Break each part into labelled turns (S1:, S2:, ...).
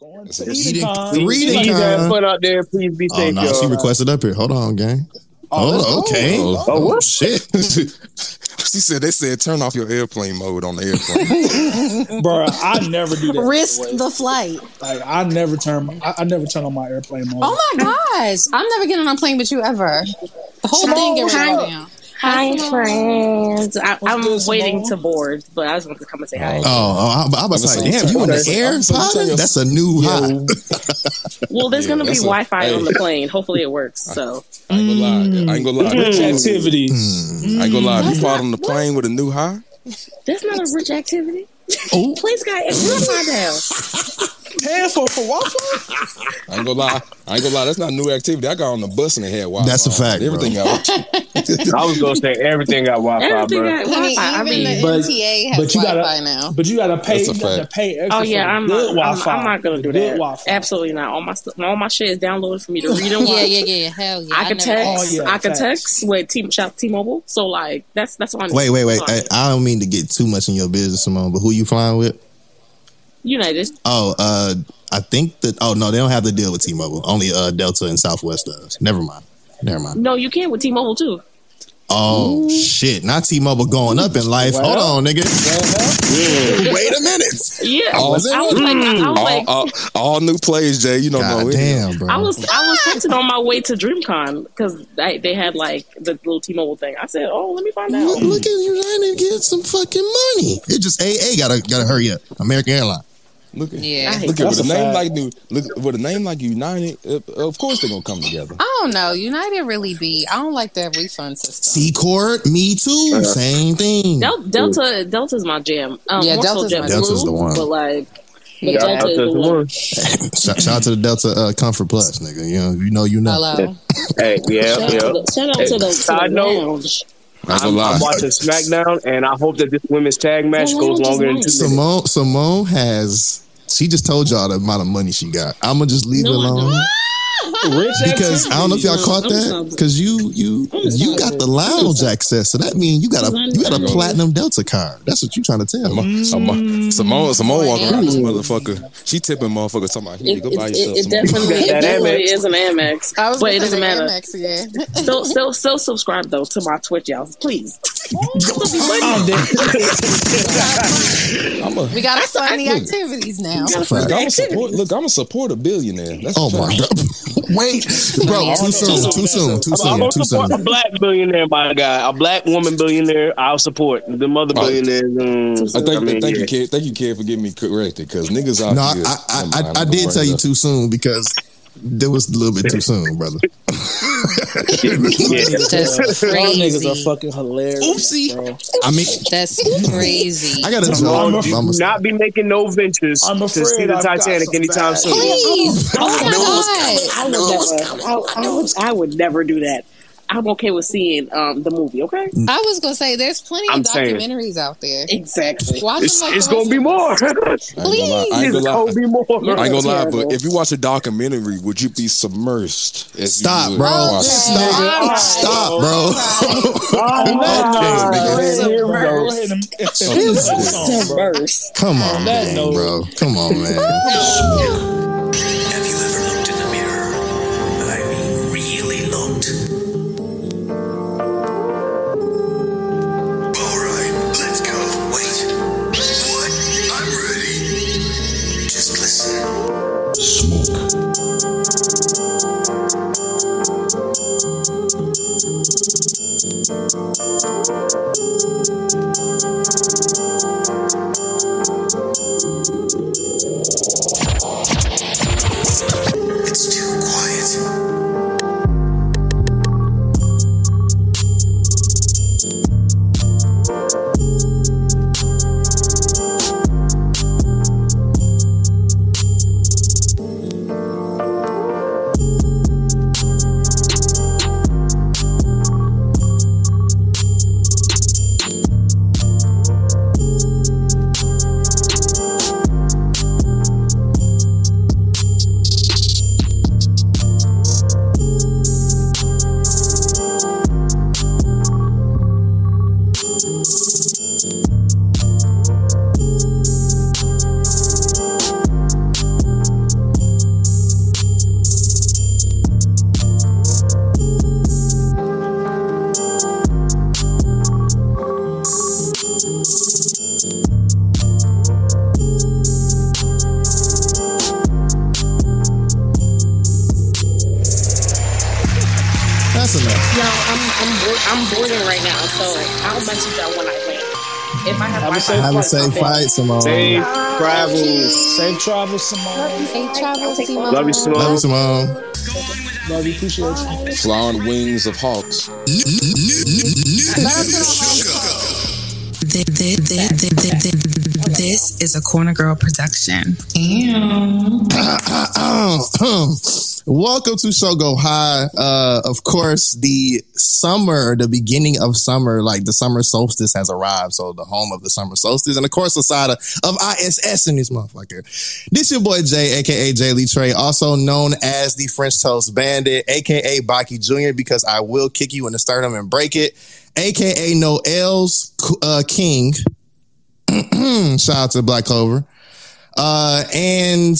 S1: Going
S2: It's
S1: to
S2: eating-
S1: Edacon.
S2: Reading
S1: Like,
S3: Please have out there. Please be
S2: Oh
S3: safe,
S2: no,
S3: y'all.
S2: she requested up here. Hold on, gang.
S1: Oh, let's
S2: Oh, okay.
S1: Oh,
S2: Oh,
S3: what?
S2: shit.
S4: she said they said turn off your airplane mode on the airplane.
S1: Bro, I never do that.
S5: Risk
S1: by the
S5: flight.
S1: Like I never turn. I, I never turn on my airplane mode.
S6: Oh my gosh. I'm never getting on a plane with you ever. The whole thing get
S7: hi.
S6: right now.
S7: Hi,
S6: Simone.
S7: friends. I, I'm waiting to board, but I just wanted to come and say hi.
S2: Oh, oh I, I was like,
S4: Okay.
S2: damn, you in the
S4: Okay.
S2: air,
S4: So you tell
S2: Potter? That's a new high.
S7: Well, there's
S4: Yeah,
S7: going to be Wi-Fi
S4: hey.
S7: on the plane. Hopefully, it works. So
S4: I ain't gonna lie. I ain't gonna lie.
S1: Rich
S3: Mm.
S1: activities.
S4: I ain't gonna lie.
S7: What's
S4: You part on the plane with a new high.
S7: that's not a rich activity.
S2: Oh,
S7: Please, guy, Wi-Fi down.
S1: Paying for for Wi-Fi?
S4: I ain't gonna lie. I ain't gonna lie. That's not new activity. I got on the bus and they had Wi-Fi.
S2: That's a fact, bro.
S4: Everything got.
S3: I was gonna say everything got Wi-Fi,
S7: Everything
S3: bro.
S7: got
S6: I mean,
S7: Wi-Fi. I
S6: even
S7: mean,
S6: the
S1: but-
S6: MTA has
S1: but you gotta-
S6: Wi-Fi now.
S1: But you gotta pay. You got to pay extra.
S7: oh yeah,
S1: for
S7: I'm
S1: good
S7: not.
S1: Wi-Fi.
S7: I'm not gonna do that.
S1: Wi-Fi.
S7: Absolutely not. All my stuff, all my shit is downloaded for me to read and watch.
S6: Yeah, yeah, yeah, yeah. Hell yeah.
S7: I can
S6: never-
S7: text.
S1: Oh, yeah,
S7: I can text with T shout T-Mobile. So like that's that's why.
S2: wait, wait, wait. I, I don't mean to get too much in your business, Simone, but who you flying with?
S7: United.
S2: Oh, uh, I think that. Oh no, they don't have the deal with T-Mobile. Only uh, Delta and Southwest does. Never mind. Never mind.
S7: No, you can with T-Mobile too.
S2: Oh shit! Not T-Mobile going up in life. Hold on, nigga. Wait a minute.
S7: Yeah,
S4: Oh,
S7: I was
S4: is it?
S7: like, I was
S4: all,
S7: like,
S4: all, all new plays, Jay. You don't know
S2: God
S4: it.
S2: damn, bro.
S7: I was I was texting on my way to DreamCon because they had like the little T-Mobile thing. I said, "Oh, let me find out."
S2: look at United get some fucking money. It just AA gotta gotta hurry up. American Airlines.
S4: Look at
S6: Yeah.
S4: Look at with a
S1: a
S4: name like new. Look with a name like United. Uh, of course they're gonna come together.
S6: I don't know. United really be. I don't like that refund system.
S2: C Court, me too. Same thing.
S7: Del- Delta Delta's my jam. Um,
S6: Yeah,
S7: more so
S6: Delta's my
S7: JetBlue,
S6: jam.
S2: The one.
S7: But like, but
S6: Yeah.
S7: Delta is the one.
S2: shout, shout out to the Delta uh, Comfort Plus, nigga. You know, you know, you know.
S6: Hello.
S3: Hey, yeah,
S7: Shout out,
S3: yeah.
S7: to the, shout out
S3: Hey,
S7: to the, to
S3: side
S7: the
S3: note,
S7: lounge.
S4: I ain't
S3: I'm,
S4: gonna.
S3: I'm watching SmackDown, and I hope that this women's tag match
S7: Well,
S3: goes longer
S7: you
S3: than two
S7: just
S3: minutes.
S2: Simone Simone has. She just told y'all the amount of money she got. I'm gonna just leave
S7: No,
S2: it
S7: I
S2: alone
S1: Rich
S2: because I don't know if y'all caught that because you you you got the lounge access, so that means you got a you got a platinum Delta card. That's what you trying to tell me.
S4: Simone, Simone, Simone walking around this
S6: Mm.
S4: motherfucker. She tipping motherfucker. talking about, here,
S7: It,
S4: go
S7: it,
S4: buy
S7: it,
S4: yourself
S7: it
S4: some.
S7: definitely, it
S3: That
S7: definitely
S3: Amex.
S7: is an Amex.
S6: I was
S7: But
S6: gonna
S7: it doesn't matter.
S6: Amex, yeah.
S7: Still, still, still subscribe though to my Twitch, y'all. Please.
S1: I'm dead.
S4: I'm a,
S6: We gotta
S7: That's-
S6: fund the activities now.
S2: Fact.
S4: look, I'm a support. Look, I'm a support a billionaire. That's
S2: Oh my god! Wait, bro, too soon, too soon, too
S3: I'm
S2: soon,
S3: gonna
S2: too
S3: support
S2: soon.
S3: a black billionaire, my guy. A black woman billionaire, I'll support. The mother billionaires. Mm,
S4: I thank,
S3: I mean,
S4: thank
S3: yeah.
S4: you, kid. Thank you, kid, for getting me corrected. Because niggas out
S2: No, I,
S4: here.
S2: I, I, I, I
S4: I'm
S2: did tell you too soon because that was a little bit too soon, brother.
S6: That's
S1: Y'all niggas are fucking hilarious.
S2: Oopsie.
S1: Bro.
S2: I mean,
S6: That's crazy.
S2: I got a
S1: I'm
S2: job.
S3: Do not be making no ventures
S1: I'm
S3: to see
S1: afraid
S3: the
S1: I've
S3: Titanic anytime
S1: bad-
S3: soon.
S6: Please. Oh my god.
S7: I would never. I, I would. I would never do that. I'm okay with seeing um the movie. Okay.
S6: I was gonna say there's plenty
S3: I'm
S6: of
S3: saying.
S6: documentaries out there.
S7: Exactly.
S6: Watch
S3: It's,
S6: like
S3: it's gonna be more.
S6: us.
S4: I ain't gonna lie. I ain't
S3: It's
S4: gonna lie.
S3: gonna be more.
S4: I ain't gonna lie, but if you watch a documentary, would you be submersed? As
S2: Stop,
S4: you
S2: bro.
S4: watch-
S2: Stop. Stop, bro.
S1: Nah,
S4: Okay,
S1: go
S4: nigga.
S1: ahead,
S3: Here we
S1: bro.
S3: go.
S1: Go ahead and and
S4: Oh,
S1: finish
S4: this
S1: that
S4: is-
S1: song,
S2: Come on, man,
S1: no-
S2: bro. Come on, man.
S8: It's too quiet.
S5: Safe
S2: Have a
S5: flight.
S2: safe
S5: Okay.
S2: flight, Simone.
S3: Safe travels.
S5: Safe travel, Simone.
S6: Safe travel, Simone.
S3: Love you, Simone.
S2: Love you, Simone.
S5: Love you. Appreciate you.
S4: Fly on wings of hawks.
S9: Th- th- th- th- th- th- This is a Corner Girl production.
S2: Uh, uh, uh, Welcome to Shougo High. Uh, of course, the summer, the beginning of summer, like the summer solstice has arrived. So the home of the summer solstice, and of course, the side of, of ISS in this motherfucker. This is your boy Jay, aka Jay Lee Trey, also known as the French Toast Bandit, aka Baki Jr. Because I will kick you in the sternum and break it, aka Noelle's uh, King. Shout out to Black Clover. Uh, and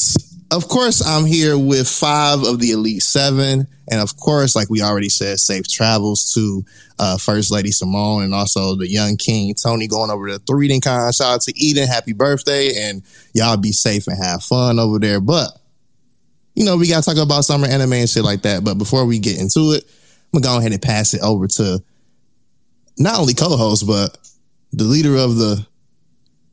S2: of course, I'm here with five of the Elite Seven. And of course, like we already said, safe travels to uh, First Lady Simone and also the young king, Tony, going over to the Reading Con. Shout out to Eden. Happy birthday. And y'all be safe and have fun over there. But, you know, we got to talk about summer anime and shit like that. But before we get into it, I'm going to go ahead and pass it over to not only co host, but the leader of the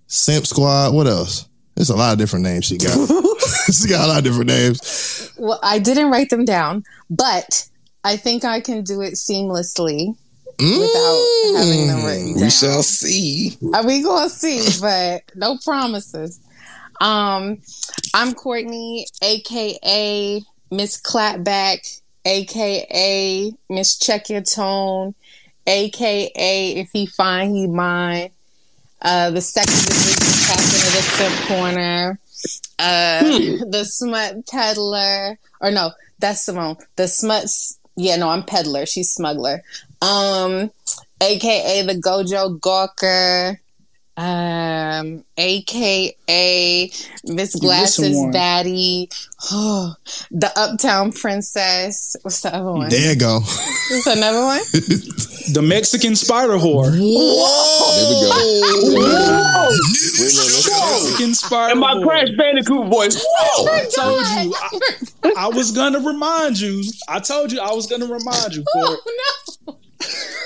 S2: Simp Squad. What else? There's a lot of different names she got. she got a lot of different names.
S6: Well, I didn't write them down, but I think I can do it seamlessly without having them written down.
S4: We shall see.
S6: Are we gonna see? But no promises. Um, I'm Courtney, aka Miss Clapback, aka Miss Check Your Tone, aka If He Fine He Mine, uh, the second division captain of the Simp Corner, uh, the Smut Peddler, or no, that's Simone. The Smuts, yeah, no, I'm Peddler. She's Smuggler. Um, aka the Gojo Gawker, um, aka Miss Glasses
S5: one.
S6: Daddy, the Uptown Princess. What's the other one?
S2: There you go.
S6: What's another one?
S5: The Mexican spider whore.
S4: There we go.
S5: Mexican spider
S3: And my. Crash Bandicoot voice. Whoa!
S5: I told you. I, I was gonna remind you. I told you I was gonna remind you for it.
S6: Oh, no.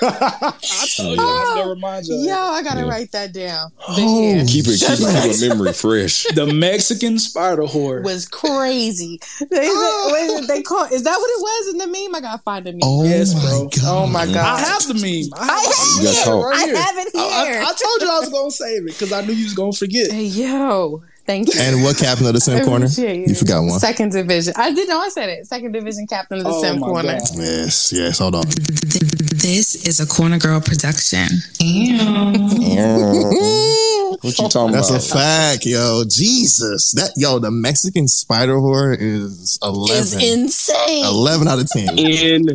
S5: I told you I was gonna remind you.
S6: Yo, I gotta write that down.
S5: Oh.
S6: The hair
S4: Keep it, keep, keep a memory fresh.
S5: The Mexican spider whore.
S6: was crazy. They, what is it they call? Is that what it was in the meme? I gotta find the meme.
S2: Oh
S5: Yes,
S2: my
S5: bro.
S2: Oh god.
S6: Oh my god!
S5: I have the meme. I,
S6: I
S5: have,
S6: have
S4: You got
S6: it.
S4: caught.
S5: right
S6: I
S5: here.
S6: have it
S5: I, I-
S6: here.
S5: I told you I was gonna save it because I knew you was gonna forget.
S6: Hey, Yo, thank you.
S2: And what captain of the
S6: Simp
S2: Corner?
S6: appreciate
S2: You forgot one.
S6: Second division. I didn't know I said it. Second division captain of the
S5: Oh Simp
S6: Corner.
S5: God.
S2: Yes, yes. Hold on.
S9: This is a Corner Girl production.
S4: What you talking about?
S2: That's a fact, yo. Jesus. That yo, the Mexican spider whore is eleven.
S6: Is
S2: 11.
S6: insane.
S2: 11 out of 10.
S3: Insane.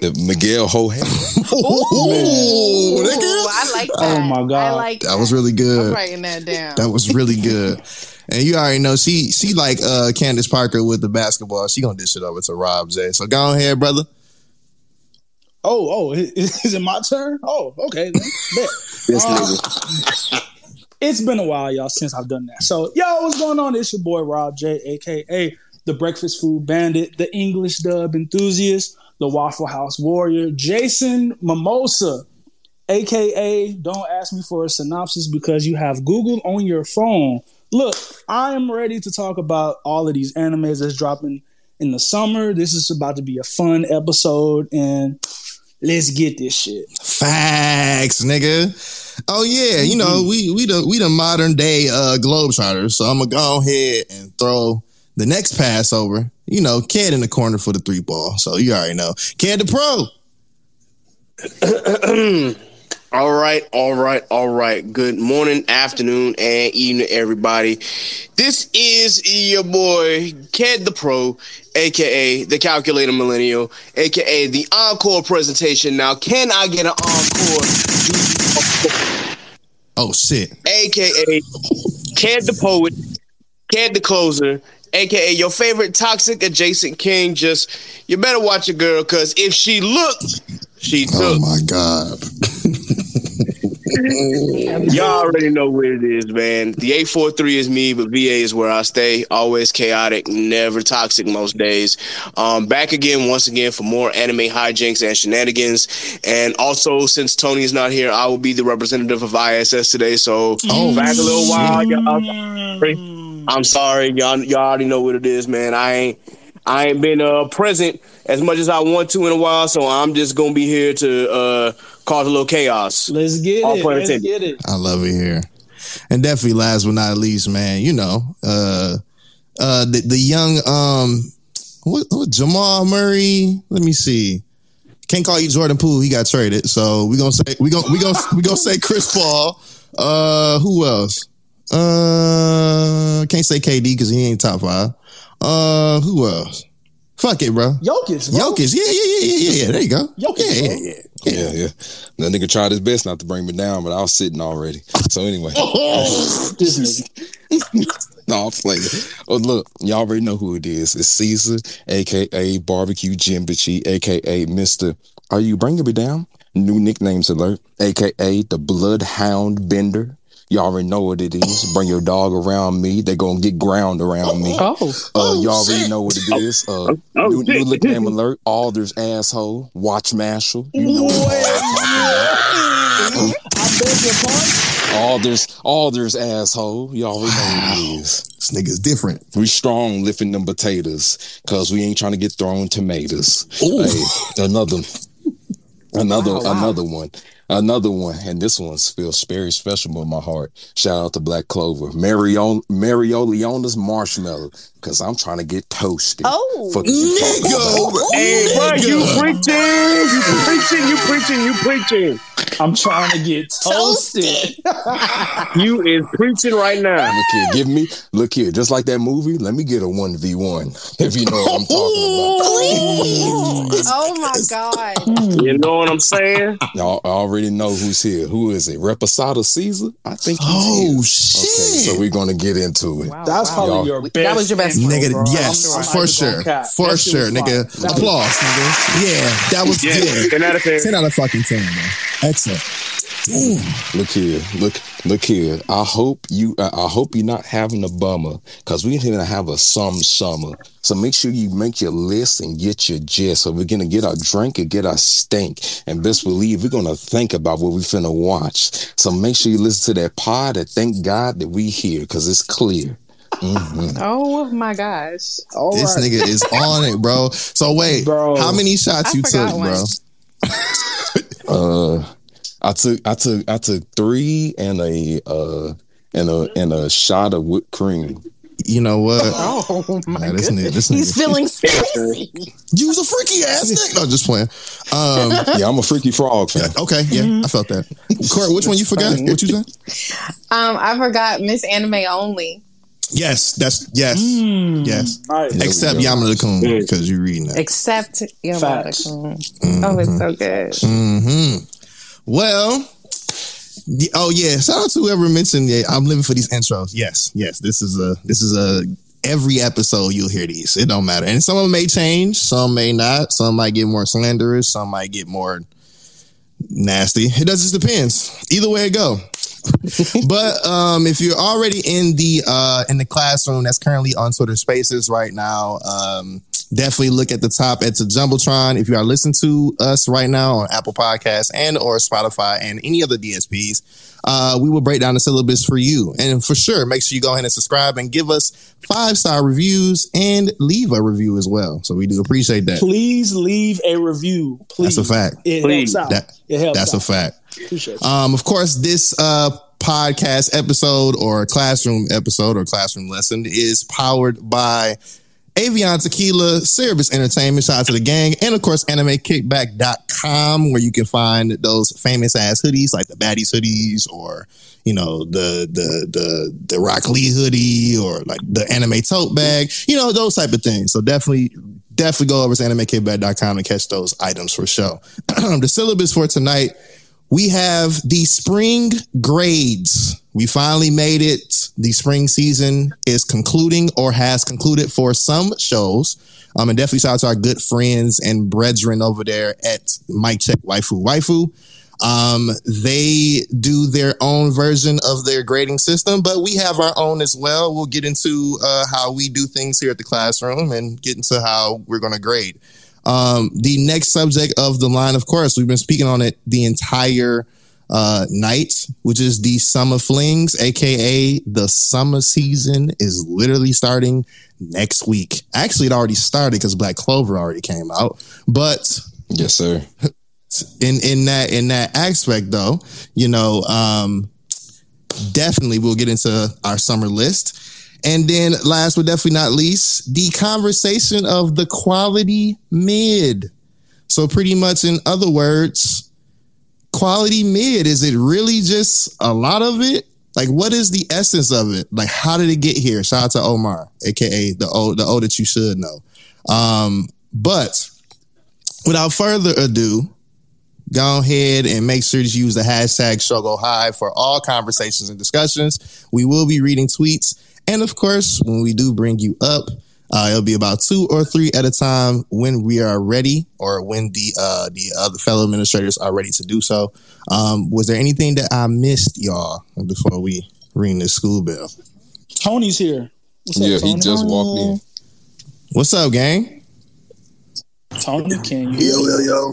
S4: It's a- the Miguel Hohe.
S2: Ooh, nigga.
S6: Ooh, I like that.
S5: Oh my God.
S6: I like
S2: That that was really
S6: I'm
S2: good.
S6: writing that down.
S2: That was really good. And you already know she she like uh Candace Parker with the basketball. She gonna dish it over to Rob J. So go ahead, brother.
S5: Oh, oh, is, is it my turn? Oh, okay. Then. Bet.
S3: This
S5: Uh,
S3: nigga.
S5: It's been a while, y'all, since I've done that. So, yo, what's going on? It's your boy Rob J, aka the Breakfast Food Bandit, the English dub enthusiast, the Waffle House Warrior, Jason Mimosa, aka Don't ask me for a synopsis because you have Google on your phone. Look, I am ready to talk about all of these animes that's dropping in the summer. This is about to be a fun episode, and let's get this shit.
S2: Facts, nigga. Oh yeah, you know we we the we the modern day uh Globetrotters. So I'm gonna go ahead and throw the next pass over. You know, Ked in the corner for the three ball. So you already know, Ked the pro.
S3: All right, all right, all right. Good morning, afternoon, and evening, everybody. This is your boy, Ked the Pro, aka the Calculator Millennial, aka the Encore presentation. Now, can I get an encore?
S2: Oh shit.
S3: aka Ked the Poet, Ked the Closer, aka your favorite toxic adjacent king. Just you better watch your girl, cause if she looked, she took.
S2: Oh my god.
S3: Y'all already know what it is, man. The 843 is me, but VA is where I stay. Always chaotic, never toxic most days. Um, back again, once again, for more anime hijinks and shenanigans. And also, since Tony is not here, I will be the representative of ISS today. So,
S2: Oh,
S3: back a little while, y'all. I'm sorry, y'all. Y'all already know what it is, man. I ain't, I ain't been uh, present as much as I want to in a while, so I'm just gonna be here to uh, cause a little chaos.
S5: Let's get
S3: All
S5: it.
S3: pun
S5: Let's
S3: intended.
S5: get it.
S2: I love it here. And definitely last but not least, man, you know, uh uh the, the young um what, what Jamal Murray, let me see. Can't call you Jordan Poole, he got traded. So we gonna say we gonna we gonna we gonna say Chris Paul. Uh who else? Uh can't say KD because he ain't top five. Uh who else? Fuck it, bro.
S5: Jokic, bro.
S2: Jokic, yeah, yeah, yeah, yeah, yeah, yeah. There you go.
S5: Jokic,
S2: yeah,
S5: bro.
S2: yeah, yeah, yeah.
S4: Yeah, yeah. That nigga tried his best not to bring me down, but I was sitting already. So anyway,
S5: This nigga.
S4: no, I'm playing. Oh, look, y'all already know who it is. It's Caesar, aka Barbecue Jimbichi, aka Mister. Are you bringing me down? New nicknames alert, aka the Bloodhound Bender. Y'all already know what it is. Bring your dog around me. They gonna get ground around me.
S6: Oh,
S4: Uh, y'all already know what it is. Uh,
S3: Oh,
S4: new, new
S3: shit.
S4: nickname alert. Alders asshole. Watch Marshall. You know
S5: I beg your pardon.
S4: Alders, Alders asshole. Y'all already know what it is.
S2: This nigga's different.
S4: We strong lifting them potatoes because we ain't trying to get thrown tomatoes.
S2: Ooh.
S4: Hey, another, another,
S6: Wow, wow.
S4: another one, another one, and this one feels very special in my heart. Shout out to Black Clover, Mario, Mereoleona's marshmallow, because I'm trying to get toasted.
S6: Oh.
S4: Fuck is oh, you talking
S2: Nigga,
S4: about?
S3: Hey, you
S2: Nigga.
S3: preaching, you preaching, you preaching, you preaching.
S5: I'm trying to get toasted.
S3: You is preaching right now.
S4: Look here, give me, look here, just like that movie. Let me get a one v one if you know what I'm talking about. Please.
S6: oh, oh my god.
S3: You know what I'm saying?
S4: Y'all already know who's here. Who is it? Reposado Caesar? I think he's
S2: Oh
S4: here.
S2: shit.
S4: Okay, so we're gonna get into it.
S6: Wow,
S5: That's
S6: wow.
S5: probably
S4: Y'all-
S5: your best.
S6: That was your best
S5: intro,
S2: Nigga,
S5: bro.
S2: Yes,
S5: I'm
S2: for sure. For
S5: That
S2: sure, nigga.
S5: fire. That was
S2: Applause, nigga. Yeah, that was
S3: Yeah,
S2: good.
S3: 10 out of 10.
S2: 10 out of fucking 10, man. Excellent. Ooh.
S4: Look here, look, look here. I hope you, uh, I hope you're not having a bummer because we're gonna have a some summer. So make sure you make your list and get your gist. So we're gonna get our drink and get our stink, and best believe we're gonna think about what we finna watch. So make sure you listen to that pod and thank God that we here because it's clear. Mhm.
S6: Oh my gosh.
S5: All
S2: This
S5: right.
S2: nigga is on it, bro. So wait,
S5: Bro.
S2: how many shots
S6: I
S2: you took,
S6: one.
S2: bro?
S4: Uh, I took I took I took three and a uh and a and a shot of whipped cream.
S2: You know what?
S6: Oh my
S2: Nah, this nigga- this
S6: He's feeling spicy.
S2: You was a freaky ass nigga. No, just playing. Um,
S4: Yeah, I'm a freaky frog fan.
S2: okay, yeah, I felt that. Court, which one you forgot? What you said?
S6: Um, I forgot Miss Anime Only.
S2: Yes, that's yes,
S5: Mm,
S2: yes.
S5: Nice.
S4: There we
S2: Except
S4: go.
S2: Yamada the Kun because you're reading that.
S6: Except Yamada
S5: Facts.
S6: Kun. Oh, it's so good.
S2: hmm Well, y- oh yeah. Shout out to whoever mentioned. Yeah, I'm living for these intros. Yes, yes. This is a this is a every episode you'll hear these. It don't matter, and some of them may change, some may not. Some might get more slanderous, some might get more nasty. It does just depends. Either way it go. but um, if you're already in the uh, in the classroom that's currently on Twitter Spaces right now, um, definitely look at the top at the jumbotron. If you are listening to us right now on Apple Podcasts and or Spotify and any other DSPs, uh, we will break down the syllabus for you. And for sure, make sure you go ahead and subscribe and give us five star reviews and leave a review as well. So we do appreciate that.
S5: Please leave a review. Please.
S2: That's a fact.
S5: It
S3: Please.
S5: helps out.
S2: That-
S5: it helps
S2: That's
S5: out.
S2: a fact. Um, of course, this uh, podcast episode or classroom episode or classroom lesson is powered by Avion Tequila, Cerebus Entertainment. Shout out to the gang. And of course, animekickback.com, where you can find those famous ass hoodies like the Baddies hoodies or, you know, the, the, the, the Rock Lee hoodie or like the anime tote bag, you know, those type of things. So definitely, definitely go over to animekickback.com and catch those items for show. the syllabus for tonight we have the spring grades. We finally made it. The spring season is concluding or has concluded for some shows. Um, and definitely shout out to our good friends and brethren over there at Mike Check Waifu Waifu. Um, they do their own version of their grading system, but we have our own as well. We'll get into uh, how we do things here at the classroom and get into how we're going to grade. Um, the next subject of the line, of course, we've been speaking on it the entire uh, night, which is the summer flings, aka the summer season is literally starting next week. Actually, it already started because Black Clover already came out, but
S4: Yes, sir.
S2: in in that in that aspect though you know um definitely we'll get into our summer list and then last but definitely not least the conversation of the quality mid so pretty much in other words quality mid is it really just a lot of it like what is the essence of it like how did it get here shout out to omar aka the o the o that you should know um but without further ado go ahead and make sure you use the hashtag Shougo High for all conversations and discussions. We will be reading tweets. And of course, when we do bring you up, uh, it'll be about two or three at a time when we are ready or when the uh, the other fellow administrators are ready to do so. Um, was there anything that I missed, y'all, before we ring this school bell?
S5: Tony's here. What's
S4: yeah,
S5: up,
S4: he just walked in.
S2: What's up, gang?
S5: Tony, can you?
S10: Yo, yo, yo.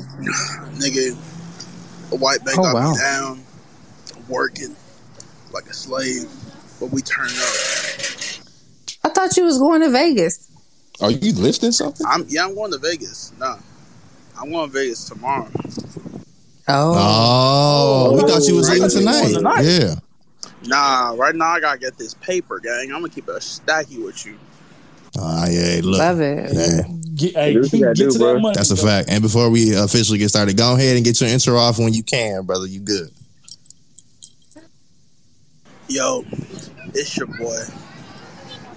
S10: Nigga, a white man
S1: Oh,
S10: got
S1: wow.
S10: me down, working like a slave, but we turn up.
S6: I thought you was going to Vegas.
S4: Are you lifting something?
S10: I'm yeah, I'm going to Vegas. Nah. I'm going to Vegas tomorrow.
S6: Oh.
S2: Oh, we thought you was
S10: Right.
S2: leaving tonight.
S5: Tonight.
S2: Yeah.
S10: Nah, right now I gotta get this paper, gang. I'm gonna keep it stacky with you.
S2: Ah, yeah. Look,
S6: Love it.
S2: yeah.
S5: Get, hey,
S3: Do what you
S5: get
S3: gotta do,
S5: that money.
S2: That's a
S5: bro.
S2: fact. And before we officially get started, go ahead and get your intro off when you can, brother. You good?
S10: Yo, it's your boy.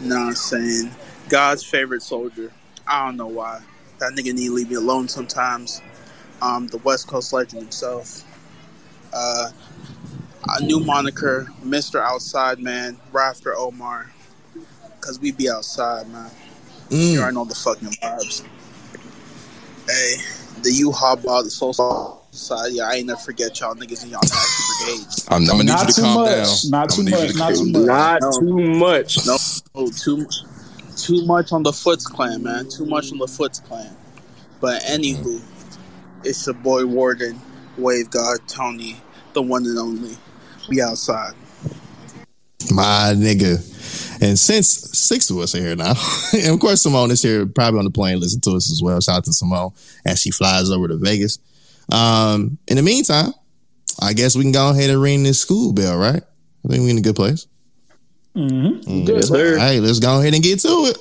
S10: You know what I'm saying? God's favorite soldier. I don't know why. That nigga need to leave me alone sometimes. Um, the West Coast legend himself. Uh, a new moniker, Mr. Outside Man, Rafter Omar. Cause we be outside, man. You
S2: Mm.
S10: already know the fucking vibes. Hey, the U-Haul bar, the Soul Society. I ain't never forget y'all niggas in y'all taxi brigades.
S4: I'm, I'm gonna need you to
S5: too
S4: calm
S5: much.
S4: down.
S5: Not
S4: I'm
S5: too
S4: gonna need you
S5: much.
S4: to
S5: Not too much.
S3: Not too much.
S10: No, oh, too too much on the Foots clan, man. Too much on the Foots clan. But anywho, mm-hmm. it's your boy Warden, Wave God, Tony, the one and only. We outside.
S2: My nigga. And since six of us are here now, and of course Simone is here, probably on the plane, listen to us as well. Shout out to Simone as she flies over to Vegas. Um, in the meantime, I guess we can go ahead and ring this school bell, right? I think we're in a good place.
S5: Mm-hmm.
S3: Yes,
S2: All
S3: sir.
S2: right, let's go ahead and get to it.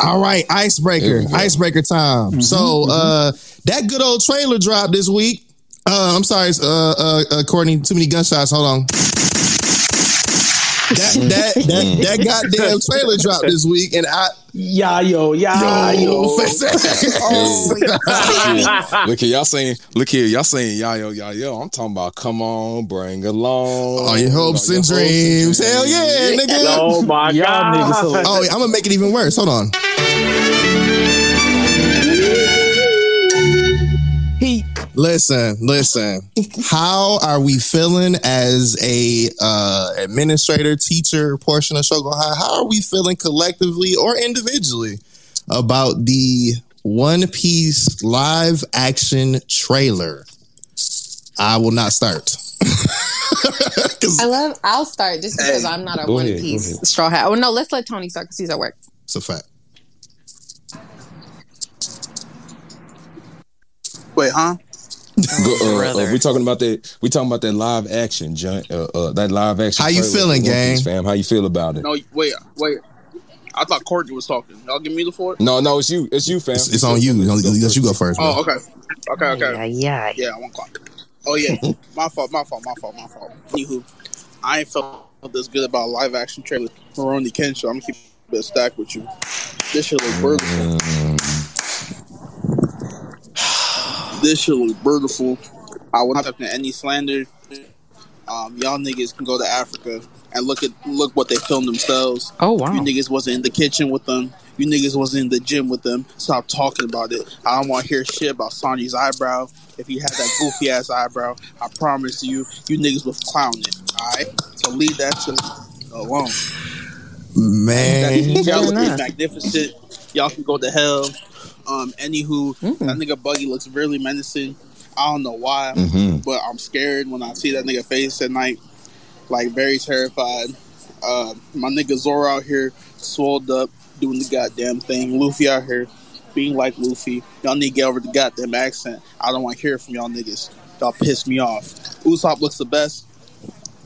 S2: All right,
S4: Here
S2: icebreaker,
S4: we go.
S2: icebreaker time. So uh that good old trailer dropped this week. Uh I'm sorry, uh uh, uh Courtney, too many gunshots. Hold on. That that that that goddamn trailer dropped this week, and I
S5: Yeah, yo, yeah, yo.
S2: yo,
S6: Oh,
S4: Look here, y'all saying, look here, y'all saying, y'all, yo, y'all, yo. I'm talking about, come on, bring along
S2: all your hopes and dreams. Hell yeah, nigga.
S3: Oh my
S5: Y'all
S3: god.
S5: niggas so-
S2: Oh, I'm gonna make it even worse. Hold on. Listen, listen. How are we feeling as a uh, administrator, teacher portion of Shougo High? How are we feeling collectively or individually about the One Piece live action trailer? I will not start.
S6: I love. I'll start just because
S10: Hey.
S6: I'm not a one
S4: ahead,
S6: piece straw hat. Oh no, let's let Tony start because he's at work.
S2: it's a fact.
S10: Wait, huh?
S4: Go, uh, uh, we talking about that. We talking about that live action, John. Uh, uh, that live action.
S2: How you feeling,
S4: for Piece,
S2: gang?
S4: Fam, how you feel about it?
S10: No, wait, wait. I thought Courtney was talking. Y'all give me the floor?
S4: No, no, it's you. It's you, fam.
S2: It's, it's on you. You let you go first, bro.
S10: Oh, okay. Okay, okay.
S1: Yeah, yeah.
S10: Yeah, one clock. Oh yeah, my fault, my fault, my fault, my fault. Anywho, I ain't felt this good about a live action trailer for Rurouni Kenshin. I'm gonna keep it stacked with you. This shit look beautiful. This shit look beautiful. I would not accept any slander. Um, y'all niggas can go to Africa and look at look what they filmed themselves.
S1: Oh wow!
S10: You niggas wasn't in the kitchen with them. You niggas wasn't in the gym with them. Stop talking about it. I don't want to hear shit about Sanji's eyebrow. If he had that goofy ass eyebrow, I promise you, you niggas would clowning. Alright? So leave that shit alone.
S2: Man,
S10: Y'all look magnificent. Y'all can go to hell. Um, anywho,
S6: Mm.
S10: that nigga Buggy looks really menacing. I don't know why,
S4: hmm
S10: but I'm scared when I see that nigga face at night. Like very terrified. Uh, my nigga Zoro out here, swolled up, doing the goddamn thing. Luffy out here, being like Luffy. Y'all need to get over the goddamn accent. I don't want to hear from y'all niggas. Y'all piss me off. Usopp looks the best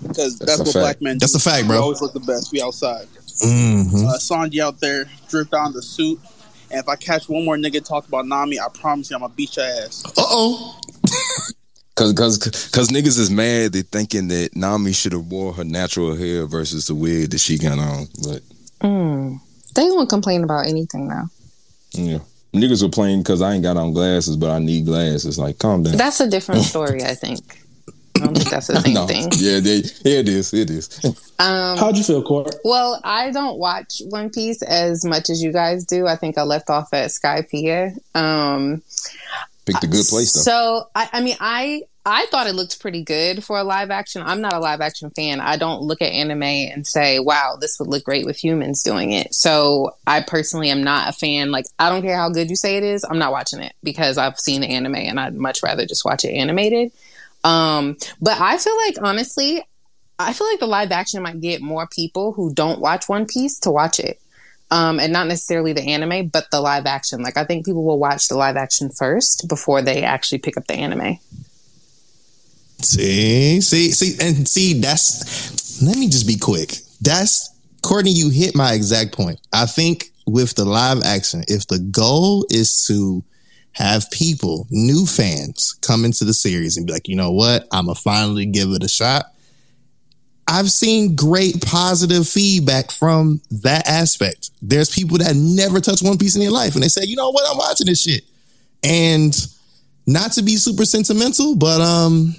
S10: because
S4: That's
S10: that's, what
S4: fact.
S10: black men.
S2: That's
S10: do.
S2: a fact,
S10: We
S2: bro.
S10: always look the best. We outside.
S2: hmm
S10: Uh, Sanji out there, dripped on the suit. And if I catch one more nigga talk about Nami, I promise you I'm gonna beat your ass.
S2: Uh oh.
S4: Cause, cause, cause niggas is mad. They thinking that Nami should have wore her natural hair versus the wig that she got on. But
S6: Mm. They won't complain about anything now.
S4: yeah, niggas are playing because I ain't got on glasses, but I need glasses. Like, calm down.
S6: That's a different story, I think. I don't think that's the same
S4: no,
S6: thing.
S4: yeah, they, yeah, it is. It is.
S6: Um,
S5: How'd you feel, Court?
S6: well, I don't watch One Piece as much as you guys do. I think I left off at Skypiea. Um,
S4: Picked a good place though.
S6: So I, I mean, I I thought it looked pretty good for a live action. I'm not a live action fan. I don't look at anime and say, "Wow, this would look great with humans doing it." So I personally am not a fan. Like, I don't care how good you say it is. I'm not watching it because I've seen the anime and I'd much rather just watch it animated. Um, but I feel like honestly, I feel like the live action might get more people who don't watch One Piece to watch it. Um, and not necessarily the anime, but the live action. Like I think people will watch the live action first before they actually pick up the anime.
S2: See, see, see, and see. That's. Let me just be quick. That's Courtney. You hit my exact point. I think with the live action, if the goal is to have people, new fans, come into the series and be like, you know what, I'm gonna finally give it a shot. I've seen great positive feedback from that aspect. There's people that never touched One Piece in their life, and they say, you know what, I'm watching this shit. And not to be super sentimental, but um,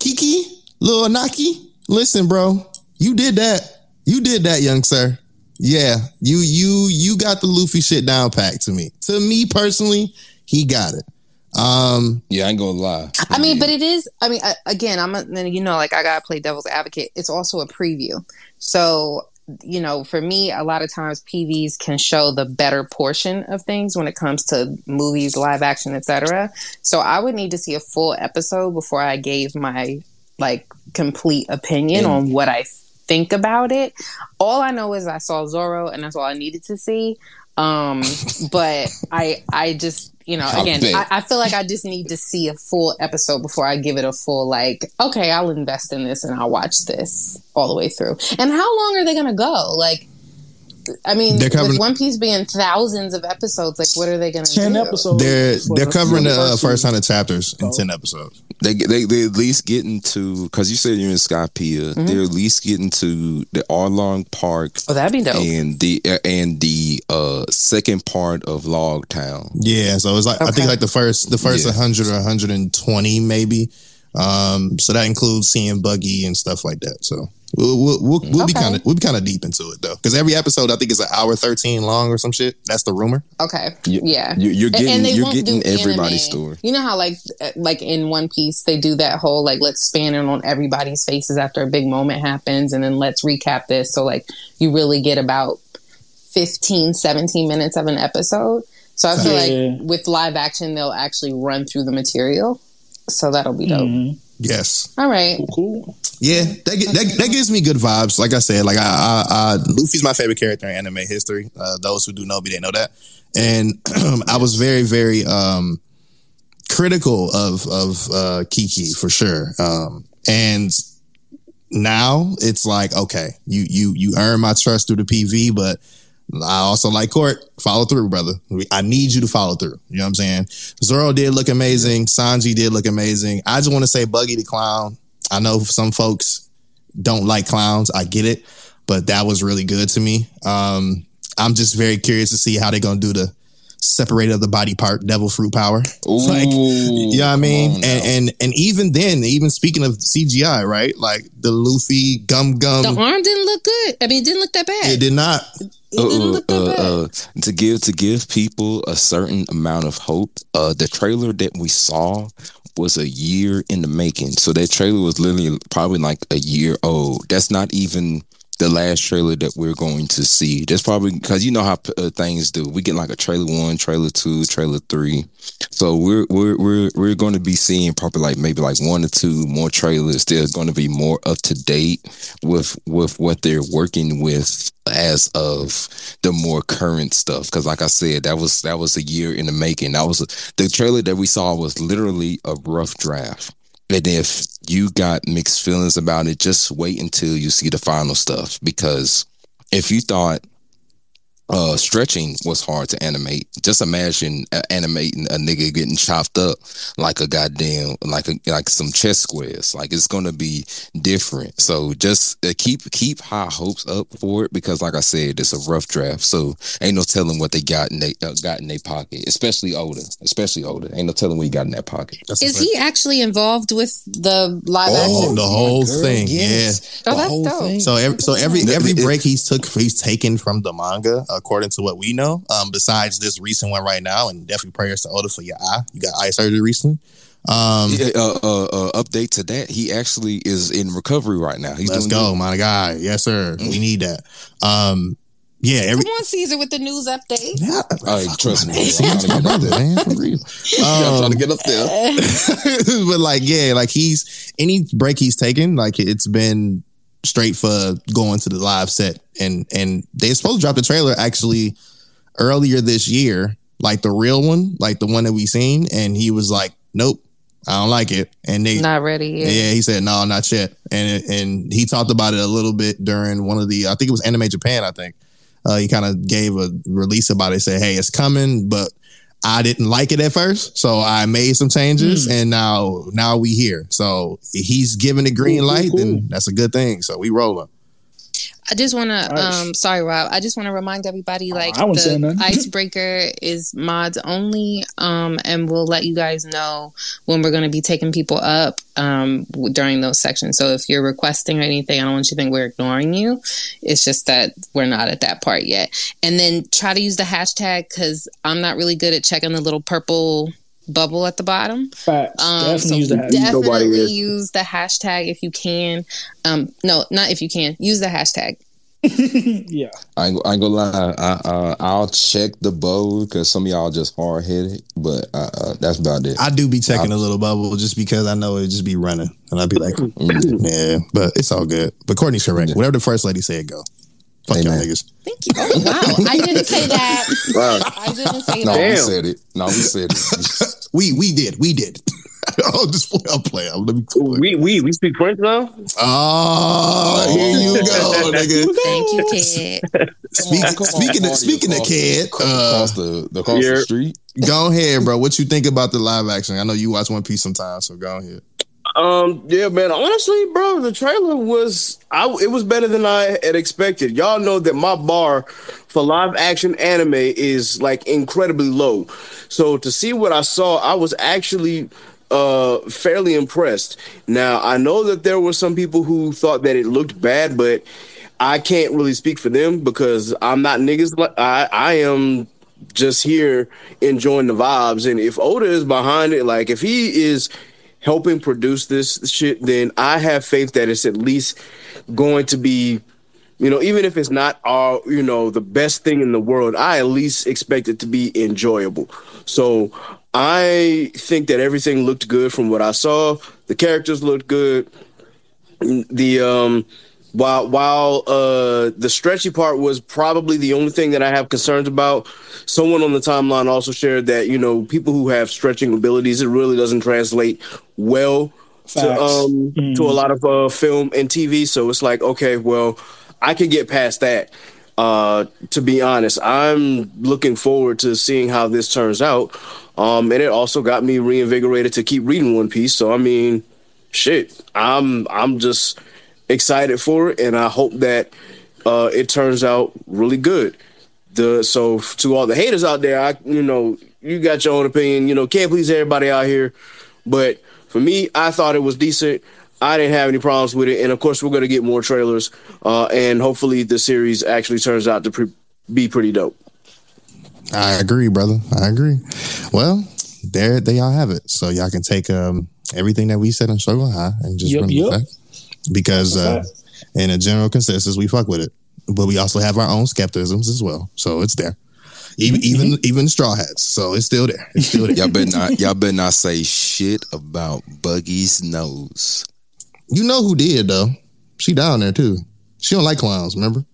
S2: Kiki, little Naki, listen, bro, you did that. You did that, young sir. Yeah, you you you got the Luffy shit down pat to me. To me personally, he got it. Um,
S4: Yeah, I ain't gonna lie.
S6: I mean, but it is. I mean, I, again, I'm a, then you know, like I gotta play devil's advocate. It's also a preview, so you know, for me, a lot of times PVs can show the better portion of things when it comes to movies, live action, etc. So I would need to see a full episode before I gave my like complete opinion
S4: And-
S6: on what I think about it. All I know is I saw Zoro, and that's all I needed to see. Um, but I, I just, you know, again. I, I feel like I just need to see a full episode before I give it a full like. Okay, I'll invest in this and I'll watch this all the way through. And how long are they gonna go? Like, I mean,
S2: They're covering-
S6: with One Piece being thousands of episodes, like, what are they gonna
S5: Ten
S6: do?
S5: episodes.
S2: they're they're covering the uh,
S5: first
S2: first hundred chapters in
S5: Oh.
S2: ten episodes.
S4: They they they at least getting to because you said you're in Skypiea.
S6: Mhm.
S4: They're at least getting to the Arlong Park
S6: Oh, that'd be dope.
S4: and the uh, and the uh second part of Log Town.
S2: Yeah, so it's like I think like the first the first
S4: Yeah.
S2: 100 or 120 maybe. Um, so that includes seeing Buggy and stuff like that. So we'll we'll, we'll, we'll be kind of we'll be kind of deep into it though, because every episode I think is an hour 13 long or some shit. That's the rumor.
S6: Okay,
S4: You-
S6: yeah.
S4: You, you're getting
S6: and they
S4: you're getting everybody's
S6: anime.
S4: story.
S6: You know how like uh, like in One Piece they do that whole like let's span it on everybody's faces after a big moment happens and then let's recap this so like you really get about 15 17 minutes of an episode. So I feel
S5: Yeah.
S6: like with live action they'll actually run through the material. So that'll be dope.
S5: Mhm.
S2: Yes.
S6: All right.
S5: Cool.
S2: Yeah, that, gi- that that gives me good vibes. Like I said, like I, I, I Luffy's my favorite character in anime history. Uh, those who do know me, they know that. And I was very, very um, critical of of uh, Kiki for sure. Um, and now it's like, okay, you you you earn my trust through the PV, but I also like court. Follow through, brother. I need you to follow through. You know what I'm saying? Zoro did look amazing. Sanji did look amazing. I just want to say Buggy the Clown. I know some folks don't like clowns. I get it, but that was really good to me. Um, I'm just very curious to see how they're gonna do the separated of the body part devil fruit power.
S4: Ooh,
S2: Like, you know what I mean? And, and and even then, even speaking of CGI, right? Like the Luffy gum gum,
S6: The arm didn't look good. I mean, it didn't look that bad.
S2: it did not.
S4: uh, uh, uh, to give to give people a certain amount of hope. Uh, the trailer that we saw was a year in the making. So that trailer was literally probably like a year old. That's not even the last trailer that we're going to see. That's probably because you know how uh, things do. We get like a trailer one, trailer two, trailer three. So we're we're we're we're going to be seeing probably like maybe like one or two more trailers. They're going to be more up to date with with what they're working with as of the more current stuff. Because like I said, that was that was a year in the making. That was the trailer that we saw was literally a rough draft. And if you got mixed feelings about it, just wait until you see the final stuff. Because if you thought uh stretching was hard to animate, just imagine uh, animating a nigga getting chopped up like a goddamn like a like some chess squares. Like it's gonna be different. So just uh, keep keep high hopes up for it because, like I said, it's a rough draft. So ain't no telling what they got in they uh, got in their pocket, especially Oda, especially Oda. Ain't no telling what he got in that pocket.
S6: Is he actually involved with the live
S2: Oh,
S6: action?
S2: the whole
S4: girl,
S2: thing,
S4: yes.
S6: Oh,
S4: The
S6: that's
S4: whole
S6: dope.
S4: thing.
S2: yeah. So every so every every break he's took he's taken from the manga, according to what we know. Um, besides this recent one right now, and definitely prayers to Oda for your eye. You got eye surgery recently. Um,
S4: Yeah, uh, uh, uh, update to that. He actually is in recovery right now. He's
S2: let's
S4: doing
S2: go,
S4: good.
S2: my guy. Yes, sir. We need that. Um, yeah, every
S6: Come on, Caesar, with the news update.
S2: yeah,
S4: Oh, trust me,
S2: my
S4: I'm
S2: name.
S4: trying to get
S2: my
S4: up
S2: brother,
S4: there.
S2: man, for real.
S4: Yeah, I'm
S2: Um,
S4: trying to get up there.
S2: but like, yeah, like he's any break he's taken, like it's been straight for going to the live set, and and they're supposed to drop the trailer actually earlier this year, like the real one, like the one that we seen, and he was like, nope. I don't like it, and they
S6: Not ready yet. yeah.
S2: he said no, not yet, and and he talked about it a little bit during one of the I think it was Anime Japan. I think uh, he kind of gave a release about it, said, "Hey, it's coming," but I didn't like it at first, so I made some changes, hmm. and now now we here. So he's giving the green
S5: cool,
S2: light,
S5: cool.
S2: then that's a good thing. So we rolling.
S6: I just want to, um, sorry, Rob. I just want to remind everybody,
S5: Oh,
S6: like
S5: I
S6: the icebreaker is mods only, um, and we'll let you guys know when we're going to be taking people up um, w- during those sections. So if you're requesting or anything, I don't want you to think we're ignoring you. It's just that we're not at that part yet. And then try to use the hashtag because I'm not really good at checking the little purple bubble at the bottom.
S5: Facts.
S6: Um,
S5: Definitely
S6: so
S5: use the hashtag.
S6: Definitely use the hashtag if you can. Um, no, not if you can. Use the hashtag.
S5: yeah.
S4: I ain't, I ain't gonna lie. I, uh, I'll check the bow because some of y'all just hard headed, but uh, uh, that's about it.
S2: I do be checking a little bubble just because I know it just be running, and I'd be like, yeah, but it's all good. But Courtney's correct. Whatever the first lady said, go. Fuck y'all niggas.
S6: Thank you. Oh, wow. I didn't say that.
S3: Wow.
S6: I didn't say
S4: no, we
S6: that.
S3: Damn.
S4: said it. No, we said it.
S2: We we did we did. oh, just play. I'll play. I'll, let me.
S3: We we we speak French now.
S2: Oh, here you go, nigga.
S6: Thank you, kid.
S2: Speak,
S4: on,
S2: speaking of speaking of
S4: across-
S2: kid, uh,
S4: across the the across the street.
S2: go ahead, bro. What you think about the live action? I know you watch One Piece sometimes, so go ahead.
S3: Um, yeah, man. Honestly, bro, the trailer was I. It was better than I had expected. Y'all know that my bar for live action anime is like incredibly low. So to see what I saw, I was actually uh fairly impressed. Now I know that there were some people who thought that it looked bad, but I can't really speak for them because I'm not niggas. Like I, I am just here enjoying the vibes. And if Oda is behind it, like if he is helping produce this shit, then I have faith that it's at least going to be, you know, even if it's not all, you know, the best thing in the world, I at least expect it to be enjoyable. So I think that everything looked good from what I saw. The characters looked good. The um while while uh the stretchy part was probably the only thing that I have concerns about, someone on the timeline also shared that, you know, people who have stretching abilities, it really doesn't translate well to um
S5: Mm.
S3: to a lot of uh film and TV. So it's like, okay, well, I can get past that. Uh to be honest, I'm looking forward to seeing how this turns out. Um and it also got me reinvigorated to keep reading One Piece. So I mean, shit, I'm I'm just excited for it, and I hope that uh, it turns out really good. The so to all the haters out there, I you know you got your own opinion. You know, can't please everybody out here, but for me, I thought it was decent. I didn't have any problems with it, and of course, we're going to get more trailers, uh, and hopefully, the series actually turns out to pre- be pretty dope.
S2: I agree, brother. I agree. Well, there they all have it. So y'all can take um everything that we said on Struggle High and just
S5: Yup,
S2: run it
S5: yup.
S2: back. Because uh, in a general consensus, we fuck with it. But we also have our own skepticisms as well. So it's there. Even
S5: Mm-hmm.
S2: even even straw hats. So it's still there. It's still there.
S4: Y'all better not. Y'all better not say shit about Buggy's nose.
S2: you know who did though? She down there too. She don't like clowns, remember?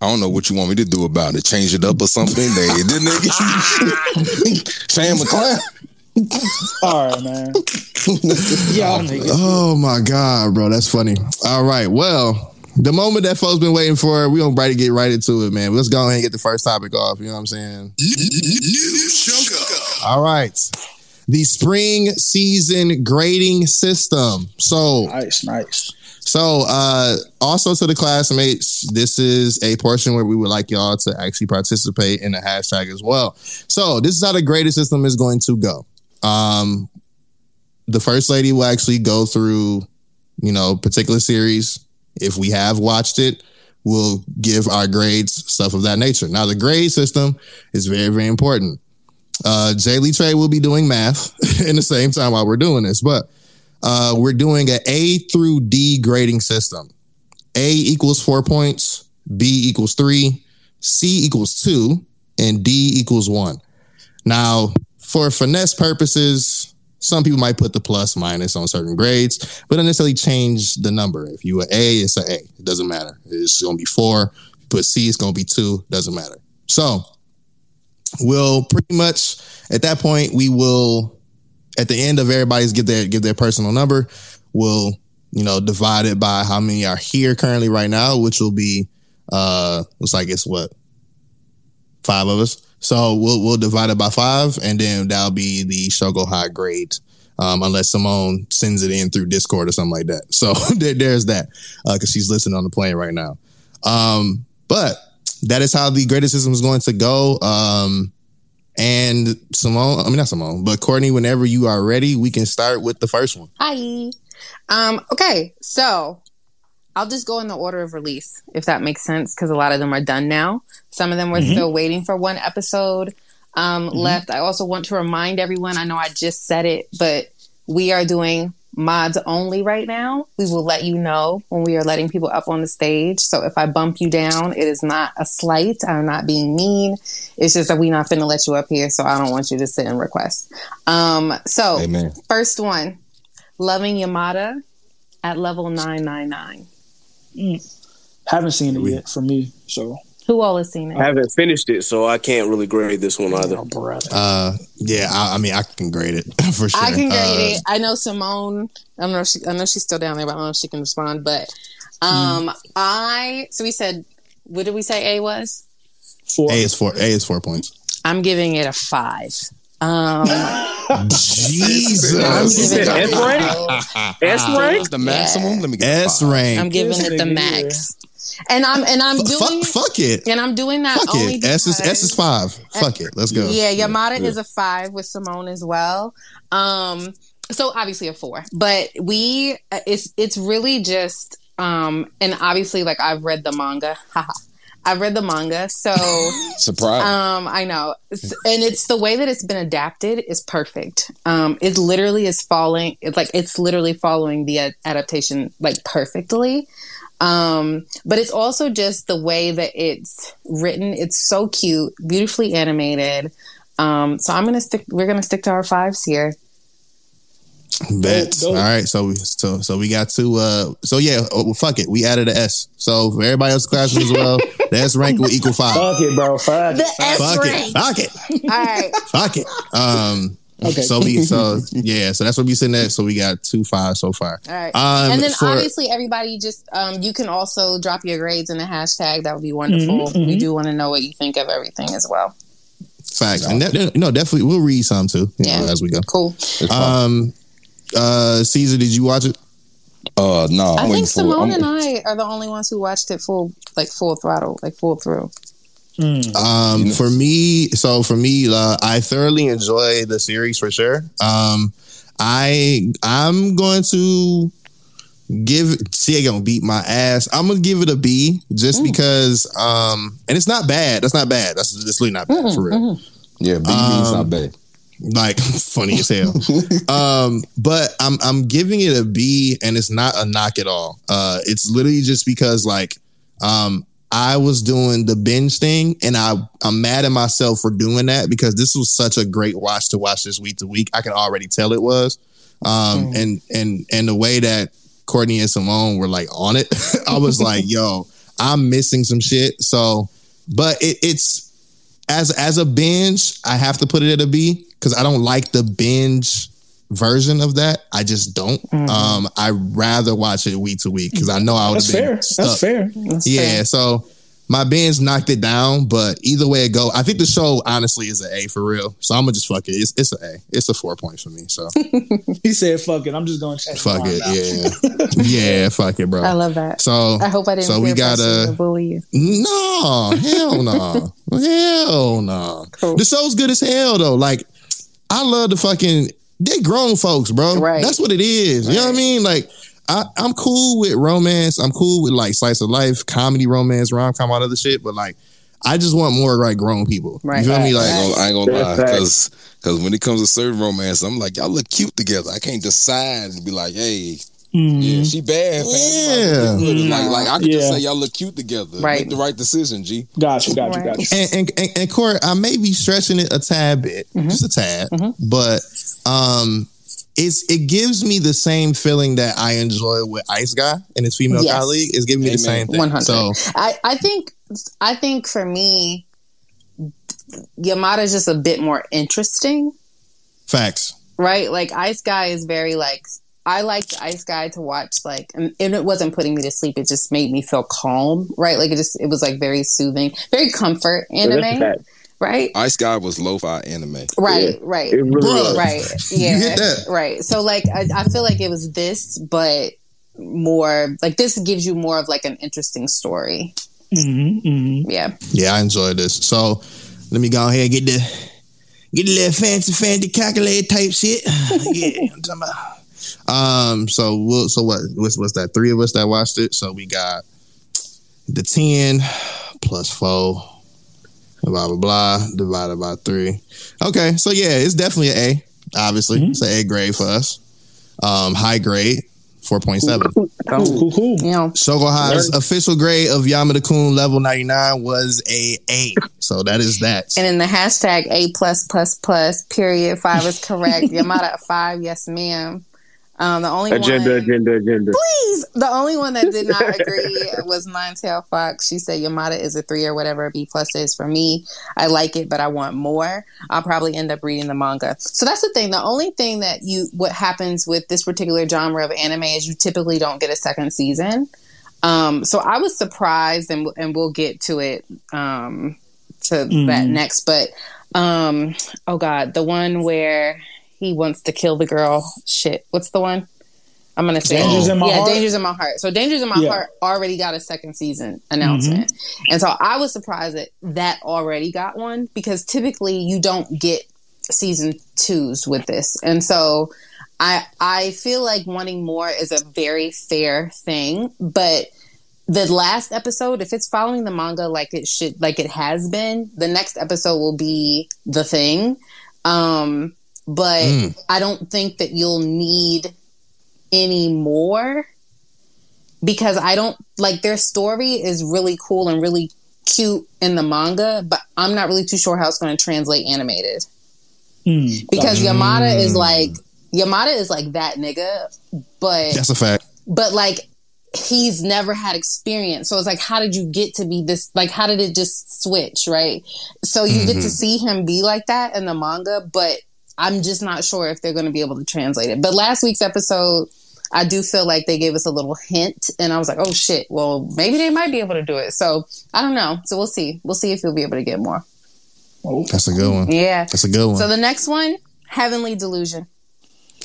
S4: I don't know what you want me to do about it. Change it up or something. They didn't nigga. Sam McCloud.
S5: All right, man. Y'all niggas.
S2: Oh my god, bro, that's funny. All right, well, the moment that folks been waiting for, we gonna right to get right into it, man. Let's go ahead and get the first topic off. You know what I'm saying?
S8: New Choco.
S2: All right, the spring season grading system. So,
S5: Nice, nice.
S2: so uh, also to the classmates, this is a portion where we would like y'all to actually participate in the hashtag as well. So, this is how the grading system is going to go. Um, the first lady will actually go through, you know, particular series. If we have watched it, we'll give our grades, stuff of that nature. Now, the grade system is very, very important. Uh, Jay Lee Trey will be doing math in the same time while we're doing this, but uh, we're doing an A through D grading system. A equals four points, B equals three, C equals two, and D equals one. Now, for finesse purposes, some people might put the plus minus on certain grades, but don't necessarily change the number. If you a A, it's a A. It doesn't matter. It's gonna be four. Put C, it's gonna be two. Doesn't matter. So we'll pretty much at that point we will at the end of everybody's give their give their personal number. We'll you know divide it by how many are here currently right now, which will be uh looks like it's what five of us. So we'll we'll divide it by five, and then that'll be the Shougo High grade. Um, unless Simone sends it in through Discord or something like that. So there, there's that because she's listening on the plane right now. Um, but that is how the graded system is going to go. Um, and Simone, I mean not Simone, but Courtney, whenever you are ready, we can start with the first one.
S6: Hi. Um, okay, so I'll just go in the order of release, if that makes sense, because a lot of them are done now. Some of them we're still waiting for one episode um, left. I also want to remind everyone I know I just said it, but we are doing mods only right now. We will let you know when we are letting people up on the stage. So if I bump you down, it is not a slight. I'm not being mean. It's just that we're not finna let you up here, so I don't want you to sit and request. Um, so
S4: Amen.
S6: First one, Loving Yamada at level 999.
S5: Haven't seen it yet for me, so
S6: Who all has seen it?
S3: I haven't finished it, so I can't really grade this one either.
S5: oh.
S2: Uh, yeah, I, I mean I can grade it for sure.
S6: I can grade
S2: Uh,
S6: it. I know Simone. I don't know. If she, I know she's still down there, but I don't know if she can respond. But um, I so we said, what did we say? A was.
S5: Four.
S2: A is four. A is four points.
S6: I'm giving it a five. Um,
S2: Jesus.
S6: I'm
S3: You said
S6: giving
S3: S
S6: it,
S3: rank? S rank?
S4: The maximum? Let me get
S2: S rank.
S6: I'm giving it the max. And I'm and I'm
S2: F-
S6: doing
S2: fuck, fuck it.
S6: and I'm doing that
S2: Fuck
S6: only
S2: it. S is S is five. Fuck it. Let's go.
S6: Yeah, Yamada
S4: Yeah.
S6: is a five with Simone as well. Um, so obviously a four, but we it's it's really just um, and obviously like I've read the manga. Haha. I've read the manga, so
S4: Surprise.
S6: um, I know, and it's the way that it's been adapted is perfect. Um, it literally is following. It's like it's literally following the a- adaptation like perfectly. Um, but it's also just the way that it's written. It's so cute, beautifully animated. Um, so I'm gonna stick. We're gonna stick to our fives here.
S2: Bet.
S5: Dope, dope.
S2: All right. So we so so we got two. Uh. So yeah. Oh, well, fuck it. We added an S. So for everybody else's classroom as well, the S rank will equal five.
S5: Fuck it, bro. Fuck
S6: The
S5: it.
S6: S
S2: Fuck
S6: rank.
S2: it. Fuck it.
S6: All right.
S2: Fuck it. Um.
S5: Okay.
S2: So we so yeah. So that's what we sitting at. So we got two five so far.
S6: All right.
S2: Um.
S6: and then
S2: for-
S6: obviously everybody just um, you can also drop your grades in the hashtag. That would be wonderful.
S5: Mhm,
S6: We
S5: mhm.
S6: do want to know what you think of everything as well.
S2: facts. And that, you know, definitely we'll read some too.
S6: Yeah.
S2: know, as we go.
S6: Cool.
S2: Um. Uh. Caesar, did you watch it?
S4: uh, no,
S6: I
S4: I'm waiting
S6: think Simone
S4: I'm-
S6: and I are the only ones who watched it full, like full throttle, like full through.
S5: Mm.
S2: Um, for me, so for me, uh, I thoroughly enjoy the series for sure. Um, I I'm going to give she gonna beat my ass. I'm gonna give it a B just because um and it's not bad. That's not bad. That's it's really not bad for real.
S4: Yeah, B means
S2: Um,
S4: not bad.
S2: Like funny as hell. um, but I'm I'm giving it a B and it's not a knock at all. Uh it's literally just because like um I was doing the binge thing and I I'm mad at myself for doing that because this was such a great watch to watch this week to week. I can already tell it was. Um and and and the way that Courtney and Simone were like on it, I was like, yo, I'm missing some shit. So but it, it's as as a binge, I have to put it at a B because I don't like the binge version of that. I just don't. Um, I rather watch it week to week because I know I would
S5: That's
S2: have been
S5: fair.
S2: stuck.
S5: That's fair.
S2: yeah, so my binge knocked it down, but either way it go, I think the show honestly is an A for real. So I'm gonna just fuck it. It's it's an A. It's a four points for me. So
S5: He said, "Fuck it, I'm just going to check."
S2: fuck it. Yeah, yeah, fuck it, bro.
S6: I love that.
S2: So
S6: I hope I didn't
S2: So we gotta
S6: to bully you.
S2: no, hell no. hell no. The show's good as hell though. Like, I love the fucking they grown folks, bro.
S6: Right.
S2: That's what it is. You know what I mean? Like, I, I'm cool with romance. I'm cool with like slice of life, comedy, romance, rom com, all other shit. But like, I just want more like grown people.
S6: Right.
S2: You feel me?
S4: I
S2: Like,
S4: ain't gonna, I ain't gonna lie, because because when it comes to certain romance, I'm like, y'all look cute together. I can't decide and be like, hey, yeah, she bad. fam.
S2: Yeah.
S4: Good. Like, like I could just say y'all look cute together.
S6: Right.
S4: Make the right decision, G.
S5: Got you. Got.
S6: Right.
S5: Got you.
S2: and and, and, and Corey, I may be stretching it a tad bit,
S6: Mm-hmm.
S2: just a tad, but um, it's it gives me the same feeling that I enjoy with Ice Guy and his female
S6: Yes.
S2: colleague. It's giving me the same thing.
S6: One hundred.
S2: So
S6: I, I think I think for me, Yamada is just a bit more interesting,
S2: facts.
S6: right? Like Ice Guy is very like I liked Ice Guy to watch like and, and it wasn't putting me to sleep. It just made me feel calm, right? Like it just it was like very soothing, very comfort anime, right?
S4: Ice Guy was lo-fi anime.
S6: Right, right.
S3: It really
S2: Bruh.
S3: was.
S6: right
S2: You
S6: yeah
S2: hit that.
S6: right so like I, I feel like it was this but more like this gives you more of like an interesting story
S5: Mm-hmm, mm-hmm.
S6: yeah
S2: Yeah, I enjoy this. So let me go ahead and get the get the little fancy fancy calculator type shit. yeah, I'm talking about. Um. So we'll. So what? What's what's that? Three of us that watched it. So we got the ten plus four. Blah blah blah divided by three. Okay, so yeah, it's definitely an A. Obviously, it's an A grade for us. Um, high grade, four point seven.
S5: Cool, cool, cool.
S6: you know
S2: Shougo High's official grade of Yamada Kun level 99 was a A. So that is that.
S6: and in the hashtag a plus plus plus period five is correct yamada five yes ma'am um the only
S3: Agenda,
S6: one
S3: agenda, agenda.
S6: please! The only one that did not agree was nine tail fox. She said yamada is a three or whatever a b plus is for me. I like it but i want more. I'll probably end up reading the manga. So that's the thing. The only thing that you what happens with this particular genre of anime is you typically don't get a second season. Um so i was surprised and, and we'll get to it um to that next but um oh god the one where he wants to kill the girl. Shit. What's the one? I'm gonna say
S5: Dangers in My
S6: yeah
S5: Heart?
S6: dangers in my heart. So dangers in my
S5: Yeah.
S6: heart already got a second season announcement. And so i was surprised that that already got one because typically you don't get season twos with this. And so i i feel like wanting more is a very fair thing but the last episode, if it's following the manga like it should, like it has been, the next episode will be the thing. Um, but
S2: Mm.
S6: I don't think that you'll need any more because I don't like their story is really cool and really cute in the manga, but I'm not really too sure how it's going to translate animated
S5: Mm.
S6: because Yamada is like Yamada is like that nigga, but
S2: That's a fact.
S6: but like he's never had experience so it's like how did you get to be this like how did it just switch right so you get to see him be like that in the manga but i'm just not sure if they're going to be able to translate it but last week's episode i do feel like they gave us a little hint and i was like oh shit well maybe they might be able to do it so i don't know so we'll see we'll see if you'll be able to get more
S2: That's a good one.
S6: yeah
S2: That's a good one.
S6: so the next one heavenly delusion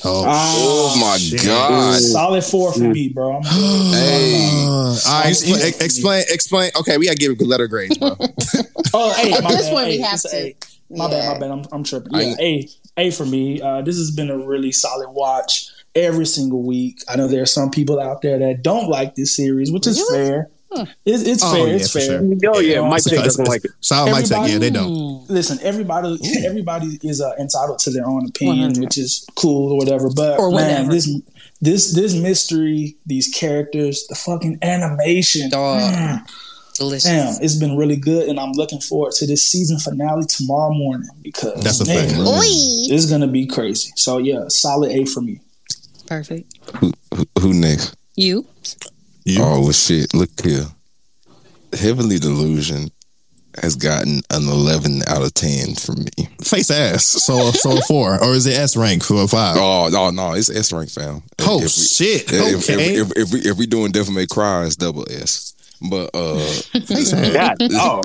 S2: oh.
S4: Oh my
S2: shit.
S4: god.
S5: Solid four for me, bro.
S4: Hey.
S2: Uh, all right, explain, explain, explain. Okay, we gotta give it letter grades, bro.
S5: Oh, hey,
S6: At
S5: my
S6: this
S5: bad.
S6: point, we have to.
S5: A. My
S6: Yeah.
S5: bad, my bad. I'm, I'm tripping.
S4: I
S5: Yeah,
S4: ain't-
S5: A, A for me. Uh, this has been a really solid watch. every single week. I know there are some people out there that don't like this series, which is
S6: Really?
S5: fair. It's, it's
S2: Oh,
S5: fair.
S2: yeah,
S5: it's fair.
S2: sure.
S3: Oh yeah,
S5: Yeah,
S3: Mike
S5: it's-
S3: Tech doesn't like it.
S2: Shout out Mike Check. Yeah, they don't.
S5: Listen, everybody, everybody is uh, entitled to their own opinion,
S6: 100.
S5: which is cool or whatever. But
S6: Or
S5: man, this this this mystery, these characters, the fucking animation,
S9: Dog.
S5: mm,
S9: Delicious.
S5: damn, it's been really good, and I'm looking forward to this season finale tomorrow morning because
S2: That's a
S5: man,
S2: fact, bro.
S6: Oi.
S5: it's gonna be crazy. So yeah, solid A for me.
S9: Perfect.
S4: Who, who, who next?
S9: You?
S2: You?
S4: Oh well, shit! Look here, Heavenly Delusion has gotten an eleven out of ten from me.
S2: Face ass. So so a four, or is it S rank for a five?
S4: Oh no, no, it's S rank fam.
S2: Oh
S4: If we-
S2: shit.
S4: If,
S2: Okay.
S4: if, if, if we if we doing Devil May Cry, it's double S. But uh,
S3: God, oh,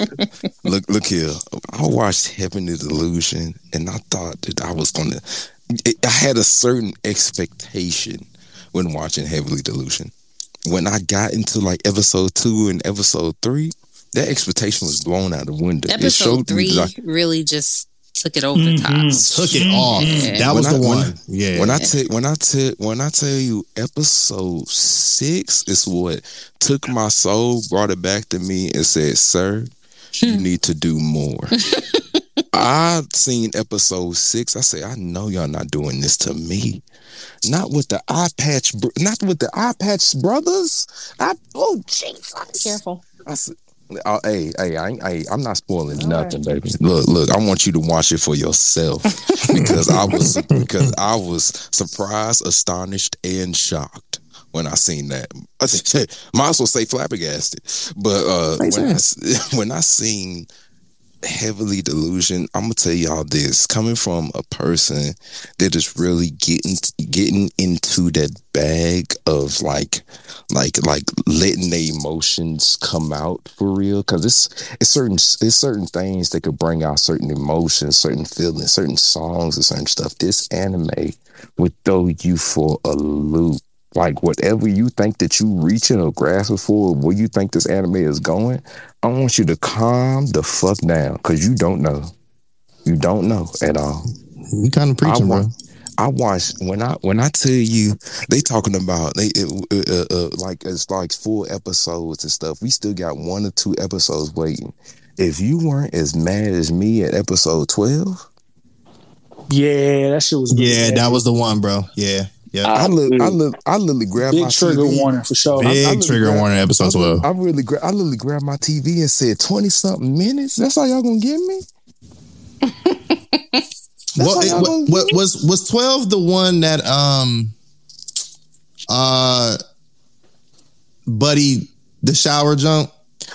S4: look look here, I watched Heavenly Delusion, and I thought that I was gonna. I had a certain expectation when watching Heavenly Delusion. When I got into like episode two and episode three, that expectation was blown out the window. it
S9: Episode
S4: showed me
S9: three
S4: like
S9: really just took it over mm-hmm. the top.
S2: Took it mm-hmm. off.
S9: Yeah.
S2: That was
S4: When
S2: the
S4: I- when
S2: one.
S4: I-
S2: yeah.
S4: When I tell when I tell when I tell you episode six is what took my soul, brought it back to me, and said, "Sir, you need to do more." I seen episode six. I say, I know y'all not doing this to me. Not with the eye patch, br- not with the eye patch brothers. I oh Jesus,
S6: Careful.
S4: I said, oh, hey, hey, I, hey, I'm not spoiling nothing, baby. Look, look, I want you to watch it for yourself because I was because I was surprised, astonished, and shocked when I seen that. I might as well say flabbergasted. But uh, when I, when I seen heavenly delusion, I'm gonna tell y'all this. Coming from a person that is really getting getting into that bag of like like like letting the emotions come out for real because it's it's certain it's certain things that could bring out certain emotions certain feelings certain songs and certain stuff. This anime would throw you for a loop like whatever you think that you reaching or grasping for where you think this anime is going i want you to calm the fuck down because you don't know you don't know at all
S2: you kind of preaching,
S4: I
S2: bro.
S4: I watched when I when I tell you they talking about they it, uh, uh, like it's like full episodes and stuff. We still got one or two episodes waiting. If you weren't as mad as me at episode twelve,
S5: Yeah, that shit was.
S2: Yeah,
S5: heavy.
S2: that was the one, bro. Yeah. Yeah.
S4: I li- I, li- I literally grabbed
S5: big
S4: my
S5: trigger
S4: TV.
S5: warning for sure.
S2: Big
S4: I really
S2: trigger
S4: grabbed-
S2: warning, episode
S4: I really-
S2: 12.
S4: I really, gra- I literally grabbed my TV and said twenty something minutes. That's all y'all gonna give me?
S2: What,
S4: all
S2: it-
S4: y'all
S2: what,
S4: gonna
S2: what- was was 12 the one that um uh Buddy the shower jump?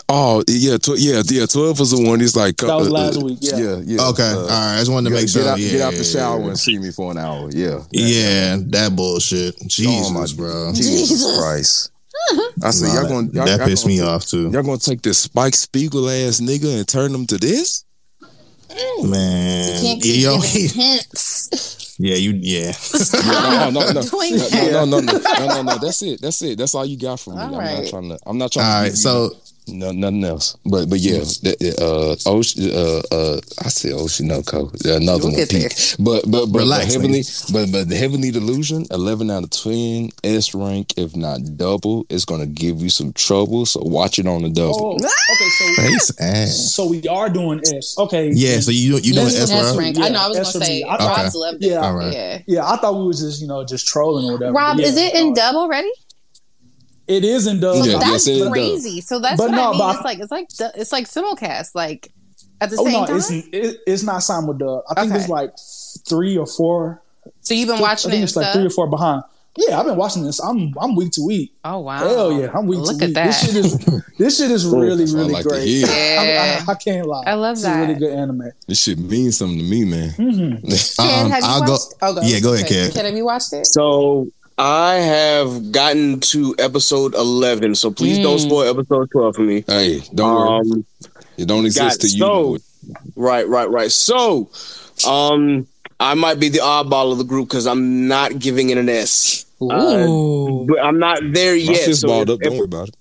S4: Oh yeah, tw- yeah, yeah. Twelve was the one. He's like,
S5: That was
S4: uh,
S5: last
S4: uh,
S5: week, yeah.
S4: yeah, yeah.
S2: Okay.
S4: uh,
S2: All right. I just wanted to make sure.
S4: get out,
S2: yeah,
S4: get out the shower
S2: yeah.
S4: and see me for an hour. Yeah,
S2: Yeah, that bullshit. Jesus,
S4: Oh, my-
S2: bro.
S4: Jesus,
S6: Jesus.
S4: Christ. I said,
S2: Nah,
S4: y'all gonna y'all,
S2: that
S4: y'all
S2: pissed
S4: gonna,
S2: me off too.
S4: Y'all gonna take this Spike Spiegel ass nigga and turn him to this?
S2: Man.
S6: Can't
S2: Yo,
S6: giving hints.
S2: yeah, you yeah.
S4: No, no, no, no,
S6: Doing
S4: no, no, no, no, no, no, no. That's it. That's it. That's all you got from me.
S6: All
S4: I'm not trying to. I'm not trying.
S2: All
S4: to
S2: right,
S4: give you
S2: so
S4: no, nothing else. But but yeah, the, uh, Ocean, uh, uh, I say Oshi no Ko, another
S6: We'll
S4: one.
S6: get.
S4: Peak. But but but,
S2: Relax,
S4: but heavenly, but but the heavenly delusion, eleven out of ten, S rank, if not double, it's gonna give you some trouble. So watch it on the double.
S5: Oh, okay, so
S2: face ass.
S5: so we are doing S. Okay.
S2: Yeah, so you you doing
S6: Yes,
S2: S,
S6: S
S2: bro?
S6: rank. I know. I was gonna say
S5: me. I thought-
S6: Rob's loved it.
S5: Yeah.
S2: All right.
S6: Yeah.
S5: Yeah, I thought we was just you know just trolling or whatever.
S6: Rob,
S5: yeah,
S6: is it in
S5: no,
S6: dub already?
S5: It is in dub.
S4: Yeah,
S6: That's
S4: yes, it is in dub.
S6: crazy. So that's
S5: But
S6: what
S5: no,
S6: I mean.
S5: but-
S6: It's like it's like it's like simulcast. Like at the
S5: Oh
S6: same
S5: no,
S6: time.
S5: it's it, it's not simul dub. I think
S6: Okay.
S5: it's like three or four.
S6: so you've been watching
S5: I think
S6: it.
S5: it's
S6: and
S5: like three or four behind. Yeah, I've been watching this. I'm I'm week to week.
S6: Oh wow!
S5: Hell yeah, I'm week
S6: Look
S5: to
S6: at
S5: week.
S6: that.
S5: This shit is this shit is really
S4: That's what I
S5: really
S4: like
S5: great.
S6: Yeah.
S5: I, I, I can't lie.
S6: I love
S5: this
S6: that.
S5: Is really good anime.
S4: This shit means something to me, man.
S5: Mm-hmm.
S6: Ken,
S2: Um,
S6: have you
S2: I'll go.
S6: watched? Oh,
S2: Yeah, go ahead, Ken.
S6: Ken, have you watched it?
S3: So I have gotten to episode eleven, so please don't
S6: Mm.
S3: spoil episode twelve for me.
S4: Hey, don't worry.
S3: Um,
S4: It don't exist to you.
S3: so-
S4: know
S3: right, right, right. So, um, I might be the oddball of the group because I'm not giving it an S. Uh, but I'm not there
S4: My
S3: yet.
S4: shit's
S3: So
S4: balled
S3: if-
S4: up. Don't
S3: if-
S4: worry about it.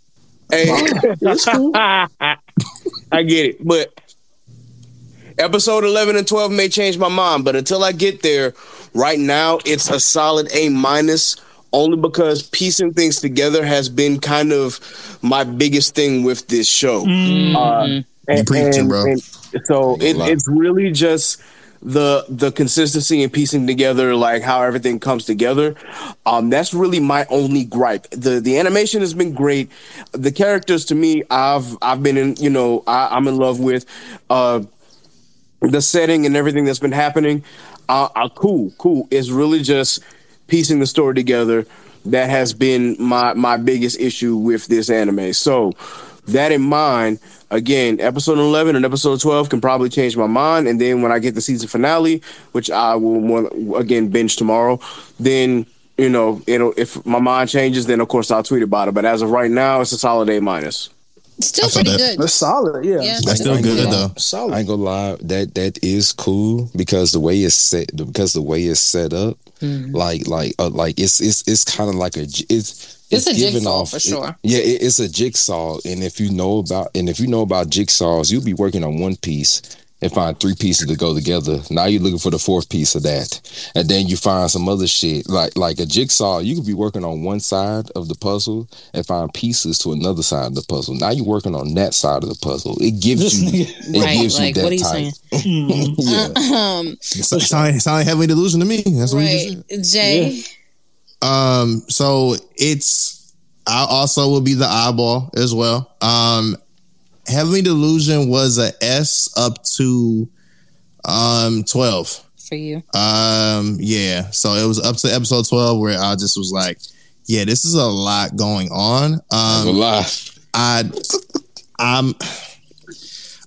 S3: Hey, I get it, but episode eleven and twelve may change my mind. But until I get there, Right now, it's a solid A minus. Only because piecing things together has been kind of my biggest thing with this show. Uh, and,
S2: preaching, bro.
S3: and so it, it's really just the the consistency and piecing together like how everything comes together um that's really my only gripe the the animation has been great the characters to me i've i've been in you know I, i'm in love with uh the setting and everything that's been happening uh, uh cool cool. It's really just piecing the story together that has been my my biggest issue with this anime. So that in mind again episode 11 and episode 12 can probably change my mind and then when i get the season finale which i will again binge tomorrow then you know it'll if my mind changes then of course i'll tweet about it. But as of right now it's a solid a minus
S6: Still pretty
S2: that.
S6: good.
S5: That's solid. Yeah.
S6: Yeah.
S2: That's still good though. Solid.
S4: I
S5: Solid.
S4: ain't gonna lie, that that is cool because the way it's set, because the way it's set up, like like uh, like it's it's it's kind of like a it's
S6: It's a
S4: giving
S6: jigsaw for sure.
S4: it- yeah, it, it's a jigsaw, and if you know about and if you know about jigsaws, you'll be working on one piece and find three pieces to go together. Now you're looking for the fourth piece of that, and then you find some other shit like like a jigsaw. You could be working on one side of the puzzle and find pieces to another side of the puzzle. Now you're working on that side of the puzzle. It gives you it
S1: Right,
S4: gives
S1: like,
S4: you that
S1: what are you
S4: type.
S1: saying?
S4: yeah.
S6: Um,
S2: It sound, sound like heavy delusion to me. That's what he just
S6: right, Jay.
S2: Um, so it's I also will be the eyeball as well. Um, Heavenly Delusion was a S up to um twelve.
S6: For you.
S2: Um, yeah. So it was up to episode twelve where I just was like, yeah, this is a lot going on.
S4: a
S2: Um,
S4: lot.
S2: I I'm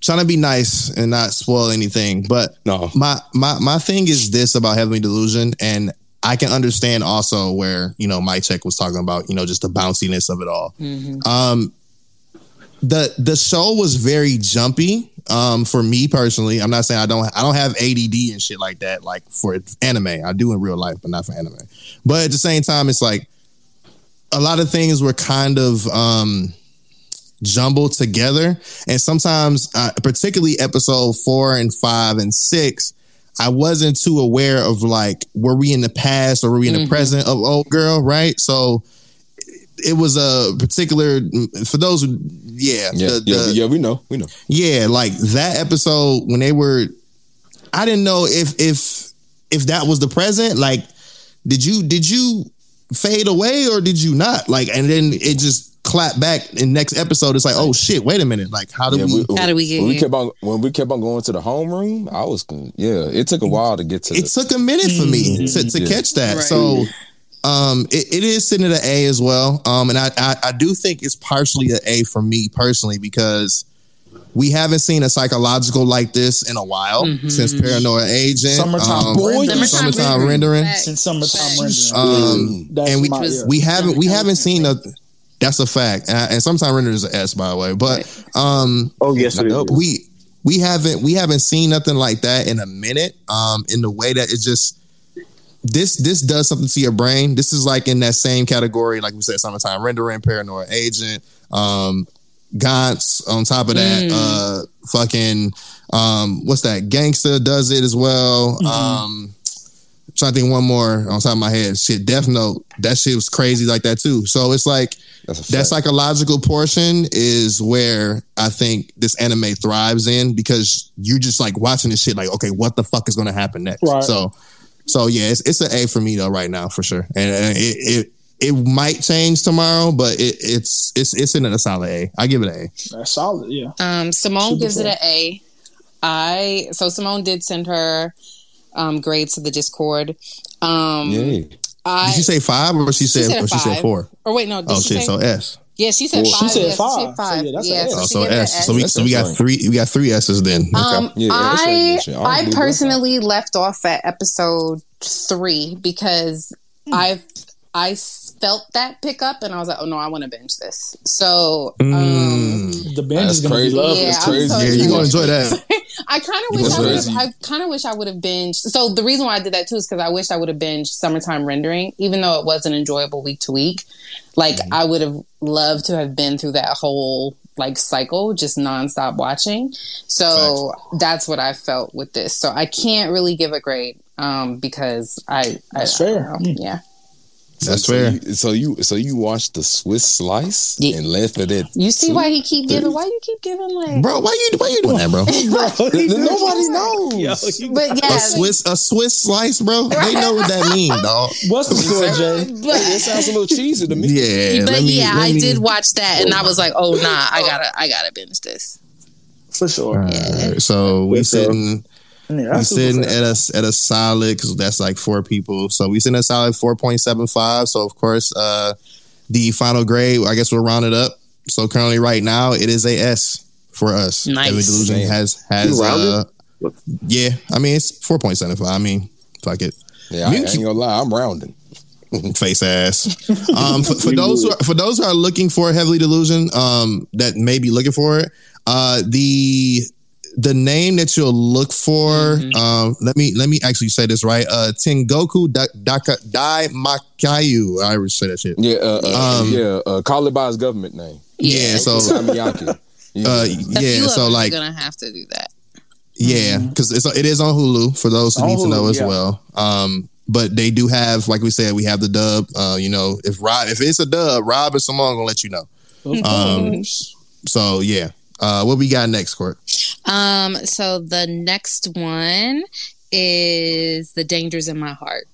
S2: trying to be nice and not spoil anything, but
S4: No,
S2: my my my thing is this about Heavenly Delusion, and I can understand also where you know Mike Check was talking about you know just the bounciness of it all. Um, the the show was very jumpy. Um, for me personally, I'm not saying I don't I don't have ADD and shit like that. Like for anime, I do in real life, but not for anime. But at the same time, it's like a lot of things were kind of um jumbled together. And sometimes, uh, particularly episode four and five and six, I wasn't too aware of like, were we in the past or were we in the present of old girl, right? So it was a particular, for those who, yeah,
S4: yeah,
S2: the-
S4: yeah,
S2: the-
S4: yeah. We know, we know.
S2: yeah, like that episode when they were I didn't know if if if that was the present. Like, did you did you fade away or did you not? Like, and then it just clapped back in next episode. It's like, oh shit, wait a minute. Like, how do
S4: Yeah,
S2: we,
S1: How do we get
S4: when we kept on when we kept on going to the homeroom? I was yeah. It took a while to get to.
S2: it
S4: the,
S2: took a minute for me mm-hmm. to, to
S4: Yeah.
S2: catch that.
S6: Right.
S2: So um it, it is sitting at an A as well. Um and I, I I do think it's partially an A for me personally because we haven't seen a psychological like this in a while since Paranoia Agent.
S5: Summertime
S2: um,
S5: Boy.
S6: Summertime
S2: Summertime
S6: rendering.
S2: rendering.
S5: Since summertime rendering.
S2: Um,
S5: That's
S2: and we
S5: my- yeah.
S2: we haven't we haven't seen a that's a fact. Uh, and summertime render is an S by the way, but um
S3: oh yes it is.
S2: we we haven't we haven't seen nothing like that in a minute. Um, in the way that it's just this this does something to your brain. This is like in that same category, like we said, summertime rendering, paranoia agent, um, Gantz. On top of that, uh, fucking um, what's that? Gangster does it as well. Um, trying to think one more on top of my head. Shit, Death Note. That shit was crazy like that too. So it's like
S4: that's
S2: that psychological portion is where I think this anime thrives in because you're just like watching this shit like, okay, what the fuck is going to happen next?
S5: Right.
S2: So, so yeah, it's it's an A for me though right now for sure, and uh, it it it might change tomorrow, but it, it's it's it's in a solid A. I give it an A.
S5: That's solid. Yeah.
S6: Um, Simone
S5: Super
S6: gives it
S5: fair.
S6: an A. I so Simone did send her um, grades to the Discord. Um,
S4: yeah.
S6: I
S2: Did she say five or she said,
S6: said a
S2: or she said four?
S6: or wait no did
S2: Oh
S6: she
S2: shit,
S6: say
S2: so S.
S6: yeah she said
S4: Four.
S6: five
S5: She said
S6: yeah,
S5: five.
S6: five
S5: So, yeah, that's a
S6: yeah,
S5: S.
S6: so
S2: Oh, so
S6: gave it an
S2: S. So we
S4: That's
S2: so we got three we got three S's then. Okay.
S6: Um,
S4: Yeah, yeah,
S6: I.
S4: I don't
S6: I
S4: that.
S6: personally left off at episode three because
S2: Hmm.
S6: I I felt that pickup and I was like, oh no, I want to binge this. So um,
S2: Mm.
S5: The band
S4: That's
S5: is gonna
S4: crazy.
S5: be lovely.
S6: Yeah,
S4: That's crazy.
S6: so
S2: Yeah, you gonna enjoy that.
S6: I kind of wish I would have. I kind of wish I would have binged. So the reason why I did that too is because I wish I would have binged summertime rendering, even though it wasn't enjoyable week to week. Like
S2: Mm-hmm.
S6: I would have loved to have been through that whole like cycle, just nonstop watching. So that's what I felt with this. So I can't really give a grade. um, because I.
S5: That's
S6: I,
S5: fair.
S6: I don't know.
S2: That's
S4: so,
S2: fair.
S4: You, so you so you watched the Swiss slice
S6: Yeah.
S4: and left it at
S6: You see
S4: two?
S6: why he keep giving? Why you keep giving like?
S2: Bro, why you why you doing that, bro?
S5: Bro, he
S4: Th- Nobody knows.
S5: Yo,
S6: But yeah,
S2: A Swiss a Swiss slice, bro. They know what that mean, dog.
S5: what's the score, Jay?
S4: It sounds a little cheesy to me.
S2: Yeah,
S6: but
S2: let me-
S6: yeah,
S2: let
S6: I
S2: me-
S6: did watch that, and I was like, oh nah, I gotta, I gotta binge this.
S5: For sure.
S2: Alright, so we
S3: Yes, sir.
S2: sitting
S5: Yeah,
S2: we
S5: that's
S2: sitting
S5: fair.
S2: at a at a solid because that's like four people. So we sitting at a solid four point seven five. So of course, uh, the final grade, I guess we'll round it up. So currently, right now, it is a S for us.
S6: Nice.
S2: Heavy Delusion has has uh, yeah. I mean, it's four point seven five. I mean, fuck it.
S4: Yeah, I, I ain't gonna lie, I'm rounding.
S2: face ass. Um, for, for those who are, for those who are looking for heavenly delusion, um, that may be looking for it, uh, the the name that you'll look for,
S6: Mhm.
S2: um, let me let me actually say this right. Uh, Tengoku da, Daka, Dai Makayu. I always say that shit.
S4: Yeah, uh, uh,
S2: Um,
S4: yeah. Uh, call it by his government name.
S2: Yeah, so
S4: Samiyaki. Yeah.
S2: uh, yeah, so
S6: them
S2: like
S6: are gonna have to do that.
S2: Yeah, because it's it is on Hulu for those who
S5: On
S2: need to know as
S5: yeah.
S2: well. Um, but they do have, like we said, we have the dub. Uh, you know, if Rob, if it's a dub, Rob or Simone gonna let you know. Um, so yeah. Uh, what we got next, Court?
S6: Um, so the next one is The Dangers in My Heart.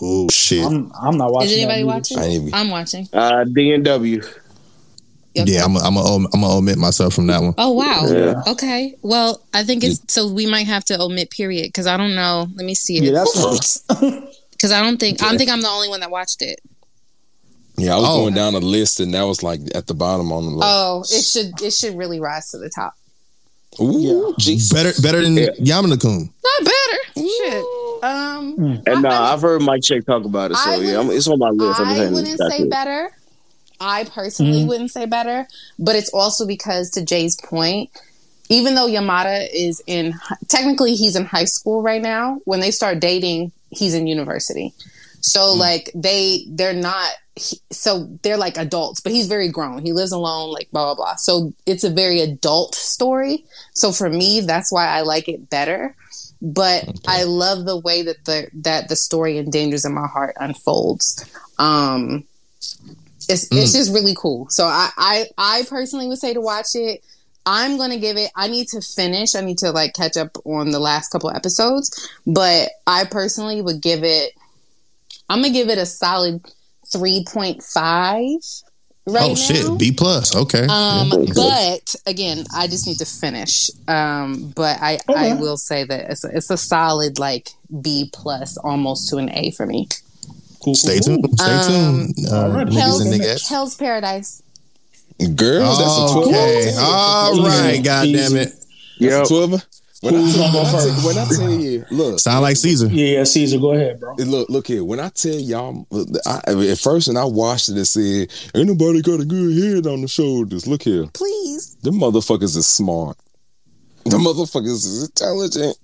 S2: Oh shit!
S5: I'm, I'm not watching.
S6: Is anybody watching?
S4: I ain't even-
S6: I'm watching.
S3: Uh, DNW.
S6: Okay.
S2: Yeah, I'm I'm I'm gonna omit myself from that one.
S6: Oh wow.
S3: Yeah.
S6: Okay. Well, I think it's so we might have to omit period because I don't know. Let me see
S5: Yeah, that's
S6: because I don't think I don't think I'm the only one that watched it.
S4: Yeah, I was
S2: Oh.
S4: going down the list, and that was like at the bottom on the list.
S6: Oh, it should it should really rise to the top.
S4: Ooh, Jesus.
S2: Better better than
S3: Yeah.
S2: Yamada-kun.
S6: Not better. Shit. Um,
S3: And uh,
S6: I-
S3: I've heard Mike Check talk about it, so
S6: I
S3: yeah, I'm, it's on my list. I'm
S6: I wouldn't
S3: that's
S6: say
S3: it.
S6: better. I personally
S5: Mhm.
S6: wouldn't say better, but it's also because to Jay's point, even though Yamada is in technically he's in high school right now, when they start dating, he's in university. So like they they're not he, so they're like adults, but he's very grown. He lives alone, like blah blah blah. So it's a very adult story. So for me, that's why I like it better. But I love the way that the that the story in Dangers in My Heart unfolds. Um it's it's just really cool. So I, I I personally would say to watch it. I'm gonna give it. I need to finish. I need to like catch up on the last couple episodes. But I personally would give it. I'm gonna give it a solid three point five. Right
S2: oh
S6: now.
S2: shit, B plus. Okay.
S6: Um,
S3: Okay.
S6: but again, I just need to finish. Um, but I, I will say that it's a, it's a solid like B plus, almost to an A for me.
S5: cool.
S2: Stay tuned. Stay
S6: Um,
S2: tuned. Uh,
S5: alright.
S6: Hell's,
S2: and niggas.
S6: Hell's Paradise.
S4: Girl, that's a 12.
S2: Okay. All right. God damn it.
S3: Yeah.
S4: That's a 12. When I,
S5: Who's
S4: tell,
S5: gonna
S4: when,
S5: go
S4: I tell,
S5: first?
S4: when I tell you, look,
S2: Sound like Caesar.
S5: Yeah, yeah, Caesar, go ahead, bro.
S4: Look, look here. When I tell y'all, I, at first, when I watched it, it said, "Ain't nobody got a good head on the shoulders." Look here,
S6: Please.
S4: them motherfuckers is smart. The motherfuckers is intelligent.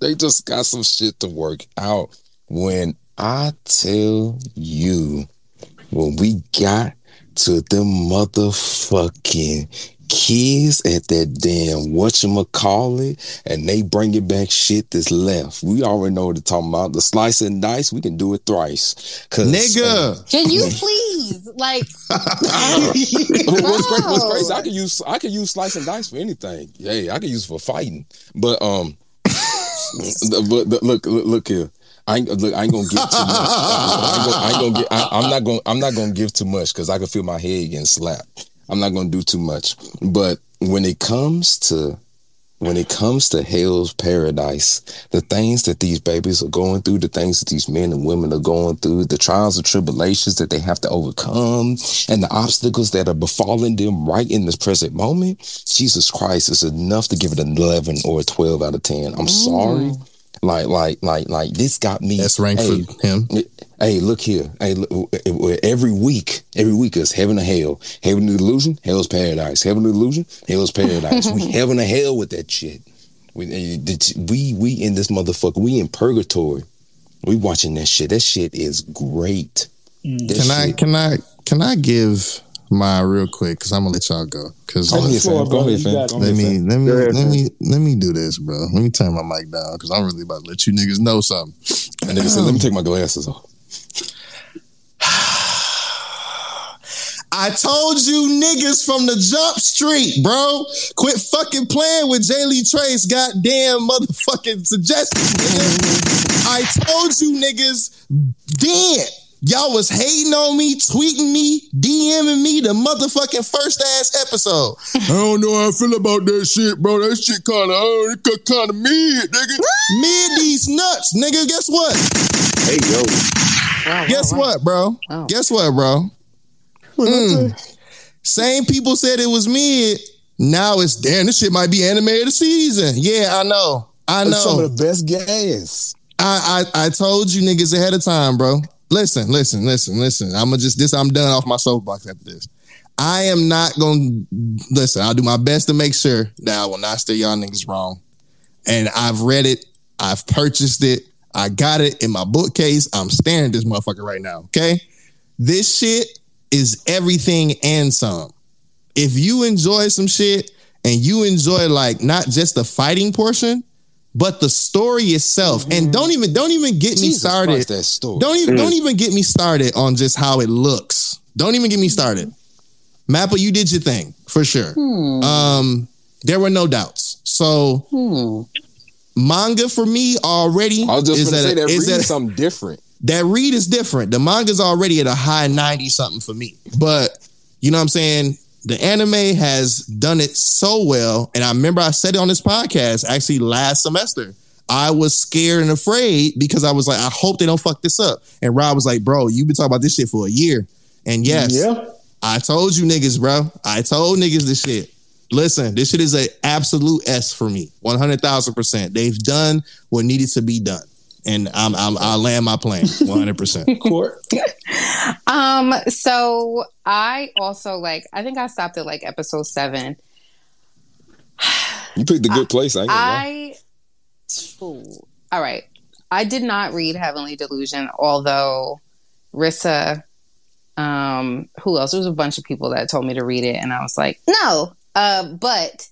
S4: They just got some shit to work out. When I tell you, when we got to the motherfucking kids at that damn whatchamacallit, and they bring it back shit that's left. We already know what they're talking about. The slice and dice, we can do it thrice. Cause,
S2: Nigga.
S6: Can you please like?
S4: what's great? What's crazy? I can use I could use slice and dice for anything. Hey, I can use it for fighting. But um, the- but the- look look look here. I ain't look. I ain't gonna give too much. I ain't gonna, I ain't gonna get. I, I'm not gonna. I'm not gonna give too much because I can feel my head getting slapped. I'm not gonna do too much. But when it comes to when it comes to hell's paradise, the things that these babies are going through, the things that these men and women are going through, the trials and tribulations that they have to overcome, and the obstacles that are befalling them right in this present moment, Jesus Christ is enough to give it an 11 or a 12 out of 10. I'm sorry. Like, like, like, like, this got me.
S2: That's ranked
S4: Hey,
S2: for him.
S4: Hey, look here. Hey, look, every week, every week is heaven or hell. Heaven and illusion, hell's paradise. Heaven and illusion, hell's paradise. we heaven or hell with that shit. We, eh, we, we in this motherfucker. We in purgatory. We watching that shit. That shit is great. That
S2: Can I can I can I give my real quick because I'm gonna let y'all go. Because
S4: Go ahead,
S5: floor,
S4: fam. Go
S5: brother.
S4: ahead,
S5: You
S4: fam.
S5: got it.
S4: Go
S2: let me let me let me let me do this, bro. Let me turn my mic down because I'm really about to let you niggas know something.
S4: And nigga said, "Let me take my glasses off."
S2: I told you niggas from the jump street, bro. Quit fucking playing with Jaylee Trace goddamn motherfucking suggestions. nigga. I told you niggas then. Y'all was hating on me, tweeting me, DMing me the motherfucking first ass episode. I don't know how I feel about that shit, bro. That shit kind of, it kind of mid, nigga. mid these nuts, nigga. Guess what?
S3: Hey yo,
S2: Guess what, bro? Guess what, bro? Mm. Same people said it was mid. Now it's damn. This shit might be anime of the season. Yeah, I know. I
S4: That's Some
S2: know.
S4: of the best gas.
S2: I, I I told you niggas ahead of time, bro. Listen, listen, listen, listen. I'ma just this. I'm done off my soapbox after this. I am not gonna listen. I'll do my best to make sure that I will not steer y'all niggas wrong. And I've read it. I've purchased it. I got it in my bookcase. I'm staring at this motherfucker right now. Okay, this shit is everything and some. If you enjoy some shit and you enjoy like not just the fighting portion, but the story itself, and mm-hmm. don't even don't even get me started.
S4: Christ, that story.
S2: Don't even don't mm. even get me started on just how it looks. Don't even get me started. Mappa, you did your thing for sure. Hmm. Um, there were no doubts. So hmm. manga for me already
S4: I was just
S2: is
S4: gonna
S2: at
S4: say
S2: a-
S4: that
S2: is
S4: read
S2: at-
S4: something different.
S2: That read is different. The manga's already at a high 90 something for me. But you know what I'm saying? The anime has done it so well. And I remember I said it on this podcast actually last semester. I was scared and afraid because I was like, I hope they don't fuck this up. And Rob was like, bro, you've been talking about this shit for a year. And yes,
S5: Yeah.
S2: I told you niggas, bro. I told niggas this shit. Listen, this shit is an absolute S for me. 100,000%. They've done what needed to be done. And I'm, I'm, I'll land my plane 100%.
S5: Court.
S6: Um, so I also like I think I stopped at like episode seven.
S4: You picked a good place. I ain't.
S6: I Ooh. all right. I did not read Heavenly Delusion, although Rissa, um, who else? There was a bunch of people that told me to read it, and I was like, no. Uh, but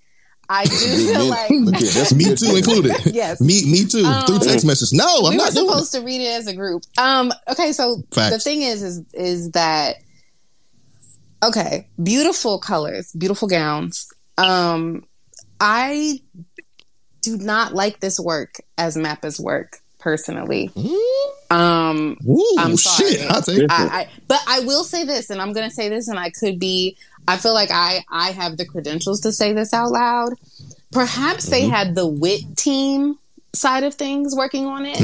S6: I do feel like
S4: that's
S2: me too included.
S6: yes.
S2: Me, me too.
S6: Um,
S2: Through text messages. No, I'm
S6: we
S2: not it.
S6: supposed to read it as a group. Um, okay, so
S2: Facts.
S6: the thing is, is is that okay? Beautiful colors, beautiful gowns. Um, I do not like this work as Mappa's work personally. Um,
S2: Ooh,
S6: I'm sorry.
S2: shit.
S6: I, I, but I will say this, and I'm going to say this, and I could be. I feel like I I have the credentials to say this out loud. Perhaps they mm-hmm. had the wit team side of things working on it.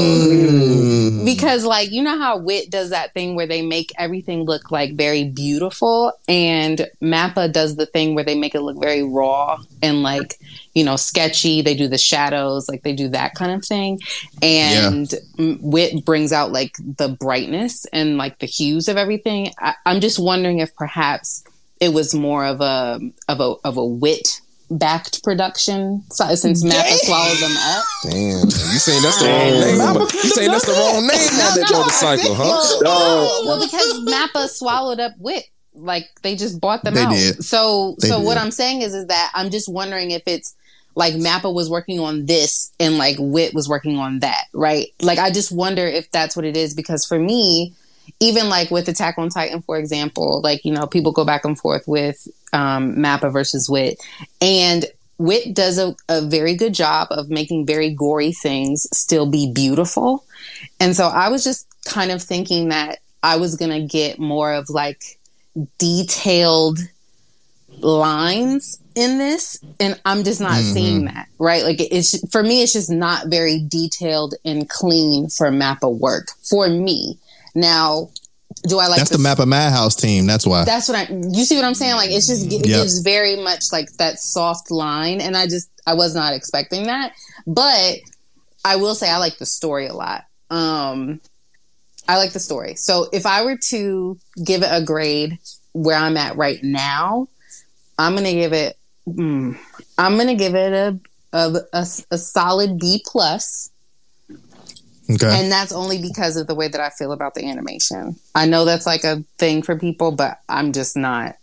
S2: Mm.
S6: because like you know how wit does that thing where they make everything look like very beautiful? And mappa does the thing where they make it look very raw and like you know sketchy. They do the shadows like they do that kind of thing. And m wit brings out like the brightness and like the hues of everything. I- i'm just wondering if perhaps it was more of a of a of a wit backed production so, since mappa swallowed them up
S4: Damn, you saying that's the wrong name? You saying that's the wrong name on that motorcycle, huh?
S6: Well, well, because Mappa swallowed up Wit. Like they just bought them
S2: They
S6: out.
S2: did.
S6: So
S2: They
S6: so what. I'm saying is is that I'm just wondering if it's like Mappa was working on this and like Wit was working on that, right? Like I just wonder if that's what it is because for me, even like with Attack on Titan, for example, like you know people go back and forth with um, Mappa versus Wit, and Wit does a, a very good job of making very gory things still be beautiful. And so I was just kind of thinking that I was going to get more of like detailed lines in this and I'm just not
S2: Mhm.
S6: seeing that, right? Like it's for me it's just not very detailed and clean for Mappa work for me. Now, do I like
S2: That's the Mappa Madhouse team. That's why.
S6: that's what I. You see what I'm saying? Like it's just it
S2: Yep.
S6: gives very much like that soft line, and I just I was not expecting that. But I will say I like the story a lot. Um, I like the story. So if I were to give it a grade where I'm at right now, I'm gonna give it. Mm, I'm gonna give it a a, a, a solid B plus.
S2: Okay.
S6: And that's only because of the way that I feel about the animation. I know that's like a thing for people, but I'm just not.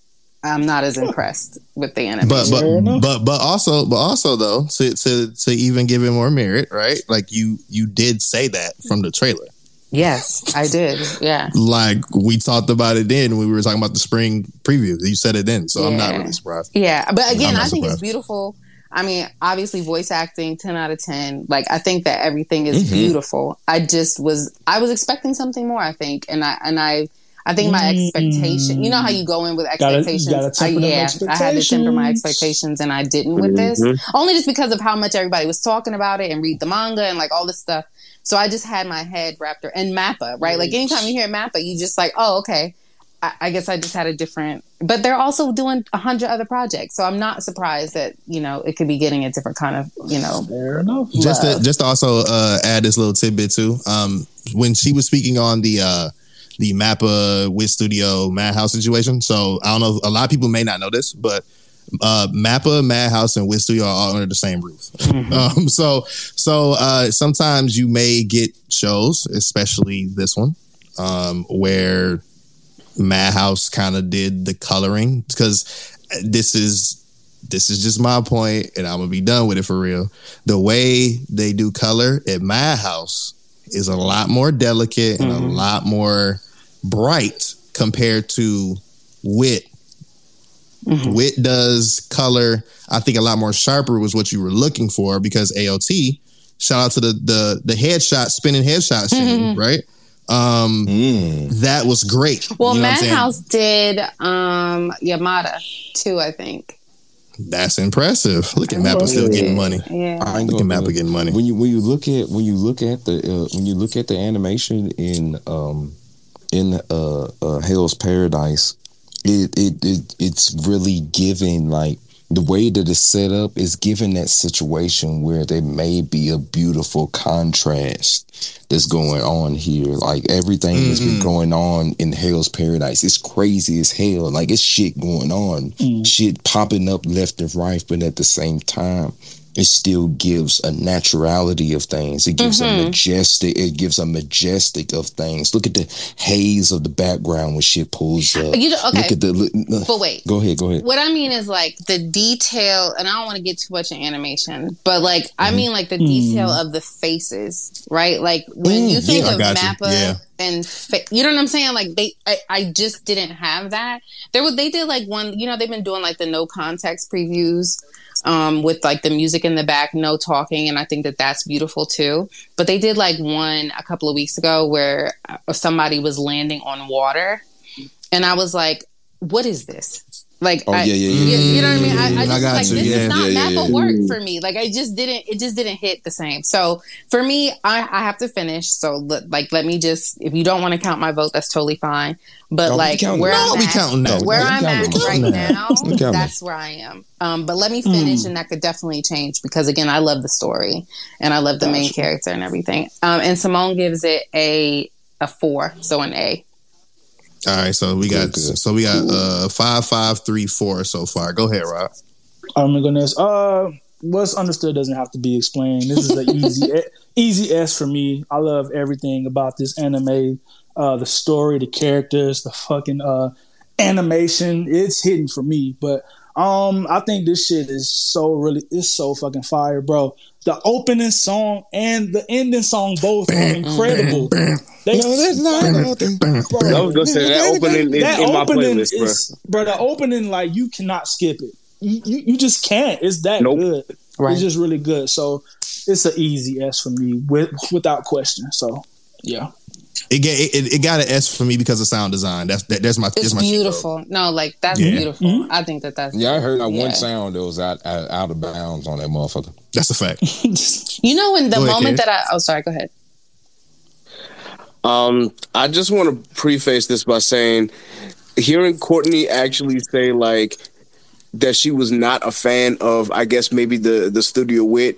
S6: I'm not as impressed with the animation.
S2: but but but but also but also though to to to even give it more merit, right? Like you you did say that from the trailer.
S6: yes, I did. Yeah.
S2: Like we talked about it then when we were talking about the spring preview. You said it then, so I'm not really surprised.
S6: Yeah, but again,
S2: I'm not
S6: I think it's beautiful. I mean, obviously, voice acting, ten out of ten. Like, I think that everything is
S4: Mhm.
S6: beautiful. I just was, I was expecting something more. I think, and I, and I, I think my
S5: Mm.
S6: expectation. You know how you go in with
S5: Gotta-
S6: expectations.
S5: gotta
S6: I,
S5: temper them
S6: yeah, I had to temper my
S5: expectations.
S6: and I didn't with this.
S3: Mhm.
S6: Only just because of how much everybody was talking about it and read the manga and like all this stuff. So I just had my head wrapped around and Mappa, right? Like anytime you hear Mappa, you just like, oh, okay. I, I guess I just had a different, but they're also doing a hundred other projects, so I'm not surprised that you know it could be getting a different kind of you know.
S5: Fair enough.
S2: Just to just to also uh, add this little tidbit too. Um, when she was speaking on the uh, the Mappa with Studio Madhouse situation, so I don't know. A lot of people may not know this, but uh, Mappa, Madhouse, and Wit Studio are all under the same roof. Um, so so uh, sometimes you may get shows, especially this one, um, where Madhouse kind of did the coloring because uh, this is this is just my point, and I'm gonna be done with it for real. The way they do color at Madhouse is a lot more delicate and a mm-hmm. lot more bright compared to Wit. Mm-hmm. Wit does color, I think, a lot more sharper was what you were looking for because AOT. Shout out to the the the headshot spinning headshot scene, mm-hmm. right? Um,
S4: Mm.
S2: that was great.
S6: Well,
S2: You know what I'm saying?
S6: Madhouse did um Yamada too, I think.
S2: That's impressive. Look at Mappa still getting money.
S6: Yeah.
S4: I ain't
S2: Look at
S4: gonna
S2: Mappa getting money.
S4: when you when you look at when you look at the uh, when you look at the animation in um in uh, uh Hell's Paradise, it, it it it's really giving like the way that it's set up is giving that situation where there may be a beautiful contrast that's going on here. Like everything that's been
S2: Mhm.
S4: going on in Hell's Paradise, it's crazy as hell. Like it's shit going on, shit popping up left and right, but at the same time, it still gives a naturality of things. It gives
S6: Mhm.
S4: a majestic. It gives a majestic of things. Look at the haze of the background when shit pulls up.
S6: You know, okay.
S4: Look at the. look-
S6: But wait.
S4: Go ahead. Go ahead.
S6: What I mean is like the detail, and I don't want to get too much in animation, but like I
S4: Mm-hmm.
S6: mean like the detail of the faces, right? Like when
S4: Mm,
S6: you think
S2: yeah,
S6: of
S2: got.
S6: Mappa
S2: Yeah.
S6: and fa- you know what I'm saying? Like they, I, I just didn't have that. There was they did like one, you know, they've been doing like the no context previews. Um, with like the music in the back, no talking, and I think that that's beautiful too. But they did like one a couple of weeks ago where uh, somebody was landing on water, and I was like, "What is this?" Like,
S4: Oh
S6: I,
S4: yeah, yeah,
S6: you,
S4: yeah.
S6: you know what I mean? I, I
S2: I
S6: just
S2: got
S6: like
S2: you.
S6: this
S2: Yeah.
S6: is not
S4: Yeah, yeah, yeah.
S6: work for me. Like I just didn't. It just didn't hit the same. So for me, I, I have to finish. So like, let me just. If you don't want to count my vote, that's totally fine. But
S4: No,
S6: like where.
S2: No,
S6: I'm
S2: we
S6: at,
S2: counting that.
S6: where I'm at right now,
S4: We counting that.
S6: that's where I am. Um, but let me finish, and that could definitely change because again, I love the story and I love the main character and everything. Um, and Simone gives it a a four, so an A.
S2: All right, so we got
S4: Good, good.
S2: so we got uh five five three four so far. Go ahead, Rob.
S5: Oh my goodness. Uh, what's understood doesn't have to be explained. This is an easy, easy S for me. I love everything about this anime. Uh, the story, the characters, the fucking uh animation. It's hidden for me, but um, I think this shit is so really, it's so fucking fire, bro. The opening song and the ending song both are incredible. They,
S3: I was gonna say that opening is
S5: that
S3: in my
S5: opening
S3: playlist, bro.
S5: bro. The opening, like you cannot skip it. You, you, you just can't. It's that
S3: Nope.
S5: good.
S6: Right.
S5: It's just really good. So it's an easy S for me, with without question. So yeah,
S2: It get it, it got an S for me because of sound design. That's that, that's my
S6: It's
S2: that's my
S6: beautiful. No, like that's
S2: Yeah.
S6: beautiful.
S5: Mm-hmm.
S6: I think that that's
S4: Yeah, I heard that
S6: Yeah.
S4: one sound that was out, out out of bounds on that motherfucker.
S2: That's a fact.
S6: You know, in the
S2: Go ahead,
S6: moment
S2: Kate.
S6: that I oh sorry, go ahead.
S3: Um, I just want to preface this by saying, hearing Courtney actually say like that she was not a fan of, I guess maybe the the studio wit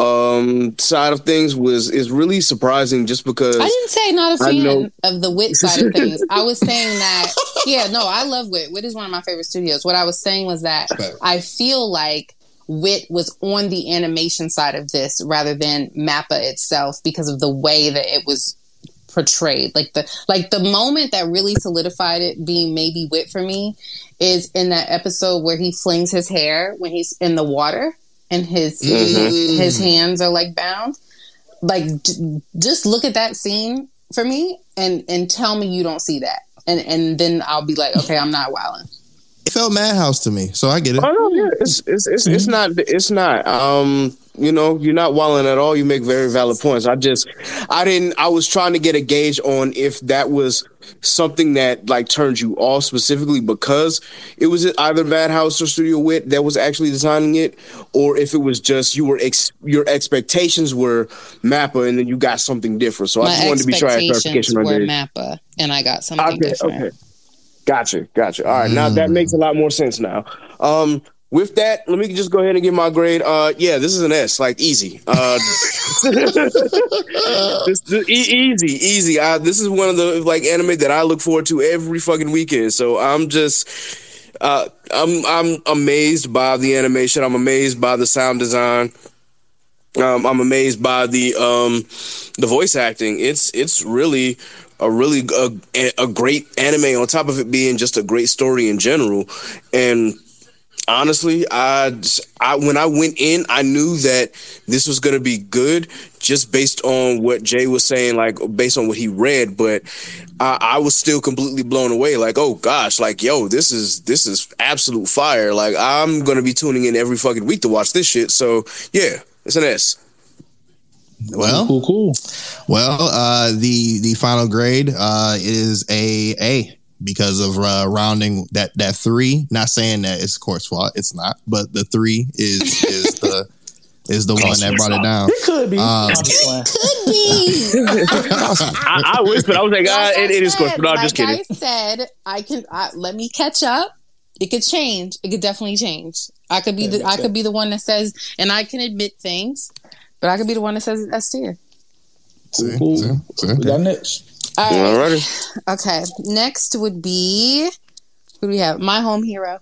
S3: um side of things was is really surprising just because
S6: I didn't say not a fan of the wit side of things. I was saying that yeah, no, I love wit. Wit is one of my favorite studios. What I was saying was that I feel like Wit was on the animation side of this rather than Mappa itself because of the way that it was portrayed. Like the like the moment that really solidified it being maybe Wit for me is in that episode where he flings his hair when he's in the water and his
S3: Mhm.
S6: his hands are like bound. Like j- just look at that scene for me and and tell me you don't see that. And and then I'll be like, okay, I'm not wilding.
S2: It felt Madhouse to me, so I get it.
S3: Oh no, yeah, it's it's it's, it's not it's not. Um, you know, you're not wilding at all. You make very valid points. I just, I didn't. I was trying to get a gauge on if that was something that like turned you off specifically because it was either Madhouse or Studio Wit that was actually designing it, or if it was just you were ex- your expectations were Mappa and then you got something different. So I just wanted to be sure I had
S6: expectations
S3: clarification on
S6: were. Mappa, and I got something
S3: Okay,
S6: different.
S3: okay. Gotcha, gotcha. All right, now that makes a lot more sense now. Um, with that, let me just go ahead and give my grade. Uh, yeah, this is an S, like easy. Uh, this, this- e- easy, easy. Uh, this is one of the like anime that I look forward to every fucking weekend. So I'm just, uh, I'm I'm amazed by the animation. I'm amazed by the sound design. Um, I'm amazed by the um, the voice acting. It's it's really a really a, a great anime. On top of it being just a great story in general, and honestly, I, I when I went in, I knew that this was going to be good just based on what Jay was saying, like based on what he read. But I, I was still completely blown away. Like, oh gosh, like yo, this is this is absolute fire. Like I'm going to be tuning in every fucking week to watch this shit. So yeah, it's an S.
S2: Well,
S5: cool, cool.
S2: Well, uh, the the final grade uh, is a A because of uh, rounding that that three. Not saying that it's Court's fault. It's not, but the three is is the is the one that brought it down.
S5: It could be.
S2: Um,
S5: I'm just playing.
S3: I, I wish, but I was like, ah, it, it is
S6: course.
S3: Scorch, but no, I'm just kidding.
S6: I said, I can I, let me catch up. It could change. It could definitely change. I could be the I could be the one that says, and I can admit things, but I could be the one that says it's S tier.
S2: See,
S5: Cool.
S2: see, see,
S5: We got next.
S6: All right.
S3: Alrighty.
S6: Okay. Next would be who do we have? My home hero.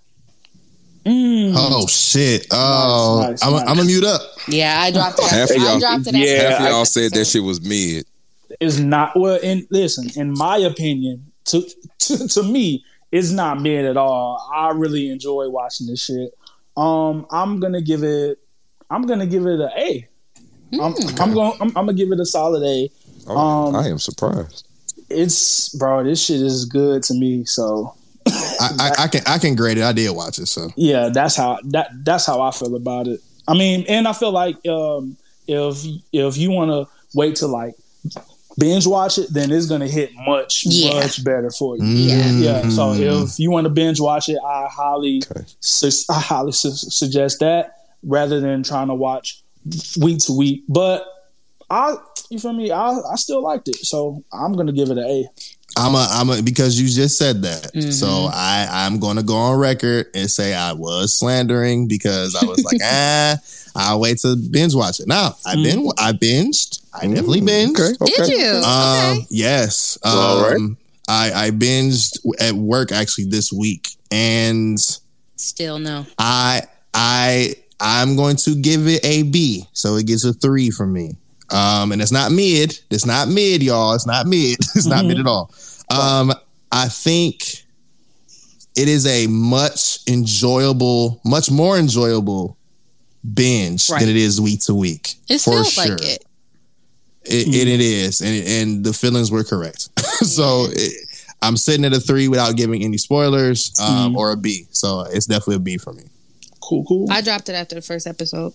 S5: Mm.
S2: Oh shit! Oh,
S5: Nice, nice,
S2: I'm
S5: nice.
S2: I'm gonna mute up.
S6: Yeah, I dropped it.
S4: Half of
S6: I
S4: y'all-
S6: dropped it.
S3: Yeah,
S4: Half y'all said that shit was mid.
S5: It's not well. In listen, in my opinion, to, to to me, it's not mid at all. I really enjoy watching this shit. Um, I'm gonna give it. I'm gonna give it an A. am I'm going. I'm, I'm gonna give it a solid A.
S4: Oh,
S5: Um,
S4: I am surprised.
S5: It's bro. This shit is good to me. So
S2: I, I, I can I can grade it. I did watch it, so
S5: yeah, that's how that that's how I feel about it. I mean, and I feel like um, if if you want to wait to like binge watch it, then it's gonna hit much
S6: Yeah.
S5: much better for you.
S2: Mm.
S5: Yeah. So if you want to binge watch it, I highly
S4: Okay.
S5: su- I highly su- suggest that rather than trying to watch week to week. But I, you feel me? I I still liked it, so I'm gonna give it an A.
S2: I'm a I'm a because you just said that.
S6: Mhm.
S2: So I I'm gonna go on record and say I was slandering because I was like ah I'll wait to binge watch it. Now I
S5: Mm.
S2: been I binged. I definitely binged.
S4: Okay, okay.
S6: Did you?
S2: Um,
S6: okay.
S2: yes. Um,
S3: All right.
S2: I, I binged at work actually this week, and
S6: Still no.
S2: I I I'm going to give it a B, so it gets a three from me. Um, and it's not mid. It's not mid, y'all. It's not mid. It's not mid at all. Um, I think it is a much enjoyable, much more enjoyable binge
S6: Right.
S2: than it is week to week.
S6: It
S2: for
S6: feels
S2: sure.
S6: like it.
S2: It, and it is, and and the feelings were correct. so it, I'm sitting at a three without giving any spoilers, um, or a B. So it's definitely a B for me.
S5: Cool, cool,
S6: I dropped it after the first episode.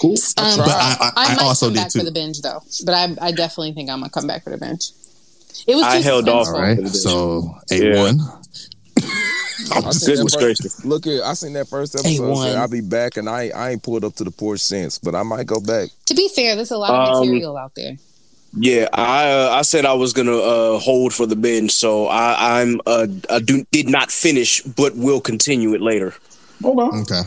S5: cool.
S6: Um,
S2: But I, I, I,
S6: might
S2: also
S6: come
S2: did
S6: back
S2: too.
S6: for the binge though. But I, I definitely think I'm gonna come back for the binge. It was.
S3: I
S6: too
S3: held off
S6: suspenseful.
S2: All right, so a
S3: Yeah.
S2: one.
S4: I seen
S3: Goodness
S4: that
S3: gracious.
S4: first, look at I seen that first episode.
S6: A1.
S4: Said I'll be back, and I I ain't pulled up to the porch since, but I might go back.
S6: To be fair, there's a lot of
S3: Um,
S6: material out there.
S3: Yeah, I uh, I said I was gonna uh, hold for the binge, so I, I'm uh, I do, did not finish, but will continue it later.
S5: Okay.
S2: Okay,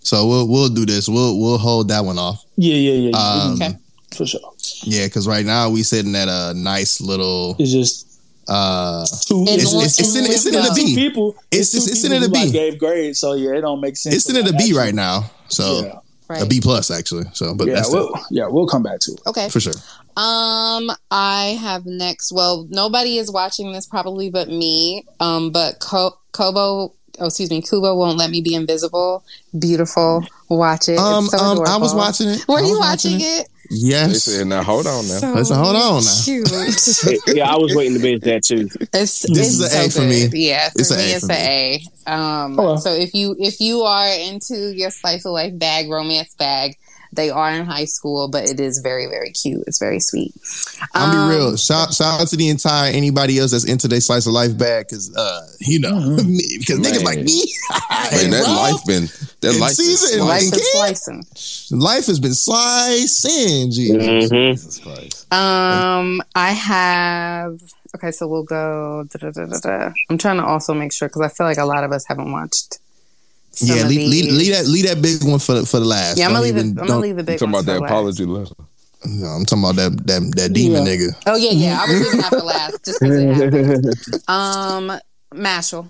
S2: so we'll we'll do this. We'll we'll hold that one off.
S5: Yeah, yeah, yeah. yeah.
S2: Um,
S6: Okay.
S5: for sure.
S2: Yeah, because right now we sitting at a nice little
S5: It's just
S2: Uh,
S5: Two,
S6: And
S2: it's, it's, it's, in,
S6: and
S2: it's in
S6: one
S2: the
S5: two
S2: B.
S5: people.
S2: It's-
S5: two
S2: it's- it's in
S5: people
S2: the B.
S5: gave grades, so yeah, it don't make sense.
S2: It's in the
S5: like,
S2: B right now. So
S5: Yeah,
S6: Right.
S2: a B plus actually. So, but
S5: yeah,
S2: that's
S5: we'll, yeah, we'll come back to it.
S6: Okay.
S2: for sure.
S6: Um, I have next. Well, nobody is watching this probably but me. Um, but Co- Kobo, oh, excuse me, Kubo won't let me be invisible. Beautiful. Watch it.
S2: Um,
S6: it's so
S2: um, I was watching it.
S6: Were
S2: I
S6: you
S2: was
S6: watching it?
S4: They
S2: Yes.
S4: said, now hold on now.
S6: So
S2: Listen, hold on now.
S6: Cute.
S3: yeah, I was waiting to binge that too.
S6: It's,
S2: This
S6: it's
S2: is an
S6: so
S2: A for me.
S6: good. Yeah, for
S2: It's an
S6: me,
S2: A
S6: it's an. A. Um,
S5: Oh, well.
S6: so if you if you are into your slice of life bag, romance bag, they are in high school, but it is very very cute. It's very sweet.
S2: I'll
S6: Um,
S2: be real. Shout, shout out to the entire anybody else that's into their slice of life bag because uh, you know
S5: Mm-hmm.
S2: because niggas like me.
S4: Man,
S2: and
S4: that
S2: Rob,
S4: life been that life been
S2: Caesar
S6: Life
S4: sliced.
S6: is slicing.
S2: life has been slicing. G.
S3: Mm-hmm.
S4: Jesus Christ.
S6: Um, I have. Okay, so we'll go. Da, da, da, da, da. I'm trying to also make sure because I feel like a lot of us haven't watched. Some
S2: Yeah,
S6: of
S2: leave, leave,
S6: these.
S2: leave that leave that big one for the, for the last.
S6: Yeah, I'm gonna leave
S2: even-
S6: it. I'm gonna leave the big I'm
S4: talking
S6: ones
S4: about that
S6: for last.
S4: apology letter.
S2: No, I'm talking about that that that demon
S5: Yeah.
S2: nigga.
S6: Oh yeah, yeah. I was leaving that for last just because it happened. Um, Mashle,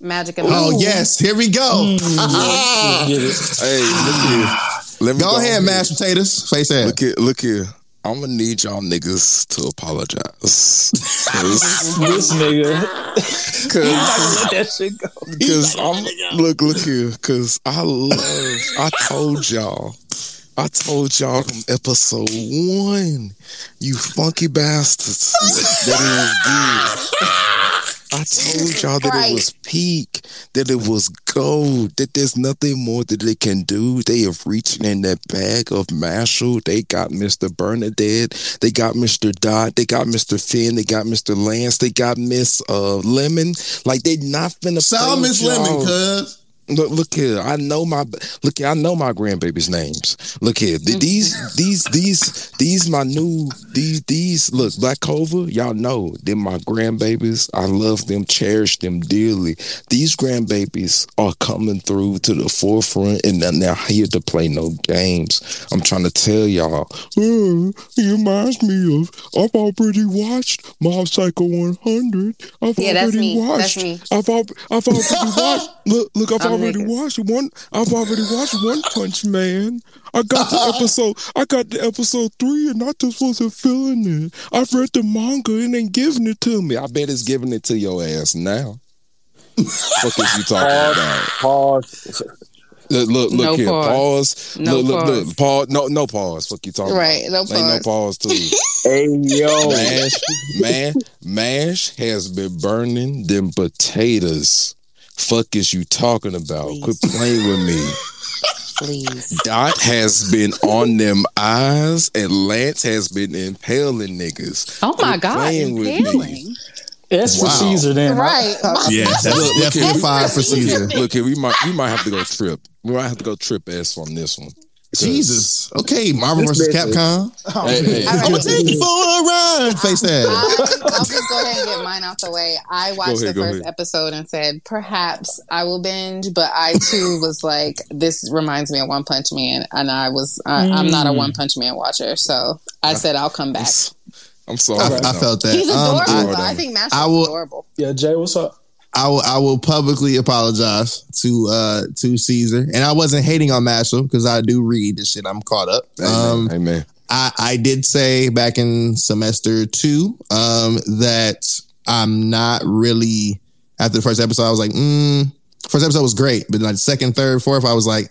S6: Magic and
S2: Oh
S6: Mashle.
S2: yes, here we go.
S5: Let's get it.
S4: Hey, look here. Let me
S2: Go ahead,
S4: here.
S2: mashed potatoes. Face ass.
S4: Look here, look here. I'm gonna need y'all niggas to apologize. Cause,
S5: This nigga.
S4: cause,
S5: Let that shit go.
S4: cause I'm look, look here. Cause I love. I told y'all. I told y'all from episode one, you funky bastards, that it was good. I told y'all that it was peak, that it was gold, that there's nothing more that they can do. They have reached in that bag of Mashle. They got Mr. Burnedead. They got Mr. Dot. They got Mr. Finn. They got Mr. Lance. They got Miss uh, Lemon. Like they not finna
S2: Shout
S4: play
S2: out Miss Lemon, cuz.
S4: Look, look here. I know my look here. I know my grandbaby's names. Look here. These, these, these, these, my new these, these. Look, Black Clover. Y'all know them. My grandbabies. I love them. Cherish them dearly. These grandbabies are coming through to the forefront, and they're now here to play no games. I'm trying to tell y'all. "Hmm, it reminds me of. I've already watched Mob Psycho 100. I've
S6: Yeah, that's
S4: already
S6: me.
S4: watched.
S6: That's me.
S4: I've al- I've already watched. Look, look, I've already
S6: niggas.
S4: watched one. I've already watched One Punch Man. I got the episode. I got the episode three, and I just wasn't feeling it. I've read the manga and ain't giving it to me. I bet it's giving it to your ass now. what is you talking about?
S3: Pause.
S4: Look, look, look
S6: No
S4: here.
S6: pause.
S4: Pause.
S6: No
S4: look, look,
S6: pause.
S4: look. Pause. No, no pause. Fuck you talking
S6: Right, no
S4: about? Ain't no
S6: pause.
S4: pause to it.
S3: Hey yo.
S4: Mash, man, Mash has been burning them potatoes. Fuck is you talking about? Quit playing with me.
S6: Please.
S4: Dot has been on them eyes, and Lance has been impaling niggas.
S6: Oh my
S4: Quit
S6: God,
S4: playing with me.
S6: impaling.
S5: It's for Caesar then.
S6: Right.
S2: Yeah, that's
S4: Look, look
S2: definitely
S4: here.
S2: five for Caesar.
S4: Look here, we might we might have to go trip. We might have to go trip S on this one.
S2: Jesus. Okay, Marvel
S3: This
S2: versus
S3: bitch is-
S2: Capcom.
S4: Hey, hey,
S6: All right.
S2: I'm gonna take you for a ride. Face
S6: I,
S2: ass.
S6: I'll just go ahead and get mine out the way. I watched
S4: ahead,
S6: the first
S4: ahead.
S6: episode and said, perhaps I will binge, but I too was like, this reminds me of One Punch Man, and I was, I, I'm not a One Punch Man watcher, so I said I'll come back.
S4: I'm sorry.
S2: I, I felt that.
S6: He's
S2: Um,
S6: adorable.
S2: I-
S6: though.
S4: I-
S6: I, think Mash
S2: I
S6: is
S2: will-
S6: adorable.
S5: Yeah, Jay, what's up?
S2: I will I will publicly apologize to uh to Caesar. And I wasn't hating on Mashle because I do read this shit. I'm caught up. Um
S4: Amen. Amen.
S2: I, I did say back in semester two um that I'm not really after the first episode, I was like, mm, first episode was great, but like second, third, fourth, I was like,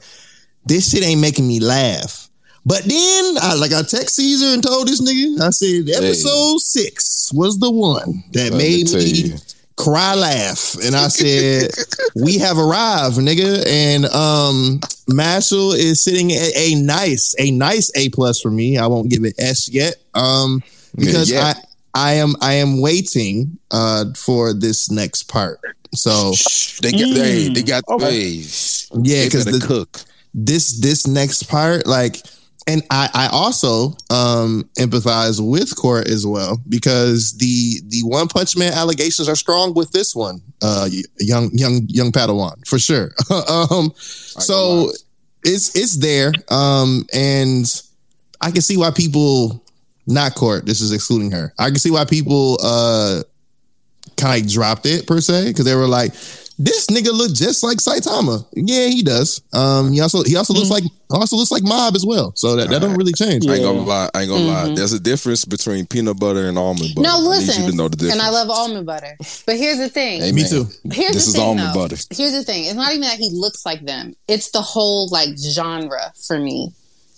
S2: this shit ain't making me laugh. But then I like I text Caesar and told this nigga, I said episode six was the one that made me
S4: you.
S2: Cry laugh. And i said we have arrived nigga. And um Mashle is sitting at a nice a nice a plus for me. I won't give it s yet um because
S4: Yeah,
S2: i i am i am waiting uh for this next part. So
S4: They got they,
S5: Mm,
S4: they got
S5: okay.
S4: hey,
S2: yeah because the
S4: cook.
S2: this this next part like and I, I also um empathize with Court as well because the the One Punch Man allegations are strong with this one, uh, young young young Padawan for sure. um, so it's it's there, um, and I can see why people not Court. This is excluding her. I can see why people uh kind of dropped it per se because they were like, this nigga look just like Saitama. Yeah, he does. Um, he also he also looks like also looks like Mob as well. So that, that don't really change.
S4: I ain't gonna lie. I ain't gonna lie. There's a difference between peanut butter and almond butter.
S6: No,
S4: I need
S6: listen.
S4: you to know the difference.
S6: And I love almond butter. But here's the thing.
S4: Hey,
S2: Me too.
S6: Here's
S4: This
S6: the
S4: is
S6: thing,
S4: almond
S6: though.
S4: butter.
S6: Here's the thing. It's not even that he looks like them. It's the whole like genre for me.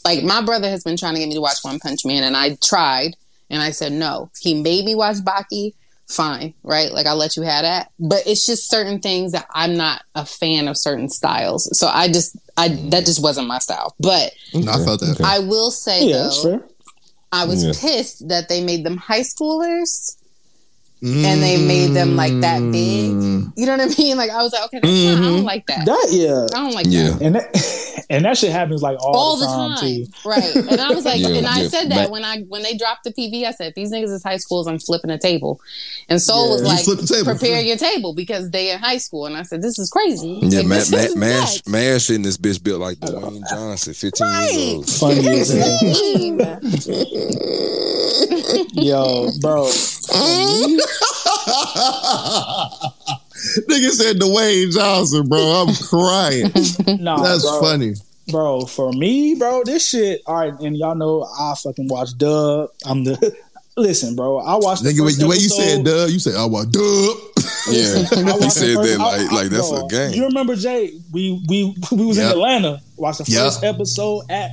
S6: Like my brother has been trying to get me to watch One Punch Man, and I tried, and I said no. He made me watch Baki. Fine, right? Like I'll let you have that. But it's just certain things that I'm not a fan of certain styles. So I just I that just wasn't my style. But
S2: No, I felt that.
S4: Okay.
S6: I will say
S5: Yeah,
S6: though,
S5: fair.
S6: I was
S4: Yeah.
S6: pissed that they made them high schoolers and they made them like that big.
S2: Mm.
S6: You know what I mean? Like I was like, okay, that's not, I don't like that.
S5: That yeah.
S6: I don't like
S4: Yeah.
S6: that.
S5: And that, and that shit happens like all,
S6: All
S5: the
S6: the
S5: time,
S6: time,
S5: too.
S6: right? And I was like,
S4: Yeah,
S6: and I
S4: yeah.
S6: said that
S4: Ma-
S6: when I when they dropped the PV, I said these niggas is high schools. I'm flipping a table, and Soul
S5: Yeah.
S6: was
S5: You
S6: like,
S2: flipped the table.
S6: prepare your table because they in high school. And I said, this is crazy.
S4: Yeah,
S6: Like,
S4: ma-
S6: this
S4: ma-
S6: is
S4: mash,
S6: nuts.
S4: mash in this bitch built like Dwayne Johnson, 15 years
S6: Right.
S4: old.
S5: Funny as hell. Yo, bro.
S2: Nigga said Dwayne Johnson, bro. I'm crying.
S5: Nah,
S2: That's
S5: bro.
S2: funny.
S5: bro. For me, bro, this shit. All right, and y'all know I fucking watch Dub. I'm the. Listen, bro. I watched the,
S2: Nigga,
S5: first
S2: the way you said dub, you said, I well, dub.
S4: Yeah,
S5: I
S4: he said
S5: first-
S4: that
S5: I-
S4: like
S5: I-
S4: like that's
S5: bro,
S4: a game.
S5: You remember Jay? We we we was
S2: Yep.
S5: in Atlanta. Watched the
S2: Yep.
S5: first episode at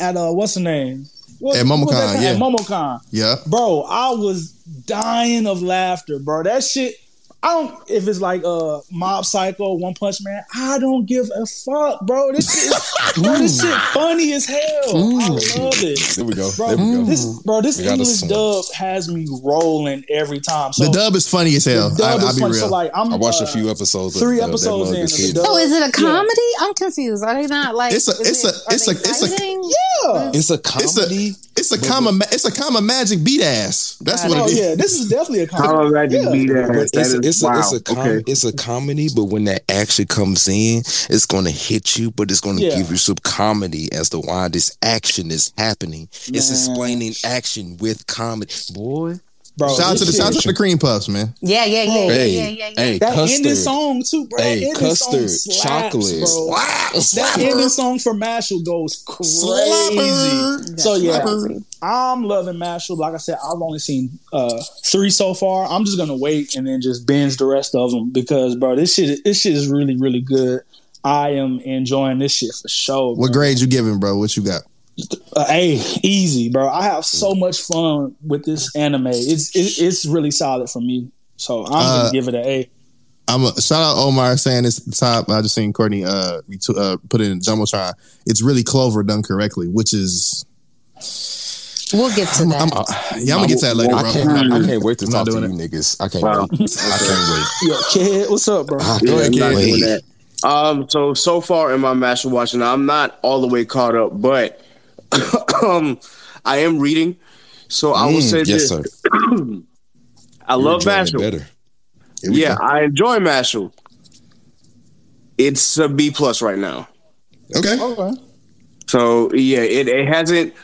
S5: at uh what's the name? What,
S2: At MomoCon, yeah.
S5: At MomoCon.
S2: Yeah.
S5: Bro, I was dying of laughter, bro. That shit. I don't if it's like uh Mob Psycho, One Punch Man. I don't give a fuck, bro. This shit, is- bro, this shit funny as hell. I love it.
S4: There we go.
S5: Bro,
S4: There we go.
S5: this bro, this
S4: We
S5: English dub has me rolling every time. So
S2: the dub is funny as hell.
S5: the dub
S2: I,
S5: is
S2: will be
S5: funny.
S2: real.
S5: So like I'm
S4: I watched a
S5: uh,
S4: few episodes.
S5: three
S4: of,
S5: episodes
S4: that
S5: in
S4: Mug
S5: the dub.
S6: Oh, is it a
S5: Yeah.
S6: comedy? I'm confused. Are they not like?
S2: It's a- it's a-
S6: it- are
S2: it's a- it's a-
S5: Yeah.
S4: It's a
S2: It's a
S4: comedy.
S2: it's a common it's a common magic beat ass. That's what
S5: Oh
S2: it is.
S5: yeah, this is definitely a comedy.
S3: Magic
S5: Yeah.
S3: be that?
S4: It's, a, it's, a, it's, a com-
S3: okay.
S4: it's a comedy, but when that action comes in, it's going to hit you, but it's going to
S5: Yeah.
S4: give you some comedy as to why this action is happening. It's explaining action with comedy. Boy,
S5: Bro,
S2: Shout out to the shout out to the cream puffs, man.
S6: Yeah, yeah, yeah, yeah,
S4: hey,
S6: yeah, yeah, yeah.
S4: hey,
S5: That ending song too, bro.
S4: hey,
S5: that
S4: custard,
S5: song slaps,
S4: chocolate,
S5: bro. That
S2: Slapper.
S5: ending song for Mashle goes crazy.
S2: Slapper.
S5: So yeah,
S2: Slapper.
S5: I'm loving Mashle. Like I said, I've only seen uh, three so far. I'm just gonna wait and then just binge the rest of them because, bro, this shit, this shit is really, really good. I am enjoying this shit for sure.
S2: What grade you giving, bro? What you got?
S5: Uh, hey, easy, bro. I have so much fun with this anime. It's it, it's really solid for me. So I'm
S2: Uh,
S5: gonna give it an A.
S2: I'm a shout out Omar saying this at the top. I just seen Courtney uh, retu- uh put it in Jumbotron. It's really Clover done correctly, which is
S6: We'll get to that.
S2: I'm, yeah, I'm gonna get to that later,
S4: I
S2: bro.
S4: can't, I can't wait to
S2: I'm
S4: talk to you
S2: doing
S4: niggas. I can't
S3: Wow.
S4: wait. I can't wait.
S5: Yeah, kid, what's up, bro?
S4: I
S2: Go ahead,
S4: can't
S2: kid.
S3: I'm not doing
S4: wait.
S3: Um, so so far in my master watching, I'm not all the way caught up, but um, I am reading. So I will
S4: Mm,
S3: say
S4: yes,
S3: this:
S4: sir.
S3: I
S4: You're
S3: love
S4: enjoying
S3: Mashle.
S4: better.
S3: Yeah,
S4: go.
S3: I enjoy Mashle. It's a B plus right now.
S2: Okay.
S5: Okay.
S3: So yeah, it, it hasn't.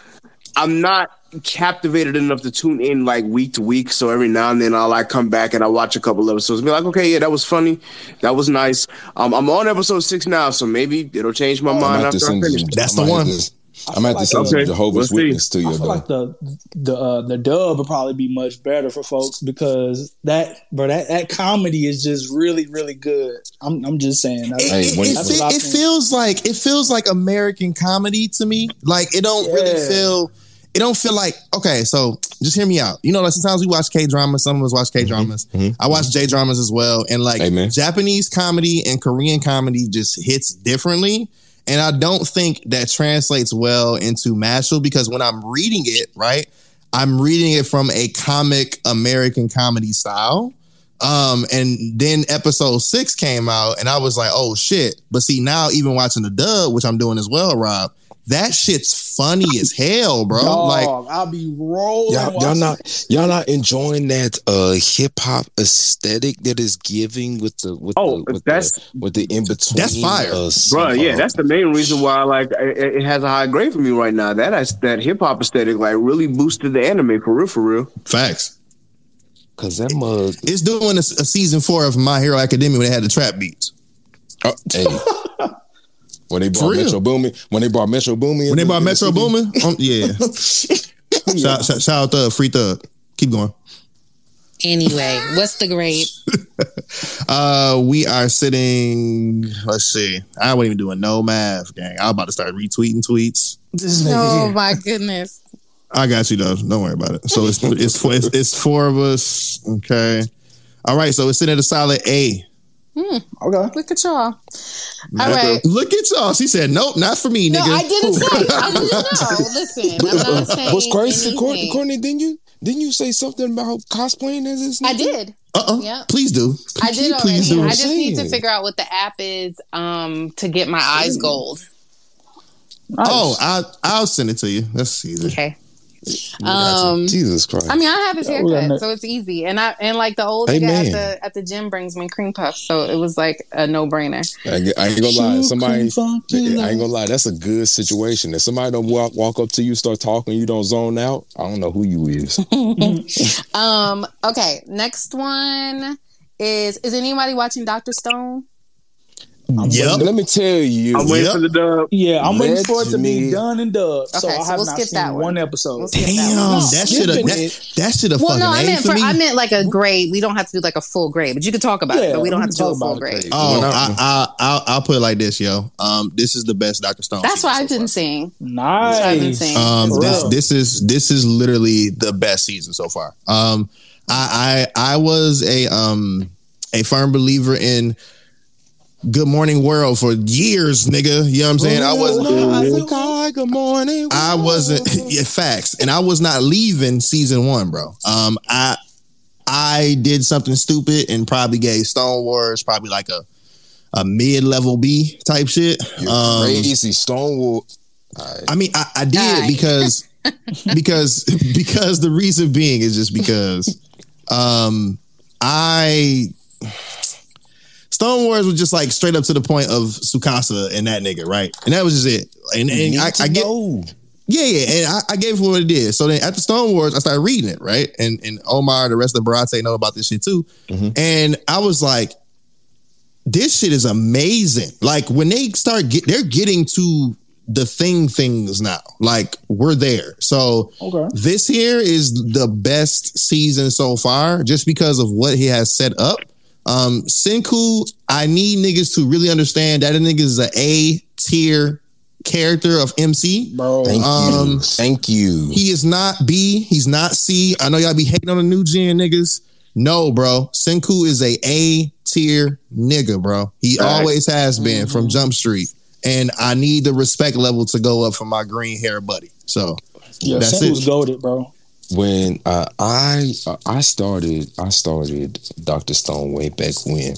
S3: I'm not captivated enough to tune in like week to week. So every now and then I'll like come back and I watch a couple episodes and be like, okay, yeah, that was funny, that was nice. Um, I'm on episode six now, so maybe it'll change my
S4: I'm
S3: mind after I finish.
S2: That's
S4: I'm
S2: the one.
S4: this-
S5: I
S4: I'm
S5: feel
S4: at to
S5: like
S4: send
S3: Okay,
S4: some
S3: we'll
S4: Jehovah's
S3: see.
S4: Witness to
S5: I
S4: you,
S5: feel
S4: though.
S5: like the the uh, the dub would probably be much better for folks because that but that, that comedy is just really really good. I'm I'm just saying. That's,
S2: It,
S4: Hey,
S2: it- it
S5: what I
S2: it feels like it feels like American comedy to me. Like it don't really feel. It don't feel like okay. So just hear me out. You know, like sometimes we watch K dramas. Some of us watch K dramas.
S4: mhm.
S2: I watch J dramas as well. And like
S4: Amen.
S2: Japanese comedy and Korean comedy just hits differently. And I don't think that translates well into Mashle because when I'm reading it, right, I'm reading it from a comic American comedy style. Um, and then episode six came out, and I was like, oh shit. But see, now even watching the dub, which I'm doing as well, Rob, that shit's funny as hell, bro.
S5: Dog,
S2: Like,
S5: I'll be rolling.
S4: Y'all, y'all not y'all not enjoying that uh hip hop aesthetic that is giving with the with
S3: Oh,
S4: the with
S3: that's-
S4: the, with the in between.
S2: That's fire.
S4: uh,
S3: Bro, yeah, that's the main reason why like it, it has a high grade for me right now. That is, that hip hop aesthetic like really boosted the anime for real, for real.
S2: facts.
S4: Cause that mug.
S2: It's doing a, a season four of My Hero Academia when they had the trap beats.
S4: Oh, hey. When they brought
S2: real.
S4: Metro Boomin, when they brought Metro Boomin,
S2: When they brought
S4: the-
S2: Metro
S4: the
S2: Boomin, um, yeah. shout, shout, shout out Thug, free Thug. Keep going.
S6: Anyway, what's the grade?
S2: Uh, we are sitting. Let's see. I wasn't even doing no math, gang. I'm about to start retweeting tweets.
S6: Oh my goodness.
S2: I got you though. Don't worry about it. So it's it's four, it's, it's four of us. Okay. All right. So it's sitting at a solid A.
S6: Hmm.
S5: Okay.
S6: Look at y'all. All right.
S2: Look at y'all. She said, "Nope, not for me,
S6: No,
S2: nigga."
S6: I didn't say. I didn't know. Listen, I'm not saying
S4: What's crazy, Courtney. Courtney? Didn't you didn't you say something about cosplaying as this?
S6: I did.
S2: Uh uh
S6: Yep.
S2: Please do.
S6: I did
S2: Please do.
S6: I just need to figure out what the app is um to get my eyes gold.
S2: Oh, I I'll send it to you. That's easy.
S6: Okay. Um
S4: Jesus Christ.
S6: I mean, I have his
S5: Yeah, we got
S6: haircut,
S5: it.
S6: so it's easy, and I and like the old guy at the at the gym brings me cream puffs, so it was like a no brainer.
S4: I, ain't- I ain't gonna lie. Somebody, I ain't gonna lie. That's a good situation. If somebody don't walk walk up to you, start talking, you don't zone out. I don't know who you is.
S6: Um. Okay. Next one is is anybody watching Doctor Stone?
S2: Yep.
S4: Let me tell you.
S3: I'm waiting
S2: Yep.
S3: for the dub.
S5: Yeah, I'm waiting for it to be done and done. so
S6: Okay,
S5: I
S6: so
S5: have
S6: we'll
S5: not
S6: skip
S5: seen
S6: that
S5: one,
S6: one.
S5: episode.
S6: We'll skip that
S2: Damn, that should have
S5: skipping
S2: that, that should have
S6: Well,
S2: fucking
S6: no, I
S2: A
S6: meant
S2: for
S6: for
S2: me.
S6: I meant like a grade. We don't have to do like a full grade, but you could talk about it. But we don't
S5: we
S6: have to
S5: can
S6: do a full
S5: about it.
S6: grade.
S2: Oh,
S4: When I-
S2: I, I, I'll, I'll put it like this, yo. Um, this is the best Doctor Stone.
S6: That's
S2: season
S6: what I've been
S2: far.
S6: seeing.
S5: Nice.
S6: I've been seeing.
S2: Um, this this is this is literally the best season so far. Um, I I I was a um a firm believer in Good Morning World for years, nigga. You know what I'm saying? I wasn't.
S4: Good morning.
S2: I wasn't. Yeah, facts, and I was not leaving season one, bro. Um, I I did something stupid and probably gave Stone Wars probably like a a mid level B type shit.
S4: You're
S2: Um,
S4: crazy Stonewall.
S2: I mean, I, I did
S6: Alright.
S2: because because because the reason being is just because um I Stone Wars was just like straight up to the point of Tsukasa and that nigga, right? And that was just it. And, and I, I get yeah, yeah, and I, I gave what it did. So then after Stone Wars, I started reading it, right? And and Omar, the rest of the Barate know about this shit too. And I was like, this shit is amazing. Like when they start get they're getting to the thing things now. Like we're there. So
S5: Okay.
S2: this here is the best season so far, just because of what he has set up. Um, Senku, I need niggas to really understand that a nigga is a A tier character of MC.
S5: Bro.
S4: Thank
S2: Um,
S4: you. Thank you.
S2: He is not B. He's not C. I know y'all be hating on the new gen niggas. No, bro. Senku is a A tier nigga, bro. He
S3: Right.
S2: always has been from Jump Street. And I need the respect level to go up for my green hair buddy. So
S5: Yeah,
S2: that's
S5: Sam
S2: it.
S5: was goaded, bro.
S4: When uh, I I started I started Doctor Stone way back when,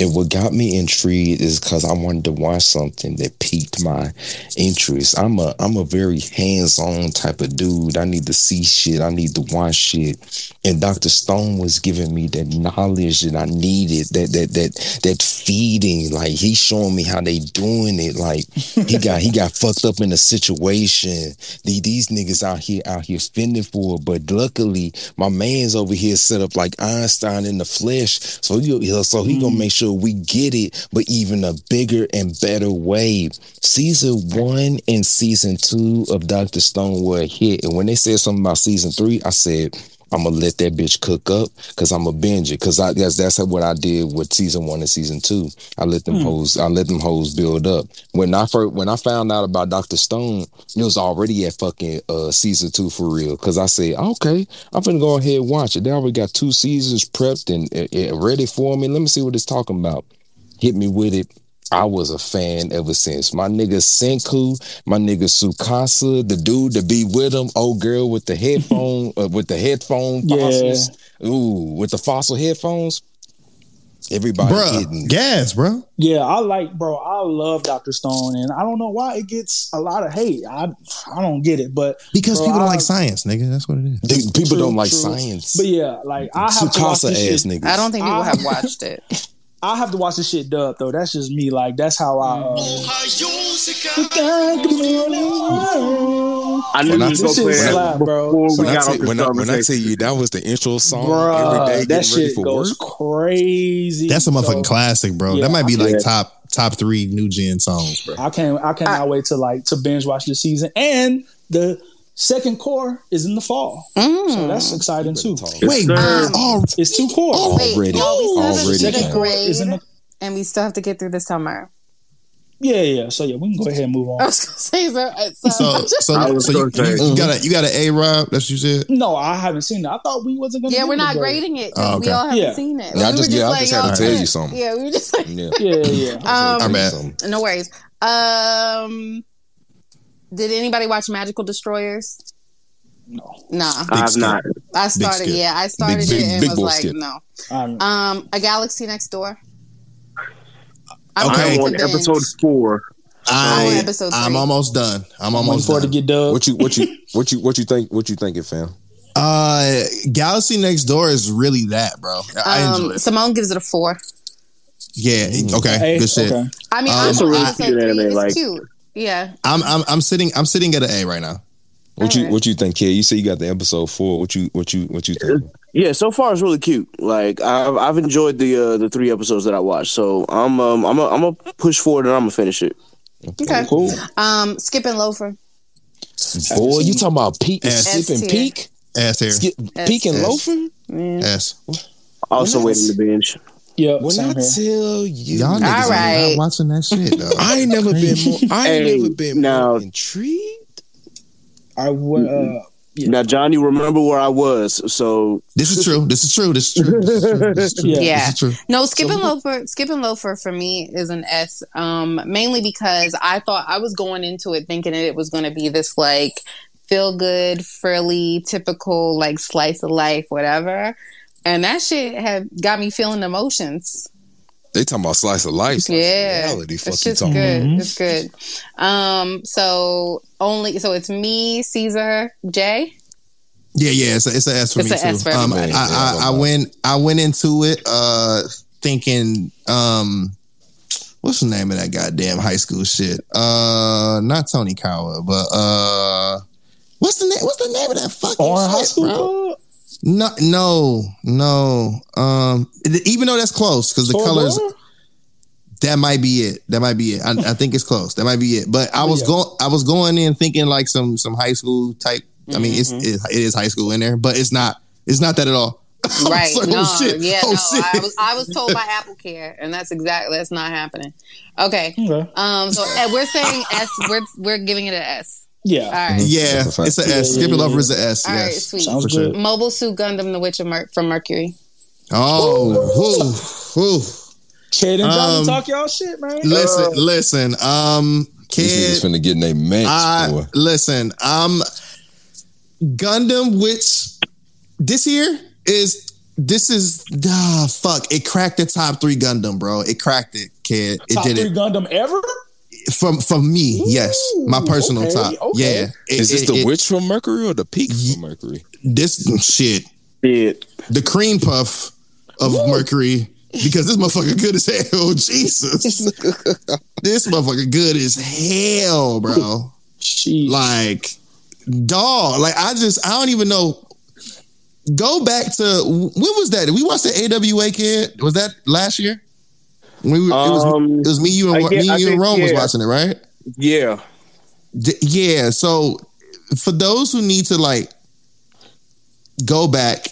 S4: and what got me intrigued is because I wanted to watch something that piqued my interest. I'm a I'm a very hands on type of dude. I need to see shit. I need to watch shit, and Doctor Stone was giving me that knowledge that I needed. That that that that feeding. Like he's showing me how they doing it. Like he got he got fucked up in a situation. The- These niggas out here out here fending for it. But luckily, my man's over here set up like Einstein in the flesh. So he so he gonna mm. make sure we get it, but even a bigger and better way. Season one and season two of Doctor Stone were hit. And when they said something about season three, I said. I'm gonna let that bitch cook up because I'm a binge it because I guess that's what I did with season one and season two. I let them hoes I let them hoes build up. When I first when I found out about Doctor Stone, it was already at fucking uh season two for real. Cause I said, okay, I'm gonna go ahead and watch it. They already got two seasons prepped and, and- and ready for me. Let me see what it's talking about. Hit me with it. I was a fan ever since. My nigga Senku, my nigga Tsukasa, the dude to be with him, old girl with the headphone, uh, with the headphone
S5: Yeah.
S4: Ooh, with the fossil headphones. Everybody
S2: Bruh,
S4: getting
S2: gas, bro.
S5: Yeah, I like, bro. I love Doctor Stone, and I don't know why it gets a lot of hate. I I don't get it, but
S2: Because
S5: bro,
S2: people don't
S5: I-
S2: like science, nigga. That's what it is.
S4: Dude, people
S5: True,
S4: don't like
S5: true.
S4: science.
S5: But yeah, like I have to watch
S4: Tsukasa
S5: this
S4: ass
S5: shit.
S4: niggas.
S6: I don't think people
S5: I-
S6: have watched it.
S5: I have to watch this shit dub though. That's just me. Like that's how I. Uh,
S3: I knew
S4: When I
S3: you was
S5: This
S3: gonna
S5: shit
S3: play that
S5: slap, bro.
S3: before we
S4: When I,
S3: got
S4: tell,
S3: off this
S4: when, I, when I tell you that was the intro song
S5: Bruh,
S4: every day,
S5: that
S4: getting ready
S5: shit
S4: for
S5: goes
S4: work.
S5: crazy.
S2: That's a motherfucking
S5: So,
S2: classic, bro.
S5: Yeah,
S2: that might be like
S3: yeah.
S2: top top three new gen songs, bro.
S5: I can't. I cannot wait to like to binge watch this season, and the second core is in the fall,
S6: Mm.
S5: so that's exciting too.
S2: Wait,
S3: sir.
S2: oh,
S5: It's two core.
S2: Oh,
S6: Wait,
S4: Already.
S6: y'all, we still
S4: Already.
S6: get
S5: second
S6: a
S5: core is in the.
S6: and we still have to get through the summer.
S5: Yeah, yeah. So yeah, we can go ahead and move on.
S6: I was gonna say so.
S2: so so,
S3: I
S2: so you, you, you got a you got an A Rob? That's what you said.
S5: No, I haven't seen it. I thought we wasn't gonna.
S6: yeah, we're not
S5: grade.
S6: grading it 'cause
S2: Oh,
S6: we all haven't
S5: Yeah.
S6: seen it.
S4: Yeah, I
S6: We
S4: just-
S6: were
S4: yeah, I
S6: letting
S4: just had to tell you something.
S6: Yeah, we were just like,
S4: Yeah.
S5: Yeah, yeah.
S6: um,
S2: I'm bad.
S4: Something.
S6: no worries. Um, did anybody watch Magical Destroyers?
S5: No,
S6: Nah,
S3: I have not.
S6: I started. Yeah, I started
S4: big-
S6: it and
S4: big
S6: was like,
S4: skip.
S6: no.
S5: I'm,
S6: Um, a Galaxy Next Door. I'm
S2: Okay.
S6: ready
S3: I'm
S6: to
S3: on episode four.
S6: I'm
S2: I
S6: episode
S2: I'm almost done. I'm almost
S5: for it to get dubbed.
S4: What you what you what you what you think what you thinking, fam?
S2: Uh, Galaxy Next Door is really that, bro. I enjoy
S6: Um,
S2: it.
S6: Simone gives it a four.
S2: Yeah, okay,
S5: Hey,
S2: good shit.
S5: okay.
S6: I mean,
S2: Um,
S6: I'm
S2: It's a really
S6: episode
S3: cute anime,
S6: It's
S3: like-
S6: cute. Yeah.
S2: I'm I'm I'm sitting I'm sitting at an A right now.
S4: What you
S6: Alright.
S4: what you think, kid? You say you got the episode four. What you what you what you think?
S3: Yeah, so far it's really cute. Like I've I've enjoyed the uh, the three episodes that I watched. So I'm um I'm a, I'm gonna push forward and I'm gonna finish it.
S6: Okay.
S5: Cool.
S6: Um, Skip and Loafer.
S4: Boy, you talking about peak
S2: S.
S4: and
S6: S
S4: peak?
S2: Ass here.
S4: Skip peak and
S2: S.
S4: loafing?
S6: Mm.
S2: Ass.
S3: Also
S4: Well,
S3: waiting to binge.
S5: Yeah,
S4: When I
S5: here.
S4: tell you,
S2: Y'all niggas
S6: All
S2: are not watching that shit though.
S4: I ain't never been more. I ain't
S3: Hey,
S4: never been
S3: now-
S4: more intrigued.
S5: I would. Uh, Yeah.
S3: Now, Johnny, remember where I was. So
S2: This is true. This is true. This is true. This is true. This is true.
S5: Yeah.
S6: Yeah.
S2: This is true.
S6: No, skipping and
S4: So-
S6: Loafer. Skip and Loafer for me is an S. Um, mainly because I thought I was going into it thinking it was going to be this like feel good, frilly, typical like slice of life, whatever. And that shit had got me feeling emotions.
S4: They talking about slice of life. Slice
S6: yeah,
S4: of reality. Fuck
S6: it's
S4: you
S6: just
S4: talking
S6: good.
S5: Mhm.
S6: It's good. Um, so only so it's me, Caesar, Jay.
S2: Yeah, yeah. It's a, it's a S for
S6: It's
S2: me
S6: a
S2: too.
S6: S for
S2: um. I, I, I went I went into it uh thinking um what's the name of that goddamn high school shit? Uh, not Tonikawa, but uh, what's the name? What's the name of that fucking
S5: Or high school
S2: bro?
S5: Club?
S2: No, no, no. Um, even though that's close because the
S5: Toradora?
S2: colors. That might be it. That might be it. I, I think it's close. That might be it. But I
S5: Oh,
S2: was
S5: yeah.
S2: going. I was going in thinking like some some high school type. I mean, it's
S6: Mm-hmm.
S2: it, it is high school in there, but it's not. It's not that at all. I was
S6: Right.
S2: like,
S6: no,
S2: oh, shit.
S6: yeah,
S2: Oh,
S6: no.
S2: shit.
S6: I was I was told by Apple Care, and that's exactly that's not happening. Okay.
S5: Okay.
S6: Um so we're saying S we're we're giving it an S. All
S5: Yeah.
S6: right.
S2: Yeah,
S4: That's a fact.
S2: it's an S.
S5: yeah,
S2: Skipping
S5: yeah,
S2: over
S5: yeah.
S2: is a S.
S6: All right,
S2: yes,
S6: sweet.
S5: Sounds
S2: for sure.
S5: good.
S6: Mobile Suit Gundam The Witch of Mer- from Mercury.
S2: Oh, whoo, whoo.
S5: Kid and Johnny
S2: Um,
S5: talk y'all shit, man.
S2: listen, listen. Um,
S4: These
S2: kid,
S4: niggas finna get in their mix,
S2: I
S4: boy.
S2: listen. Um, Gundam, which this year is this is ah fuck. It cracked the top three Gundam, bro. It cracked it, kid. It
S5: Top
S2: did
S5: three
S2: it
S5: Gundam ever?
S2: From from me. yes, my personal
S5: okay,
S2: top.
S5: okay.
S2: Yeah, It-
S4: Is this
S2: it-
S4: the
S2: it-
S4: witch from Mercury or the peak
S2: Ye-
S4: from Mercury?
S2: This shit.
S3: Shit.
S2: the cream puff of Mercury because this motherfucker good as hell. Jesus, this motherfucker good as hell, bro.
S5: She
S2: Like, dog. Like, I just I don't even know. Go back to when was that? Did we watch the AWA kid? Was that last year? We were, it, was,
S3: Um,
S2: it was me, you, and
S3: get-
S2: me, you, and Rome was watching it, right?
S3: Yeah.
S2: D- yeah. So for those who need to like go back,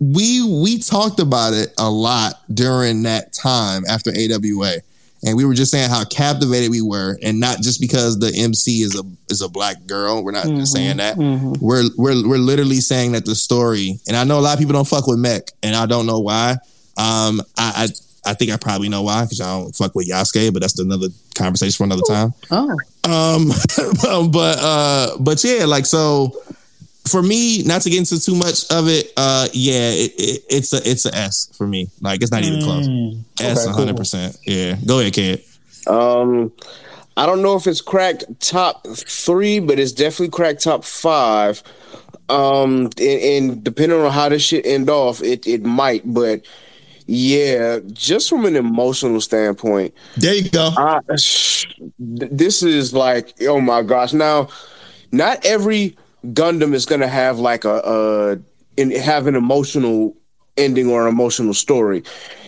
S2: we we talked about it a lot during that time after AWA. And we were just saying how captivated we were, and not just because the MC is a is a black girl. We're not just saying that. We're we're we're literally saying that the story, and I know a lot of people don't fuck with Mech, and I don't know why. Um, I I, I think I probably know why because I don't fuck with Yasuke, but that's another conversation for another time.
S6: Oh.
S2: Um, but uh, but yeah, like so. For me, not to get into too much of it, uh, yeah, it, it, it's a it's a S for me. Like it's not even close.
S5: Mm.
S2: S,
S5: Okay,
S2: one hundred percent. Yeah, go ahead, kid.
S3: Um, I don't know if it's cracked top three, but it's definitely cracked top five. Um, and, and depending on how this shit end off, it it might. But yeah, just from an emotional standpoint,
S2: There you go.
S3: I, this is like, oh my gosh. Now, not every Gundam is gonna have like a, a in, have an emotional ending or an emotional story.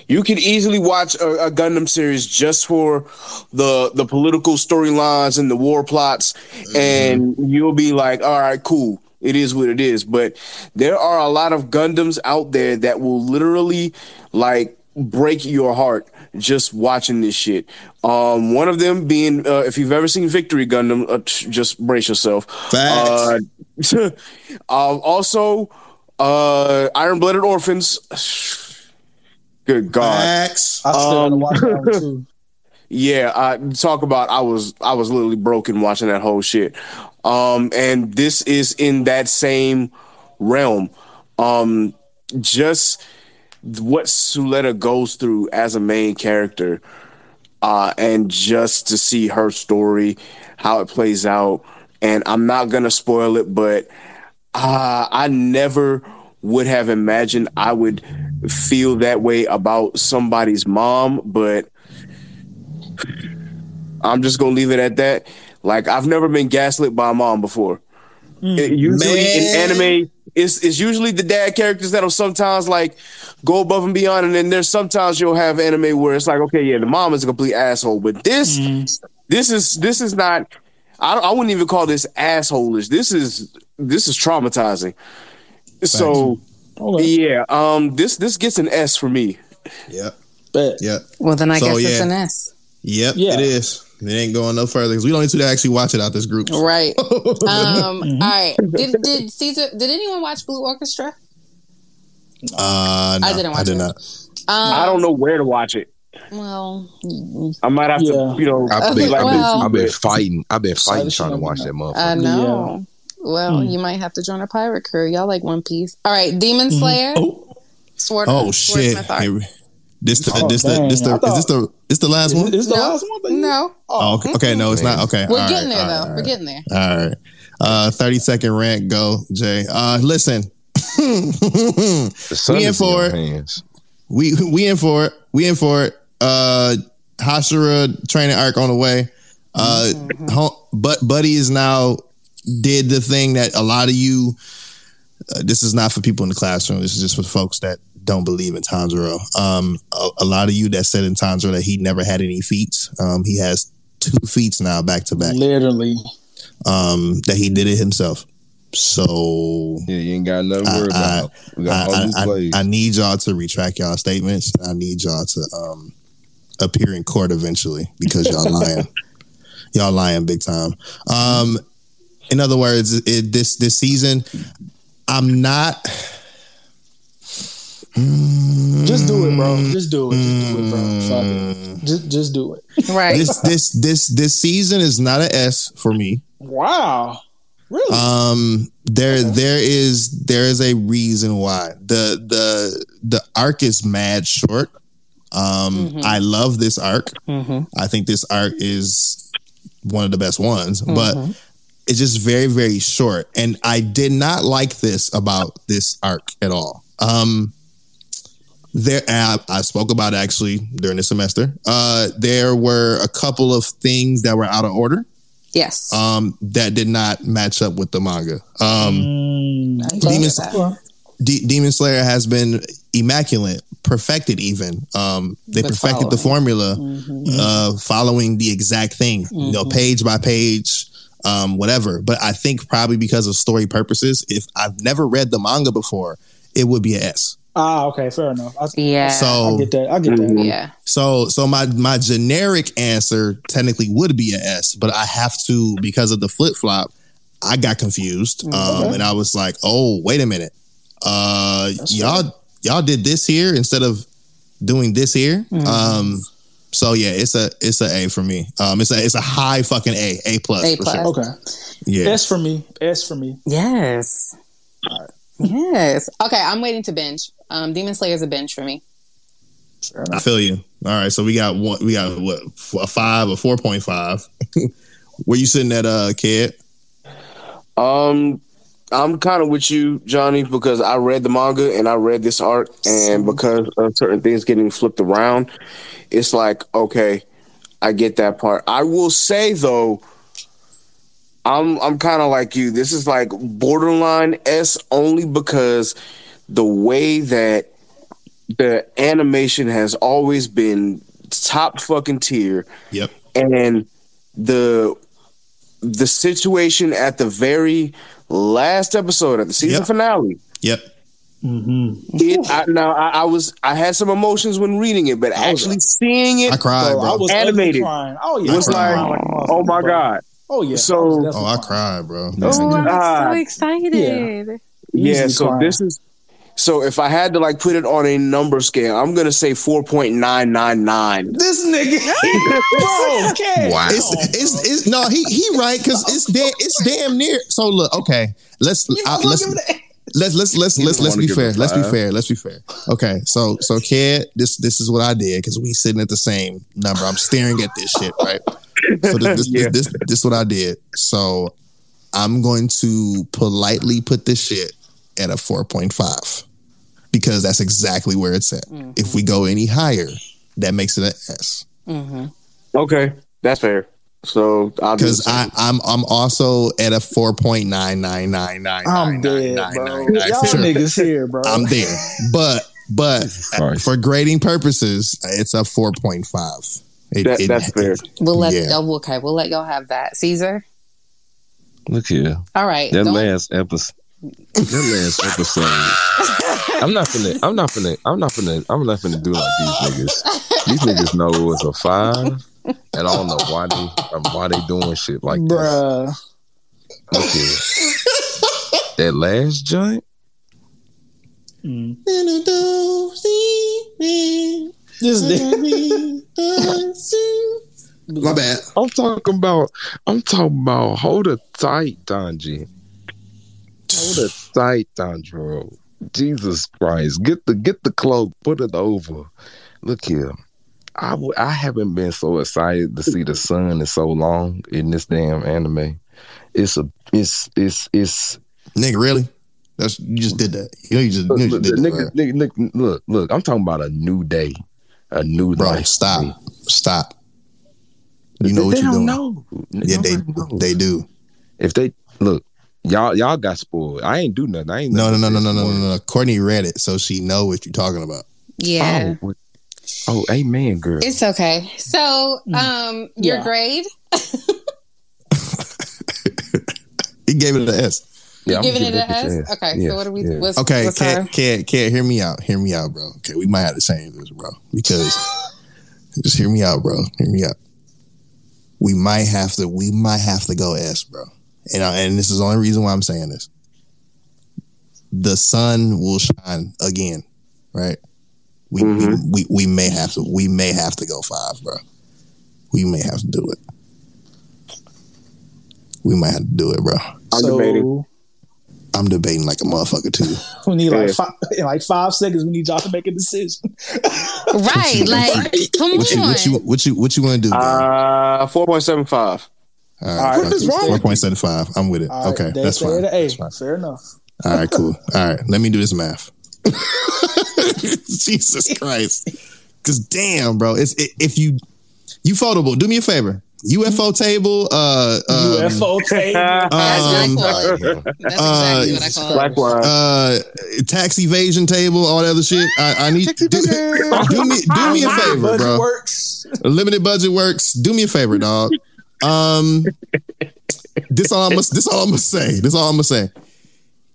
S3: You could easily watch a, a Gundam series just for the the political storylines and the war plots, mm-hmm. and you'll be like, all right, cool. It is what it is. But there are a lot of Gundams out there that will literally like break your heart just watching this shit. Um, one of them being, uh, if you've ever seen Victory Gundam, uh, t- just brace yourself. Uh, um, also, uh, Iron Blooded Orphans. Good God.
S2: Facts.
S5: I still gotta
S3: Um,
S5: watch that one too.
S3: Yeah, I talk about I was I was literally broken watching that whole shit. Um and this is in that same realm. Um just what Suletta goes through as a main character uh and just to see her story, how it plays out and I'm not to spoil it but uh I never would have imagined I would feel that way about somebody's mom, but I'm just gonna leave it at that. Like I've never been gaslit by a mom before. It- usually in anime, it's it's usually the dad characters that'll sometimes like go above and beyond, and then there's sometimes you'll have anime where it's like, okay, yeah, the mom is a complete asshole, but this this is this is not. I I wouldn't even call this assholish. This is this is traumatizing. So yeah, um, this this gets an S for me.
S2: Yep.
S5: Bet.
S2: Yep.
S6: Well, then I
S2: So,
S6: guess it's an S.
S2: Yep.
S5: Yeah.
S2: It is. It ain't going no further because we don't need to actually watch it out this group.
S6: Right. Um,
S2: Mm-hmm.
S6: All right. Did did Caesar? Did anyone watch Blue Orchestra?
S2: Uh, no,
S6: I didn't watch
S2: I did
S6: it.
S2: not.
S6: Um,
S3: I don't know where to watch it.
S6: Well,
S3: I might have
S5: Yeah.
S3: to, you know,
S4: I've been,
S3: like
S6: Well-
S4: I've been fighting. I've been fighting trying to watch
S5: Shannon.
S4: that motherfucker.
S6: I know. Well,
S5: Hmm.
S6: you might have to join a pirate crew. Y'all like One Piece. All right, Demon Slayer.
S5: Oh,
S6: Sword.
S2: Oh
S6: Sword
S2: shit!
S6: Smith Art.
S2: Here- This the
S5: Oh,
S2: this the this the
S5: I
S2: is this the this the last one?
S5: is the
S6: No.
S5: last one?
S6: No,
S2: Oh, okay. okay, no, it's not. Okay,
S6: we're
S2: all
S6: getting
S2: right,
S6: there though.
S2: right,
S6: We're getting there.
S2: All right. Uh 30 second rant go, Jay. Uh listen.
S4: The sun
S2: We in
S4: is in
S2: for
S4: your
S2: it.
S4: hands.
S2: we we in for it. We in for it. Uh Hashira training arc on the way. Uh ho- but Buddy is now did the thing that a lot of you uh, this is not for people in the classroom. This is just for folks that don't believe in Tanjiro. Um, a, a lot of you that said in Tanjiro that he never had any feats. Um, he has two feats now back to back.
S5: literally.
S2: Um, that he did it himself. So
S4: Yeah, you ain't got nothing to worry
S2: I-
S4: about. We got all
S2: I,
S4: these plays.
S2: I, I need y'all to retract y'all statements. I need y'all to um, appear in court eventually because y'all lying. y'all lying big time. Um, in other words, it, this this season, I'm not.
S5: Just do it, bro. Just do it. Just do it, bro. Fuck it. Just just do it.
S6: Right.
S2: This this this this season is not an S for me.
S5: Wow. Really?
S2: Um, there there is there is a reason why the the the arc is mad short. Um,
S6: Mhm.
S2: I love this arc.
S6: Mhm.
S2: I think this arc is one of the best ones, but
S6: Mhm.
S2: it's just very very short. And I did not like this about this arc at all. Um, there and I, I spoke about actually during the semester. Uh, there were a couple of things that were out of order
S6: Yes.
S2: um, that did not match up with the manga. Um,
S5: Mm,
S6: I
S5: okay.
S6: get
S2: Demon-
S6: that.
S2: D- Demon Slayer has been immaculate, perfected. Even um, they
S6: With
S2: perfected the formula,
S6: Mhm.
S2: uh, following the exact thing, you know,
S6: Mhm.
S2: page by page, um, whatever. But I think probably because of story purposes, if I've never read the manga before, it would be a S.
S5: Ah, okay, fair enough. I,
S6: Yeah.
S2: So
S5: I get that. I get that.
S6: yeah.
S2: So so my my generic answer technically would be a S, but I have to because of the flip flop. I got confused, um,
S5: Okay.
S2: and I was like, "Oh, wait a minute, uh,
S5: That's
S2: y'all y'all did this here instead of doing this here."
S6: Mhm.
S2: Um, so yeah, it's a it's a A for me. Um, it's a it's a high fucking A, A plus,
S6: A plus.
S2: sure.
S5: Okay.
S2: Yeah,
S5: S for me. S for me.
S6: Yes. Yes. Okay, I'm waiting to binge. Um, Demon Slayer is a binge for me.
S2: I feel you. All right, so we got one, we got what a five, a four point five. Where you sitting at, uh, kid?
S3: Um, I'm kind of with you, Johnny, because I read the manga and I read this arc, and because of certain things getting flipped around, it's like okay, I get that part. I will say though, I'm I'm kind of like you. This is like borderline S only because the way that the animation has always been top fucking tier.
S2: Yep.
S3: And the the situation at the very last episode at the season
S2: Yep.
S3: finale.
S2: Yep. Mm-hmm.
S3: It, I, now I, I was I had some emotions when reading it, but actually seeing it
S2: I cried,
S5: Bro, I was
S3: animated
S5: crying. Oh yeah,
S2: I
S3: was like,
S5: a
S3: oh my
S5: bro.
S3: god.
S5: Oh yeah.
S3: So-
S2: Oh, I cried, bro.
S6: Oh, I'm so excited.
S3: Yeah,
S5: Easily
S3: so
S5: crying.
S3: this is so if I had to like put it on a number scale, I'm gonna say four point nine nine nine.
S5: This nigga, bro, okay.
S4: Wow.
S2: It's, it's, it's no, he he right because it's damn it's damn near. So look, okay, let's uh, let's let's let's let's let's let's be fair. Let's be fair. Let's be fair. Okay, so so kid, this this is what I did because we sitting at the same number. I'm staring at this shit, right? So this this,
S3: Yeah.
S2: this, this this is what I did. So I'm going to politely put this shit at a 4.5 because that's exactly where it's at. If we go any higher, that makes it an S.
S6: hmm
S3: Okay, that's fair. So I'll do the
S2: Because
S3: same.
S2: I I'm I'm also at a four point nine nine nine nine.
S5: I'm dead, bro. Y'all
S2: sure.
S5: niggas here, bro.
S2: I'm there, but but
S4: Sorry.
S2: for grading purposes, it's a four point five.
S3: That- that's fair.
S6: We'll let
S2: Yeah.
S6: oh, okay. We'll let y'all have that. Caesar.
S4: Look here.
S6: All right.
S4: That
S6: don't-
S4: last episode. That last episode. I'm not finna. I'm not finna. I'm not finna. I'm not finna do like these niggas. These niggas know it's a five, and I don't know why they um, why they doing shit like this.
S5: Bruh.
S4: Look here. That last joint.
S5: Mm. This nigga.
S2: My bad.
S4: I'm talking about. I'm talking about. Hold it tight, Donji. Hold it tight, Dondro. Jesus Christ, get the get the cloak, put it over. Look here. I w- I haven't been so excited to see the sun in so long in this damn anime. It's a it's it's it's
S2: Nigga, really? That's you just did that. You know you just, you
S4: look,
S2: know you
S4: look,
S2: just that.
S4: nigga, nigga, nigga, look look. I'm talking about a new day, a new
S2: Bro,
S4: life.
S2: stop. Stop. You know
S4: they,
S2: what
S4: they
S2: you're
S4: don't
S2: doing.
S4: know.
S2: Yeah, they
S4: knows.
S2: they do.
S4: If they look, y'all y'all got spoiled. I ain't do nothing. I ain't
S2: No, no,
S4: nothing
S2: no, no, no, no, no, no. Courtney read it, so she know what you're talking about.
S6: Yeah.
S4: Oh, oh, amen, girl.
S6: It's okay. So, um, your
S5: Yeah.
S6: grade?
S2: He gave it an S.
S4: Yeah, I'm
S6: giving
S4: gonna
S6: it an
S4: that
S6: S? Okay.
S4: Yes,
S6: So what do we?
S4: yes.
S6: What's,
S2: Okay,
S6: what's our-
S2: can't, can't, can't hear me out. Hear me out, bro. Okay, we might have to change this, bro. Because just hear me out, bro. Hear me out. We might have to. We might have to go S, bro. And I, and this is the only reason why I'm saying this. The sun will shine again, right? We,
S3: Mhm.
S2: we we we may have to. We may have to go five, bro. We may have to do it. We might have to do it, bro.
S3: I'm
S5: so
S3: debating.
S2: I'm debating like a motherfucker too.
S5: we need like
S3: Yeah.
S5: five, in like five seconds. We need y'all to make a decision.
S6: right? Like, come
S2: What you
S6: on.
S2: what you what you what you want to do? bro?
S3: Uh, four point seven five.
S2: All
S5: All
S2: right,
S5: right,
S2: fuck it.
S5: wrong with
S2: 4.75. I'm with it.
S5: All right,
S2: okay,
S5: they
S2: that's fine. That's fine.
S5: Fair enough.
S2: All right, cool. All right, let me do this math. Jesus Christ. Cause damn, bro, it's i if you you foldable, do me a favor. UFO table, uh, um,
S5: UFO tape.
S6: That's
S2: um,
S6: what I. That's exactly what I call it.
S2: Uh, tax evasion table, all that other shit. I, I need do, do me do me a favor, bro. limited budget works. Do me a favor, dog. Um, this all I'm this all I'm gonna say. This all I'm gonna say.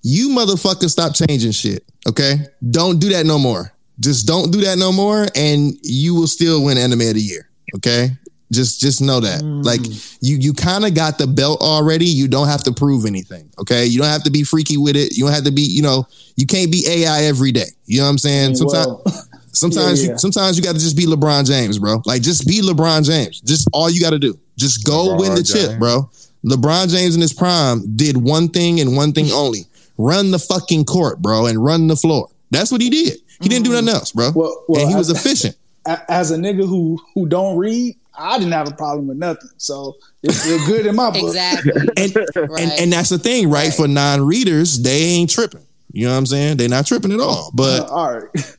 S2: You motherfucker, stop changing shit. Okay, don't do that no more. Just don't do that no more, and you will still win anime of the year. Okay, just just know that. Like you you kind of got the belt already. You don't have to prove anything. Okay, you don't have to be freaky with it. You don't have to be. You know, you can't be AI every day. You know what I'm saying? Sometimes.
S5: Well,
S2: Sometimes
S5: Yeah, yeah.
S2: you sometimes you got to just be LeBron James, bro. Like just be LeBron James. Just all you got to do. Just go
S4: LeBron
S2: win the chip, bro. LeBron James in his prime did one thing and one thing only: run the fucking court, bro, and run the floor. That's what he did. He didn't do nothing else, bro.
S5: well, well,
S2: and he was efficient.
S5: a- as a nigga who who don't read, I didn't have a problem with nothing. So it's, it's good in my book.
S6: Exactly.
S2: And,
S6: Right.
S2: and and that's the thing, right?
S6: Right.
S2: For non-readers, they ain't tripping. You know what I'm saying? They're not tripping at all. But
S5: Uh, all right.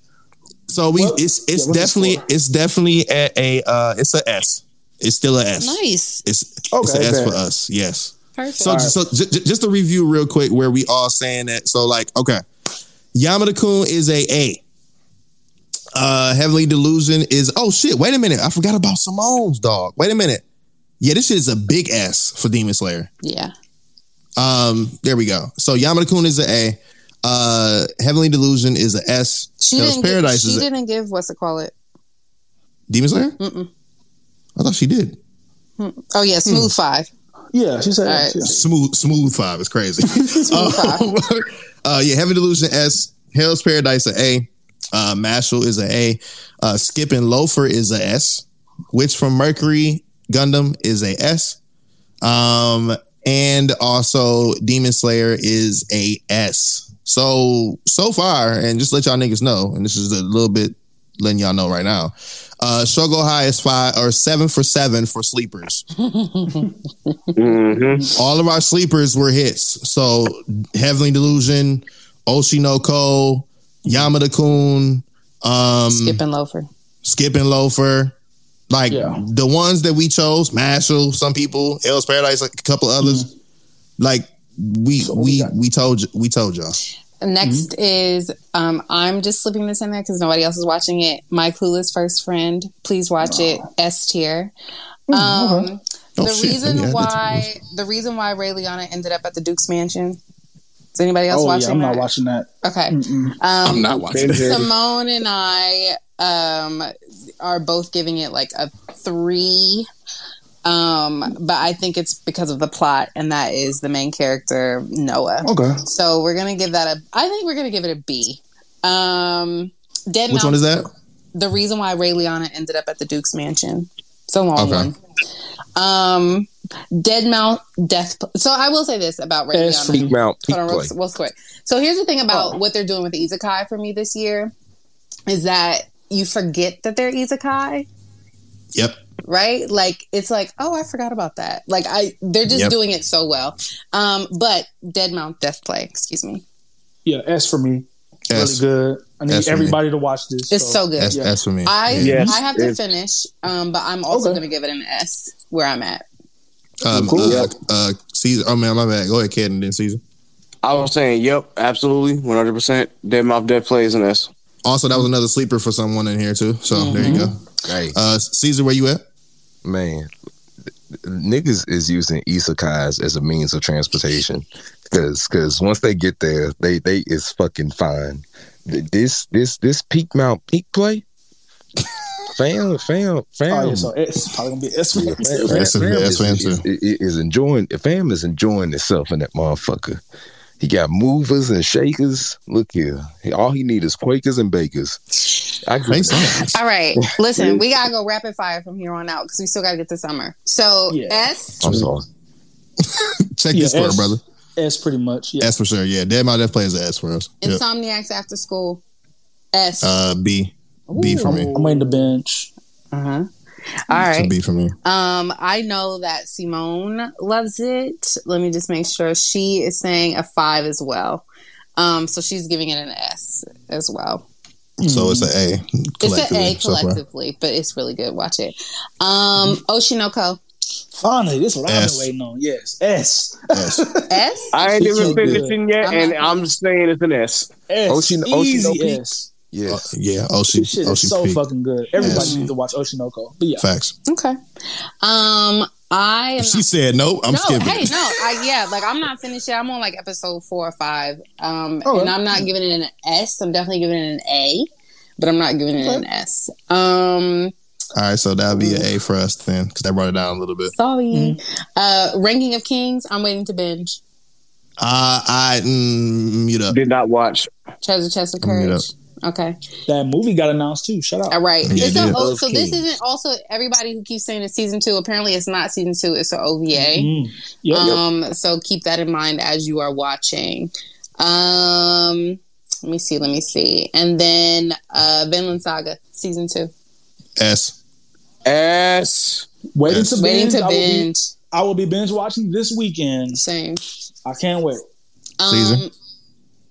S2: so we,
S5: Well,
S2: it's it's
S5: yeah,
S2: definitely it's definitely a, a uh, it's a S. It's still a S.
S6: nice.
S2: It's it's
S5: Okay,
S2: a S for us. Yes.
S6: Perfect.
S2: So, so j- j- just to review real quick, where we all saying that. So, like, okay, Yamada Kun is a A. Uh, Heavenly Delusion is. Oh shit! Wait a minute, I forgot about Simone's dog. Wait a minute. Yeah, this shit is a big S for Demon Slayer.
S6: yeah.
S2: Um, there we go. So Yamada Kun is a A. Uh, Heavenly Delusion is a S.
S6: She
S2: Hell's
S6: didn't.
S2: Paradise
S6: give,
S2: is
S6: she
S2: a
S6: didn't give what's it call it?
S2: Demon Slayer.
S6: Mm-mm.
S2: I thought she did.
S6: Oh yeah, smooth five.
S5: Yeah, she said.
S6: All right.
S5: yeah.
S2: Smooth, smooth five is crazy.
S6: Smooth five.
S2: Um, uh, yeah, Heaven Delusion S. Hell's Paradise a A. Uh, Mashle is a A. Uh, Skip and Loafer is a S. Witch from Mercury Gundam is a S. Um, and also Demon Slayer is a S. So so far, and just let y'all niggas know, and this is a little bit letting y'all know right now. Uh, Shougo High is five or seven for seven for sleepers.
S3: Mm-hmm.
S2: All of our sleepers were hits. So Heavenly Delusion, Oshi no Ko, Yamada Kun, um,
S6: Skip and loafer.
S2: Skip and Loafer. Like
S5: Yeah.
S2: the ones that we chose, Mashle, some people, Hell's Paradise, like a couple others. Like we
S5: So we
S2: we
S5: got?
S2: we told you we told y'all.
S6: Next is um, I'm just slipping this in there because nobody else is watching it. My clueless first friend. Please watch it. S tier. Um,
S2: Oh,
S6: the
S2: shit.
S6: reason
S2: Let me add that to my
S6: why the reason why Raeliana ended up at the Duke's mansion. Is anybody else
S5: Oh yeah,
S6: watching
S5: I'm
S6: that?
S5: not watching that.
S6: Okay. Um,
S2: I'm not watching that.
S6: Simone and I um, are both giving it like a three. Um, but I think it's because of the plot, and that is the main character Noah.
S5: Okay.
S6: So we're gonna give that a. I think we're gonna give it a B. Um, Dead
S2: Which
S6: Mount.
S2: one is that?
S6: The reason why Raeliana ended up at the Duke's mansion. It's a long
S2: Okay.
S6: one. Um, Dead Mount Death. So I will say this about Ray
S5: S for
S6: Liana.
S4: Peak Mount, peak
S6: Hold on,
S4: play.
S6: real, real quick. So here's the thing about
S5: Oh.
S6: what they're doing with the Isekai for me this year is that you forget that they're Isekai,
S2: Yep.
S6: Right? Like it's like, oh, I forgot about that. Like I, they're just
S2: Yep.
S6: doing it so well. Um, but Dead Mount Death Play, excuse me,
S5: Yeah, S for me.
S2: S.
S5: Really good. I need
S2: S for me.
S5: everybody to watch this.
S6: it's so good.
S2: S,
S5: Yeah.
S2: S for me.
S6: I
S3: Yes,
S6: I have to finish, um, but I'm also
S5: Okay.
S6: going to give it an S where I'm at.
S2: Um,
S3: Cool.
S2: uh, uh, Caesar. Oh man, my bad. Go ahead, Kid, and then Caesar.
S3: I was saying, yep, absolutely, one hundred percent. Dead mouth, dead plays an S.
S2: Also, that was another sleeper for someone in here too. So there you go.
S4: Hey,
S2: Uh, Caesar, where you at?
S4: Man, niggas is using isekais as a means of transportation because because once they get there, they they is fucking fine. This this this peak mount peak play, fam fam fam.
S5: Oh, yeah, so S probably gonna be S.
S4: Yeah, fam, fam, fam
S2: fan
S4: is, is- is enjoying. Fam is enjoying itself in that motherfucker. He got movers and shakers. Look here, all he need is quakers and bakers. I give
S2: Makes sense.
S6: All right, listen, we gotta go rapid fire from here on out because we still gotta get to summer. So
S5: Yeah.
S6: S,
S4: I'm sorry.
S2: Check
S5: Yeah,
S2: this score,
S5: S.
S2: brother.
S5: S pretty much. Yeah.
S2: S for sure. Yeah, Dead My Death plays an S for us. Yep.
S6: Insomniacs After School, S.
S2: Uh, B. B for me.
S5: I'm waiting to bench.
S6: Uh-huh. All
S2: It's a
S6: right.
S2: B for me.
S6: Um, I know that Simone loves it. Let me just make sure she is saying a five as well. Um, so she's giving it an S as well.
S2: So it's an A.
S6: It's an
S2: collectively
S6: A
S2: so
S6: collectively, but it's really good. Watch it. Um, Oshi no Ko
S5: Finally, this is what I've been waiting on. Yes. S.
S2: S.
S6: S.
S3: I ain't
S5: It's
S3: even
S5: so good.
S3: finishing yet,
S6: I'm
S3: and
S6: not-
S3: I'm just saying it's an S.
S5: S.
S4: Oshin-
S5: Easy
S4: Oshi no Ko?
S5: S.
S4: Yeah.
S2: Uh, yeah, Oshi.
S5: This shit is so
S2: Peak.
S5: fucking good. Everybody
S2: Yes.
S5: needs to watch Oshi no Ko. But yeah.
S2: Facts.
S6: Okay. Um, I am.
S2: She said nope. I'm
S6: no,
S2: skipping.
S6: hey,
S2: it.
S6: no, I yeah, like I'm not finished yet. I'm on like episode four or five. Um,
S5: Okay.
S6: and I'm not giving it an S. I'm definitely giving it an A, but I'm not giving it an S. Um,
S2: All right, so that'll be an A for us then, because that brought it down a little bit.
S6: sorry. Uh, Ranking of Kings. I'm waiting to binge.
S2: Uh, I mm, mute up.
S3: Did not watch.
S6: Treasure Chest of
S2: Bring it
S6: Courage. Okay.
S5: That movie got announced too. Shut up.
S6: All right.
S2: Yeah,
S6: It's
S2: it
S6: a,
S2: did.
S6: oh, so this isn't also everybody who keeps saying it's season two. Apparently, it's not season two. It's an OVA.
S5: Mm. Yep.
S6: Um, so keep that in mind as you are watching. Um, let me see, let me see, and then uh, Vinland Saga season two.
S2: S.
S3: S.
S5: Waiting
S2: Yes.
S5: to
S6: Waiting
S5: binge.
S6: to
S5: I will, be,
S6: binge.
S5: I will be binge watching this weekend.
S6: Same.
S5: I can't wait.
S2: Caesar?
S6: Um,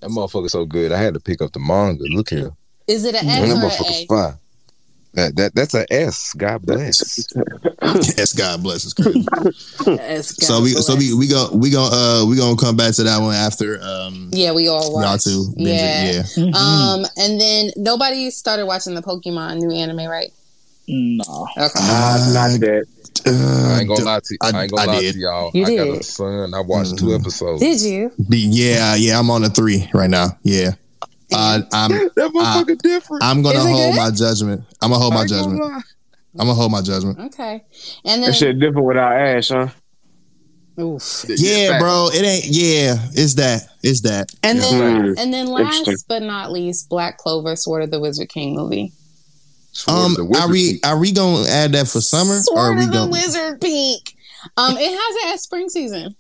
S4: That motherfucker so good. I had to pick up the manga. Look here.
S6: is it an
S4: Man,
S6: S
S4: that
S6: or an
S4: motherfucker
S6: A?
S4: fine. That, that that's a S. God bless.
S2: yes, God bless. It's crazy.
S6: Yes,
S2: so
S6: God
S2: we so we we go we go uh we gonna come back to that one after um
S6: yeah, we all
S2: y'all
S6: watched.
S2: two binge
S6: Yeah.
S2: it. yeah.
S6: Um, and then nobody started watching the Pokemon new anime, right?
S5: No.
S6: Okay.
S3: Uh, not that.
S4: I ain't gonna lie to I, ain't gonna
S2: I
S4: lie
S2: did.
S4: to y'all.
S6: You
S4: I got a son. I watched two episodes.
S6: Did you?
S2: The- yeah yeah I'm on a three right now yeah uh, I'm
S4: That motherfucker different.
S2: I'm gonna hold
S6: good?
S2: my judgment I'm gonna hold my
S4: ain't gonna
S2: judgment. I'm gonna hold my judgment
S6: Okay. And then
S3: That shit different without Ash, huh?
S6: oof.
S2: yeah
S4: fact.
S2: bro it ain't yeah it's that it's that
S6: And
S2: Yeah.
S6: then
S3: Mm.
S6: and then last but not least, Black Clover, Sword of the Wizard King movie.
S4: Sword
S2: um are we
S4: King.
S2: are we gonna add that for summer or are
S6: Sword
S2: we
S6: of the
S2: going
S6: Wizard Peak. Um, it has it as spring season.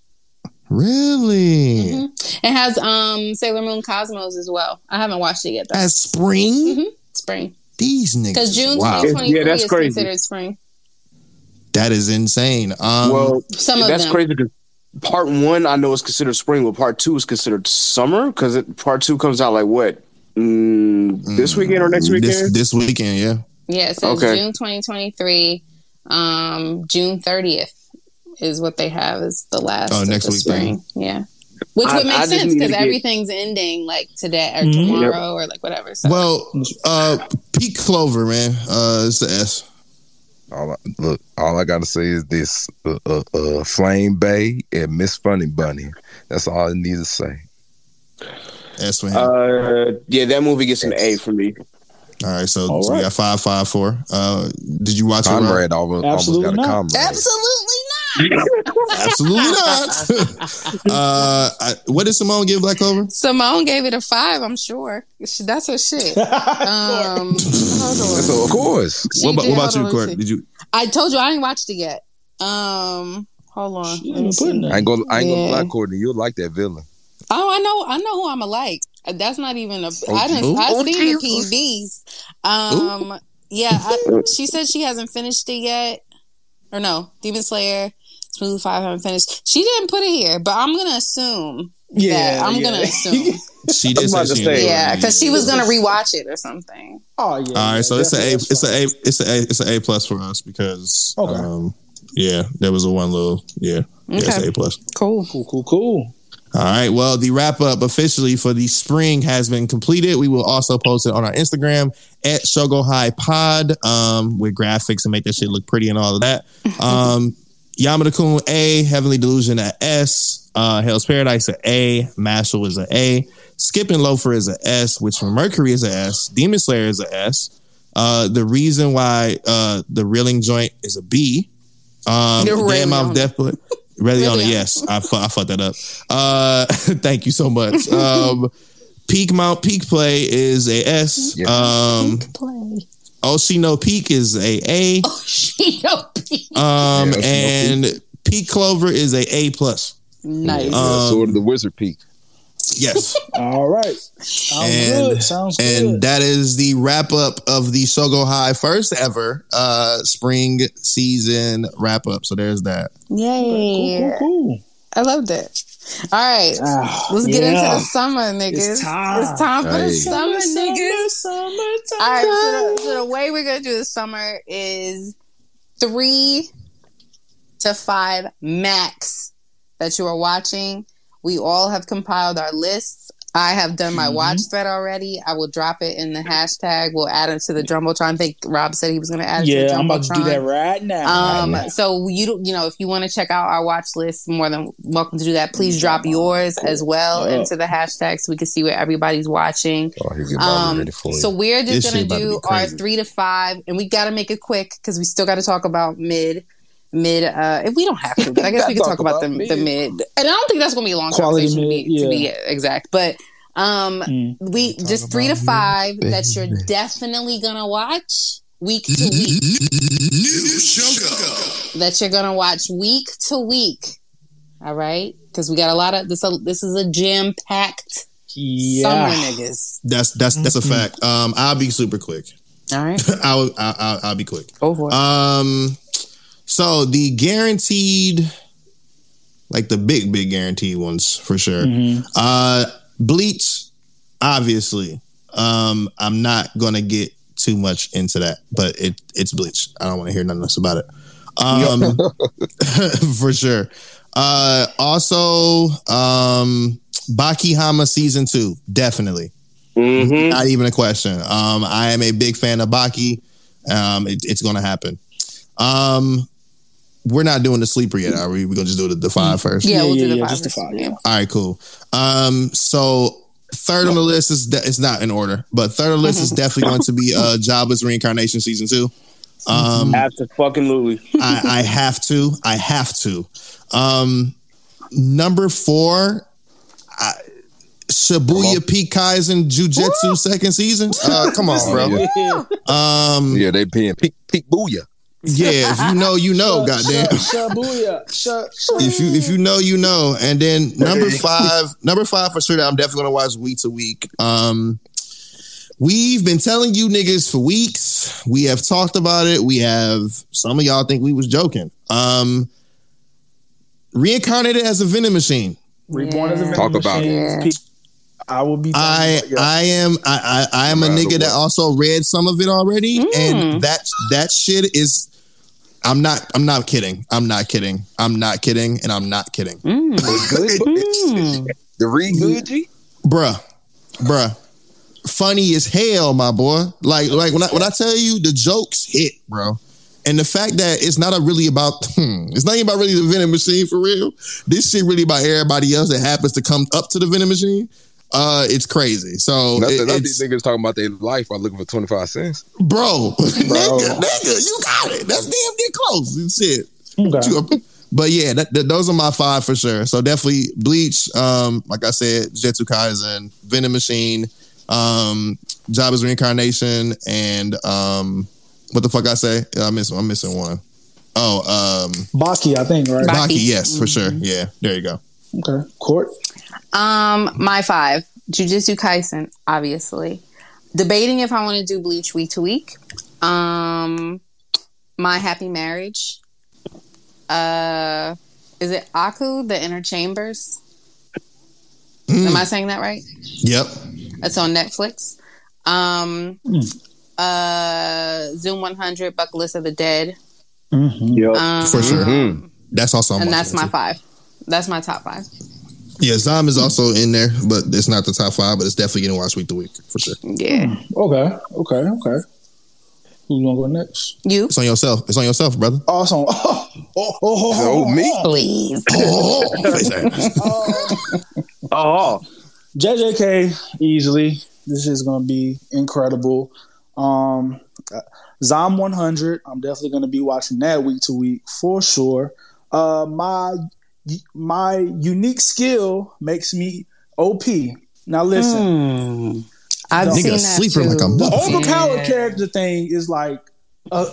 S2: really
S6: Mhm. It has um Sailor Moon Cosmos as well. I haven't watched it yet though.
S2: as spring
S6: Mhm. Spring
S2: these niggas
S6: because June
S2: wow
S6: 2023
S3: Yeah, that's
S6: is
S3: crazy.
S6: considered spring.
S2: that is insane um
S3: well,
S6: Some of
S3: that's
S6: them.
S3: crazy because part one I know is considered spring, but part two is considered summer because part two comes out like what? Mm, this weekend or next weekend?
S2: this this weekend yeah
S6: Yeah, it says
S3: Okay.
S6: June 2023. Um, June 30th is what they have is the last
S2: Oh,
S6: of
S2: next
S6: the
S2: week then.
S6: spring. Yeah. Which
S3: I-
S6: would make
S3: I
S6: sense
S3: need to
S6: because
S3: get-
S6: everything's ending like today or
S5: Mhm.
S6: tomorrow or like whatever. So
S2: Well, uh, Pete Clover, man, uh, it's the S.
S4: All I, look, all I gotta say is this: uh, uh, uh, Flame Bay and Miss Funny Bunny. That's all I need to say.
S2: S for him.
S3: Uh, yeah, that movie gets an A for me.
S2: All right, so,
S5: all
S2: so we got five, five, four. Uh, did you watch it? Rob?
S4: Conrad almost, almost
S5: Absolutely
S4: got a
S5: not.
S4: comrade.
S6: absolutely not.
S2: Absolutely not. uh, I, what did Simone give Black Clover?
S6: Simone gave it a five. I'm sure She- that's her shit. Um, hold on.
S4: So of course,
S6: She
S2: what about,
S6: did.
S2: what about you,
S6: on,
S2: Court? Did you?
S6: I told you I ain't watched it yet. Um, hold on.
S5: She
S6: Let me
S5: ain't putting
S6: see.
S5: that.
S4: I ain't gonna, I ain't
S6: Yeah.
S4: gonna lie, Courtney. You'll like that villain.
S6: Oh, I know, I know who I'm like. That's not even a.
S4: Oh,
S6: I didn't.
S2: ooh.
S6: I've
S4: Oh,
S6: seen the
S4: Jesus.
S6: PBs. Um, yeah. I, she said she hasn't finished it yet, or no, Demon Slayer, Smooth Five haven't finished. She didn't put it here, but I'm gonna assume.
S5: Yeah,
S6: that. I'm
S5: yeah.
S6: gonna assume.
S2: She did say she
S3: say.
S6: yeah, because she was gonna rewatch it or something.
S5: oh yeah.
S2: All
S5: yeah,
S2: so it's a A. It's a A. It's a A. It's a A plus for us because
S5: Okay.
S2: um, yeah, there was a one little yeah. Yeah, it's A plus.
S6: Cool.
S5: Cool, cool, cool.
S2: All right. Well, the wrap up officially for the spring has been completed. We will also post it on our Instagram at Shougo High Pod um, with graphics and make that shit look pretty and all of that. Um, Yamada Kun A, Heavenly Delusion at S, uh, Hell's Paradise at A, Mashle is an A, Skip and Loafer is a S, Witch from Mercury is a S, Demon Slayer is a S. Uh, the reason why uh, the reeling joint is a B. Um, Damn Mouth
S6: it.
S2: Death Really, on it,
S6: Really on it.
S2: yes. I, fu- I fucked that up. Uh, thank you so much. Um, Peak Mount Peak Play is a S.
S4: Yeah.
S2: Um,
S6: Play.
S2: Oshino Peak is a A.
S6: Oh, she don't
S2: Um,
S4: Yeah, Oshino
S2: and Peak Clover is a A plus.
S6: nice.
S4: Yeah,
S2: Um,
S4: Sword of the Wizard Peak.
S2: Yes.
S5: All right. Sounds
S2: And-
S5: good. Sounds
S2: and
S5: good.
S2: that is the wrap up of the Shougo High first ever uh spring season wrap up. So there's that.
S6: Yay!
S5: Cool, cool, cool.
S6: I loved it. All right,
S5: Ah,
S6: let's get
S5: yeah.
S6: into the summer, niggas.
S5: It's time.
S6: It's time for the
S4: Hey.
S6: summer, niggas.
S5: summertime.
S6: All right, so the, so the way we're gonna do the summer is three to five max that you are watching. We all have compiled our lists. I have done my
S5: Mhm.
S6: watch thread already. I will drop it in the hashtag. We'll add it to the Jumbotron. I think Rob said he was going to add it to the
S5: Yeah, I'm about to do that right now.
S6: Um,
S5: right now.
S6: so you don't, you know, if you want to check out our watch list, more than welcome to do that. Please drop yours as well
S5: Yeah.
S6: into the hashtag so we can see what everybody's watching.
S4: Oh, he get
S6: Um,
S4: ready for
S6: so we're just gonna do our three to five, and we got to make it quick because we still got to talk about mid. Mid, uh, if we don't have to, but I guess we can
S4: Talk
S6: talk about,
S4: about
S6: the, the
S4: mid.
S6: mid. And I don't think that's gonna be a long
S5: Quality
S6: conversation
S5: mid,
S6: to, be, to be exact. But um,
S5: Mm.
S6: we just three to five that you're definitely gonna watch week to week.
S8: New Shogo.
S6: that you're gonna watch week to week. All right, because we got a lot of this. This is a jam packed summer,
S5: Yeah.
S6: niggas.
S2: That's that's that's a fact. Um, I'll be super quick.
S6: All right,
S2: I'll I'll, I'll, I'll be quick.
S6: go for.
S2: Um, so the guaranteed, like the big big guaranteed ones for sure.
S5: Mhm.
S2: Uh, Bleach, obviously. Um, I'm not gonna get too much into that, but it it's Bleach. I don't want to hear nothing else about it. Um, for sure. Uh, also, um, Baki Hanma season two, definitely.
S3: Mm-hmm.
S2: Not even a question. Um, I am a big fan of Baki. Um, it- it's going to happen. Um, we're not doing the sleeper yet, are we? We're gonna just do the, the five first.
S6: Yeah, we'll do the
S5: yeah,
S6: five.
S5: just the
S6: first.
S5: five,
S6: Yeah.
S2: All right, cool. Um, so third on the list is de- it's not in order, but third on the list is definitely going to be uh Jobless reincarnation season two. Um,
S3: Absolutely.
S2: I, I have to. I have to. Um, number four, I, Shibuya Peak Kaizen Jujutsu second season. Uh, come on, bro.
S4: Yeah.
S2: Um,
S4: Yeah, they paying peak peak booyah.
S2: Yeah, if you know, you know. Goddamn.
S5: Shabuya. Sh- sh-
S2: if you if you know, you know. And then number five, number five for sure that I'm definitely gonna watch week to week. Um we've been telling you niggas for weeks. We have talked about it. We have some of y'all think we was joking. Um reincarnated as a vending machine.
S5: Reborn as a
S6: Yeah.
S4: Talk
S5: vending
S4: about
S5: machine.
S6: it.
S5: Pe- I will be.
S2: I
S5: yeah.
S2: I am I I, I am a
S4: No matter
S2: nigga that also read some of it already, and hmm. that that shit is. I'm not. I'm not kidding. I'm not kidding. I'm not kidding, and I'm not kidding. Hmm.
S4: Good. Hmm. The read good G.
S2: bruh, bruh, funny as hell, my boy. Like, like when I when I tell you the jokes hit, bro, and the fact that it's not a really about, hmm, it's not even about really the vending machine for real. This shit really about everybody else that happens to come up to the vending machine. Uh, it's crazy. So
S4: Not
S2: it-
S4: that not these niggas talking about their life while looking for twenty five cents.
S2: bro, nigga, nigga, you got it. That's damn near close. and Shit.
S5: Okay.
S2: But yeah, that, that- those are my five for sure. So definitely Bleach, um, like I said, Jujutsu Kaisen, Venom Machine, um, Jobless Reincarnation, and um, what the fuck I say? I miss. missing. I'm missing one. Oh, um,
S5: Baki, I think, right?
S6: Baki.
S2: Baki. Yes, for sure. Yeah, there you go.
S5: Okay. Court.
S6: Um, my five, Jujutsu Kaisen, obviously. Debating if I want to do Bleach week to week. Um, My Happy Marriage. Uh, is it Aku, the Inner Chambers? Am I saying that right?
S2: Yep.
S6: It's on Netflix. Um,
S5: Hmm.
S6: uh, Zom 100, Bucket List of the Dead.
S3: Yep.
S6: Um,
S2: For sure.
S4: Mm-hmm.
S2: That's also on
S6: And
S2: my
S6: that's my
S2: too.
S6: five. That's my top five.
S2: Yeah, Zom is also in there, but it's not the top five, but it's definitely getting watched week to week for sure.
S6: Yeah.
S5: Okay. Okay. Okay. Who's gonna go next?
S6: You?
S2: It's on yourself. It's on yourself, brother.
S5: Awesome. Oh, oh, oh, oh,
S4: Oh, me?
S6: Please.
S2: Oh, face.
S3: Oh,
S5: JJK easily. This is going to be incredible. Um, Zom 100. I'm definitely going to be watching that week to week for sure. Uh, my my unique skill makes me OP. Now listen,
S6: Hmm. I've
S5: Nigga
S6: seen that
S2: sleeper
S6: too.
S2: like a
S5: the
S2: motherfucker.
S5: overpowered
S6: Yeah.
S5: character thing is like. Uh,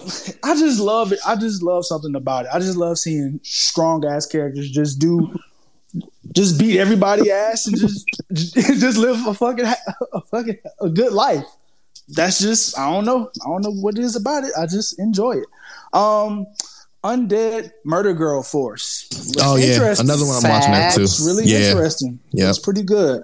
S5: I just love it. I just love something about it. I just love seeing strong ass characters just do, just beat everybody ass and just just live a fucking a fucking a good life. That's just I don't know. I don't know what it is about it. I just enjoy it. Um, Undead Murder Girl Force. Looks
S2: Oh yeah,
S5: interesting.
S2: another one I'm watching that too.
S5: It's really
S2: yeah,
S5: interesting.
S2: Yeah,
S5: It's pretty good.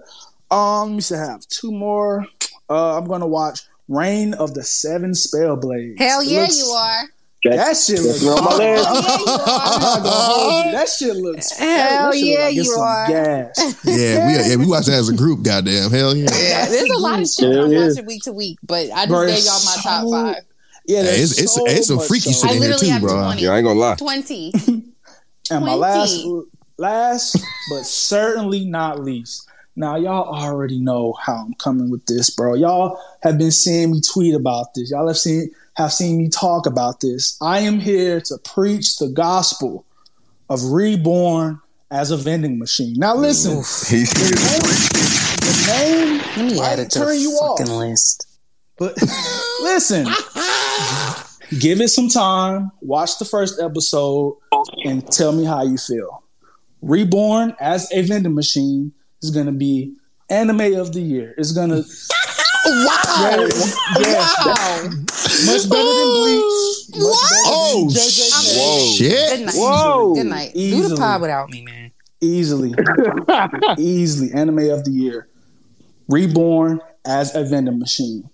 S5: Um, let me see. I have two more. Uh, I'm gonna watch Reign of the Seven Spellblades.
S6: Hell
S5: It
S6: yeah,
S5: looks-
S6: you are.
S5: That shit looks.
S3: on my list.
S5: I'm not gonna hold you. That shit looks.
S6: Hell
S5: that shit look
S6: yeah,
S5: like
S6: you are.
S5: Gas.
S2: yeah, we yeah we watch that as a group. Goddamn, hell yeah.
S6: Yeah, there's a lot of shit
S3: Hell
S6: I'm
S3: yeah.
S6: watching week to week, but I just
S5: Bro,
S6: gave y'all my top
S5: so-
S6: five.
S5: Yeah,
S2: Hey, it's it's
S5: so
S2: it's some freaky
S5: so-
S2: shit
S6: I
S2: in here too, bro.
S6: 20.
S4: Yeah, I ain't gonna lie.
S6: 20.
S5: And my last, last but certainly not least. Now y'all already know how I'm coming with this, bro. Y'all have been seeing me tweet about this. Y'all have seen have seen me talk about this. I am here to preach the gospel of reborn as a vending machine. Now listen,
S4: He's
S5: the name
S6: Let me
S5: might
S6: add it to
S5: turn
S6: the
S5: you off.
S6: fucking list.
S5: But listen, give it some time. Watch the first episode and tell me how you feel. Reborn as a vending machine is going to be anime of the year. It's going to
S6: Wow.
S5: yeah,
S6: Wow.
S5: much better than Bleach. Much better
S2: Oh,
S5: than JJK.
S4: Whoa.
S2: Shit.
S6: Good night.
S3: Whoa.
S6: Good night. Do the pod without me, man.
S5: Easily, easily anime of the year. Reborn as a vending machine.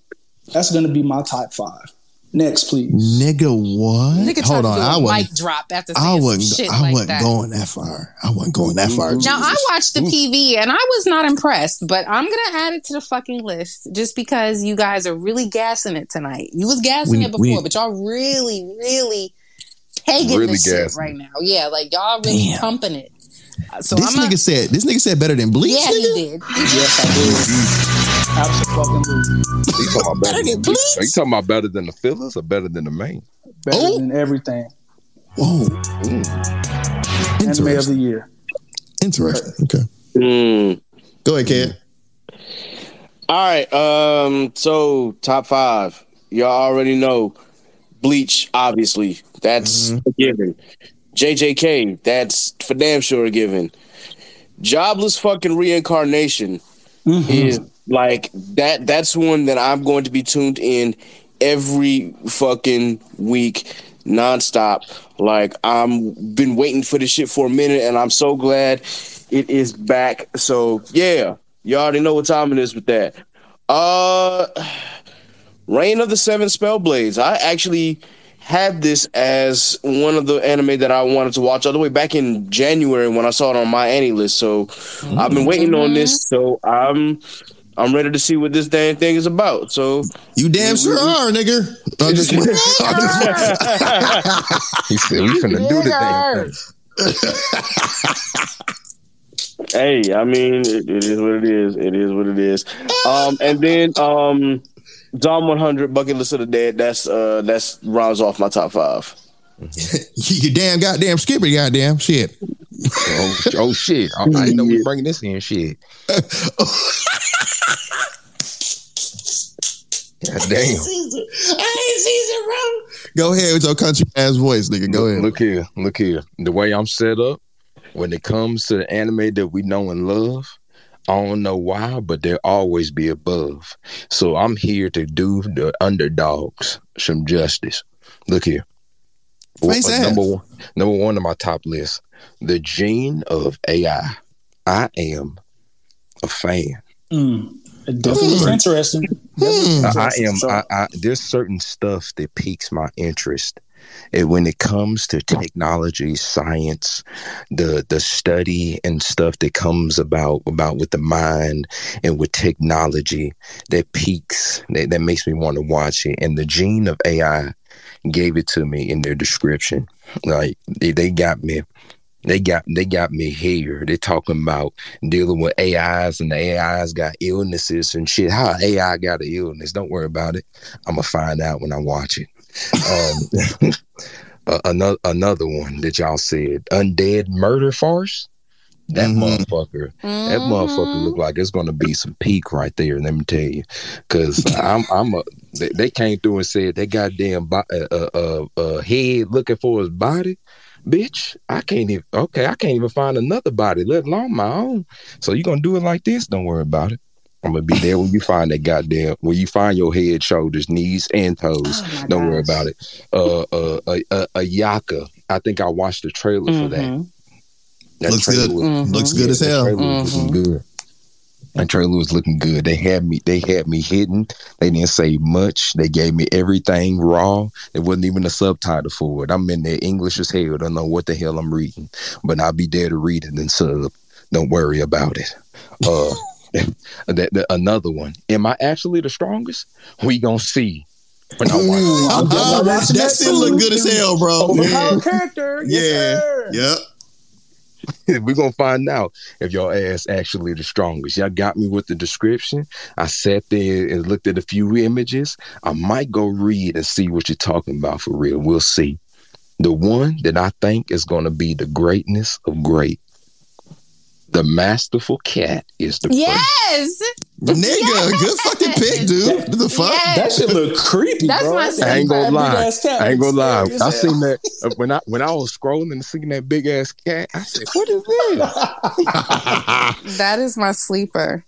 S5: That's gonna be my top five. Next, please.
S2: Nigga, what?
S6: Nigga
S2: Hold on,
S6: do
S2: I
S6: a
S2: wasn't.
S6: mic drop after
S2: I wasn't.
S6: shit
S2: I
S6: like
S2: wasn't
S6: that.
S2: going that far. I wasn't going that far.
S6: Now I watched the PV and I was not impressed, but I'm gonna add it to the fucking list just because you guys are really gassing it tonight. You was gassing
S2: We-
S6: it before,
S2: we-
S6: but y'all really, really pegging
S4: Really
S6: this shit right now. Yeah, like y'all really
S2: Damn.
S6: pumping it. So
S2: this
S6: I'm
S2: nigga
S6: not,
S2: said. This nigga said better than Bleach.
S6: yeah,
S2: nigga?
S6: he did.
S5: Yes, I did. Absolutely.
S4: You talking about better
S2: Better than
S4: than,
S2: Bleach?
S4: are you talking about better than the fillers or better than the main?
S5: Better
S2: Oh.
S5: than everything.
S2: Whoa,
S5: Anime of
S2: interesting.
S5: the year.
S2: Interesting. Okay,
S3: Mm.
S2: go ahead, kid.
S3: All right. Um. So top five. Y'all already know. Bleach, obviously. That's a given. JJK. That's for damn sure a given. Jobless fucking reincarnation is like that. That's one that I'm going to be tuned in every fucking week, nonstop. Like I'm been waiting for this shit for a minute, and I'm so glad it is back. So yeah, you already know what time it is with that. Uh, Reign of the Seven Spellblades. I actually had this as one of the anime that I wanted to watch all the way back in January when I saw it on my AniList. So I've been waiting on this. So I'm I'm ready to see what this damn thing is about. So
S2: You damn sure are, nigga. I'm just-
S4: He said we finna do the damn thing.
S3: hey, I mean, it, it is what it is. It is what it is. Um, and then um, Zom 100 Bucket List of the Dead. That's uh, that's rounds off my top five.
S2: you damn goddamn skipper, goddamn shit.
S4: Oh, oh shit! I, I didn't know we bringing this in. Shit. God damn.
S2: Go ahead with your country ass voice, nigga. Go ahead.
S4: Look here, look here. The way I'm set up, when it comes to the anime that we know and love, I don't know why, but they'll always be above. So I'm here to do the underdogs some justice. Look here.
S2: Face
S4: Uh, number one, number one on my top list, the gene of AI. I am a fan.
S5: Mm. It definitely was
S2: Hmm.
S5: interesting. Definitely
S2: Hmm.
S4: I, I am.
S5: So,
S4: I, I, there's certain stuff that piques my interest, and when it comes to technology, science, the the study and stuff that comes about about with the mind and with technology, that piques that, that makes me want to watch it. And the gene of AI gave it to me in their description. Like they, they got me. They got they got me here. They're talking about dealing with AIs and the AIs got illnesses and shit. How AI got an illness? Don't worry about it. I'm gonna find out when I watch it. Um, another another one that y'all said, undead murder farce. That
S2: Mhm.
S4: motherfucker, that motherfucker look like it's gonna be some peak right there. Let me tell you, because I'm I'm a they, they came through and said that goddamn bo- uh, uh, uh, uh, head looking for his body. Bitch, I can't even. Okay, I can't even find another body, let alone my own. So you gonna do it like this? Don't worry about it. I'm gonna be there when you find that goddamn when you find your head, shoulders, knees, and toes.
S6: Oh
S4: Don't worry about it. Uh, uh, a, a, Ayaka. I think I watched the trailer for that.
S6: Mhm.
S4: That
S2: Looks good.
S4: was
S6: Mhm.
S2: Looks good as hell.
S4: trailer was looking good. That trailer was looking good. They had me. They had me hidden. They didn't say much. They gave me everything raw. There wasn't even a subtitle for it. I'm in there English as hell. Don't know what the hell I'm reading, but I'll be there to read it and sub. Don't worry about it. Uh, that, that- another one. Am I actually the strongest? We gonna see. When I watch.
S2: Ooh,
S5: I'm definitely
S2: uh,
S5: watching
S2: that
S5: that
S2: still look good as hell, bro.
S5: overpowered character. Yes,
S2: Yeah.
S5: sir.
S2: Yep.
S4: We're gonna find out if your ass actually the strongest. Y'all got me with the description. I sat there and looked at a few images. I might go read and see what you're talking about for real. We'll see. The one that I think is gonna be the greatness of great. The masterful cat is the first.
S6: Yes,
S2: Nigga, good fucking pick, dude. What the fuck?
S6: Yes.
S5: That shit look creepy,
S6: That's
S5: bro.
S6: my
S4: I ain't gonna lie. I ain't gonna lie. I seen that uh, when I when I was scrolling and seeing that big ass cat. I said, "What is this?"
S6: that is my sleeper.